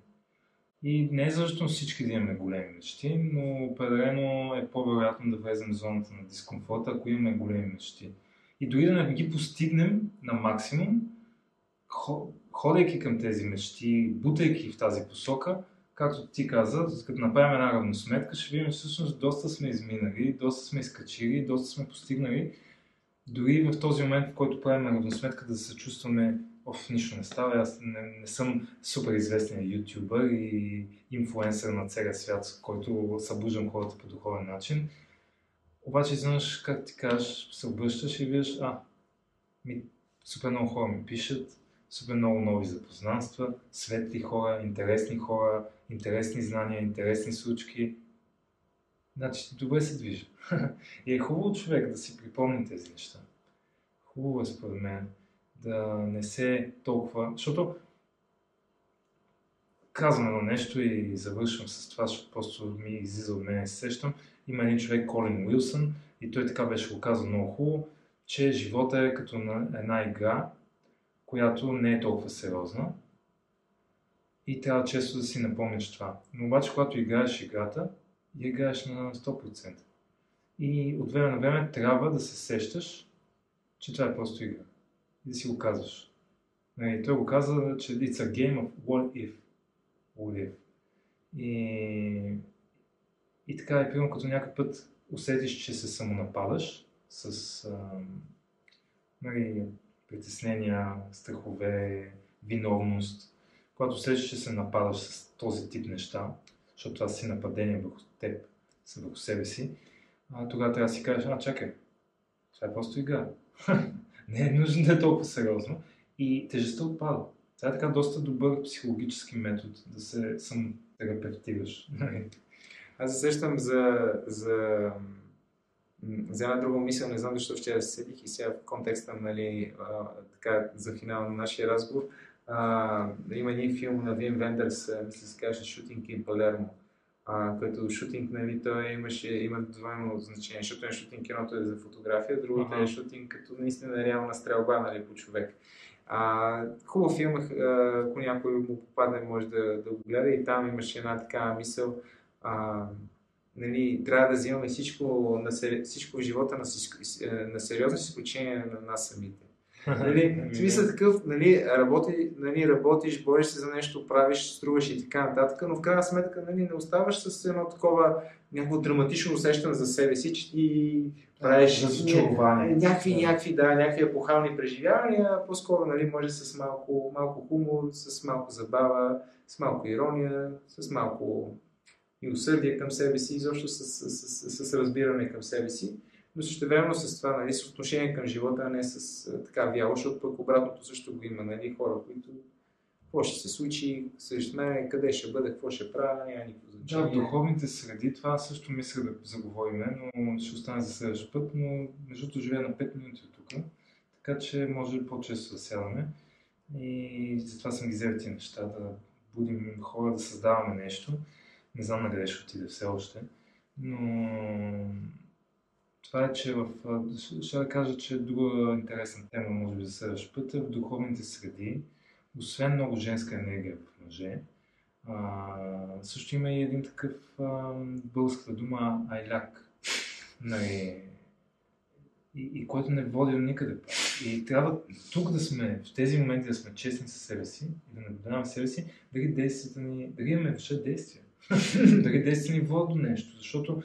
И не е задължително всички да имаме големи мечти, но определено е по-вероятно да влезем в зоната на дискомфорта, ако имаме големи мечти. И дори да не ги постигнем на максимум, хо- ходейки към тези мечти, бутайки в тази посока, както ти каза, като направим една равносметка, ще видим всъщност доста сме изминали, доста сме изкачили, доста сме постигнали. Дори в този момент, в който правим равносметка, да се чувстваме, оф, нищо не става. Аз не, не съм супер известен ютубър и инфлуенсър на целия свят, който събуждам хората по духовен начин. Обаче изведнъж, как ти кажеш, се обръщаш и виждаш, а, ми, супер много хора ми пишат, супер много нови запознанства, светли хора, интересни хора, интересни знания, интересни случки. Значи добре се движи. и е хубаво човек да си припомни тези неща. Хубаво е според мен да не се толкова, защото казвам на нещо и завършвам с това, защото просто ми излиза от мен и се сещам. Има един човек, Колин Уилсън, и той така беше го казал много хубаво, че живота е като на една игра, която не е толкова сериозна и трябва често да си напомняш това. Но обаче, когато играеш играта, я играеш на 100%. И от време на време трябва да се сещаш, че това е просто игра. И да си го казваш. И нали, той го каза, че it's a game of what if. What if. И, и така е, примерно, като някакъв път усетиш, че се самонападаш с а, нали, притеснения, страхове, виновност, когато усетиш, че се нападаш с този тип неща, защото това си нападение върху теб, върху себе си, а, тогава трябва да си кажеш, а, чакай, това е просто игра. не е нужно да е толкова сериозно и тежестта отпада. Това е така доста добър психологически метод да се сам терапевтираш. Аз се сещам за, за, за една друга мисъл, не знам защо ще я седих и сега в контекста нали, а, така, за финал на нашия разговор. А, има един филм на Вин Вендерс, мисля се каже Шутинг in Палермо а, като шутинг, нали, той имаше, има двойно значение, защото е шутинг киното е за фотография, другото uh-huh. е шутинг като наистина реална стрелба нали, по човек. А, хубав филм, ако някой му попадне, може да, да го гледа и там имаше една такава мисъл. А, нали, трябва да взимаме всичко, на, всичко в живота на, на сериозно с изключение на нас самите. Нали, смисъл такъв, нали, работи, нали, работиш, бориш се за нещо, правиш, струваш и така нататък, но в крайна сметка нали, не оставаш с едно такова някакво драматично усещане за себе си, че ти правиш някакви, някакви, да, някакви епохални преживявания, по-скоро нали, може с малко, малко хумор, с малко забава, с малко ирония, с малко и усърдие към себе си, изобщо с, с, с, с, с разбиране към себе си но също времено с това, нали, с отношение към живота, а не с а, така вяло, защото пък обратното също го има, нали, хора, които какво ще се случи срещу мен, къде ще бъде, какво ще правя, няма никакво значение. Да, в духовните среди това също мисля да заговорим, но ще остане за следващ път, но между другото живея на 5 минути от тук, така че може по-често да сядаме и затова съм ги взел тези неща, да будим хора, да създаваме нещо. Не знам на къде ще отиде все още, но това е, че в... Ще да кажа, че е друга интересна тема, може би за следващ път, е в духовните среди, освен много женска енергия в мъже, а, също има и един такъв а, българската дума айляк, нали, и, и който не води до никъде. И трябва тук да сме, в тези моменти да сме честни със себе си и да наблюдаваме себе си, дали действията ни, дали имаме въобще действия. дали действията ни водят до нещо, защото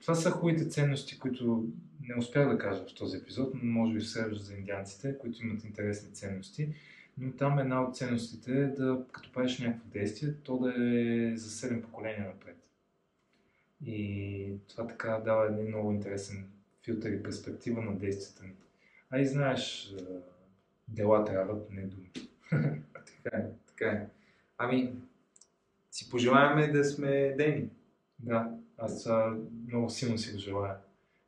това са хубавите ценности, които не успях да кажа в този епизод, но може би в следващ за индианците, които имат интересни ценности. Но там една от ценностите е да, като правиш някакво действие, то да е за 7 поколения напред. И това така дава един много интересен филтър и перспектива на действията ни. А и знаеш, дела трябват, не думи. така е, така е. Ами, си пожелаваме да сме дени. Да, аз много силно си го желая.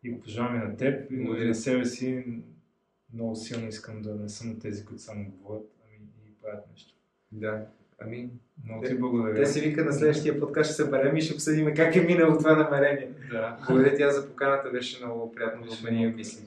И го пожелавам и на теб, и на себе си. Много силно искам да не съм от тези, които само говорят, ами и правят нещо. Да. Ами, много ти благодаря. Те си вика на следващия подкаст ще се съберем и ще обсъдим как е минало това намерение. Да. Благодаря ти за поканата, беше много приятно да обменим мисли.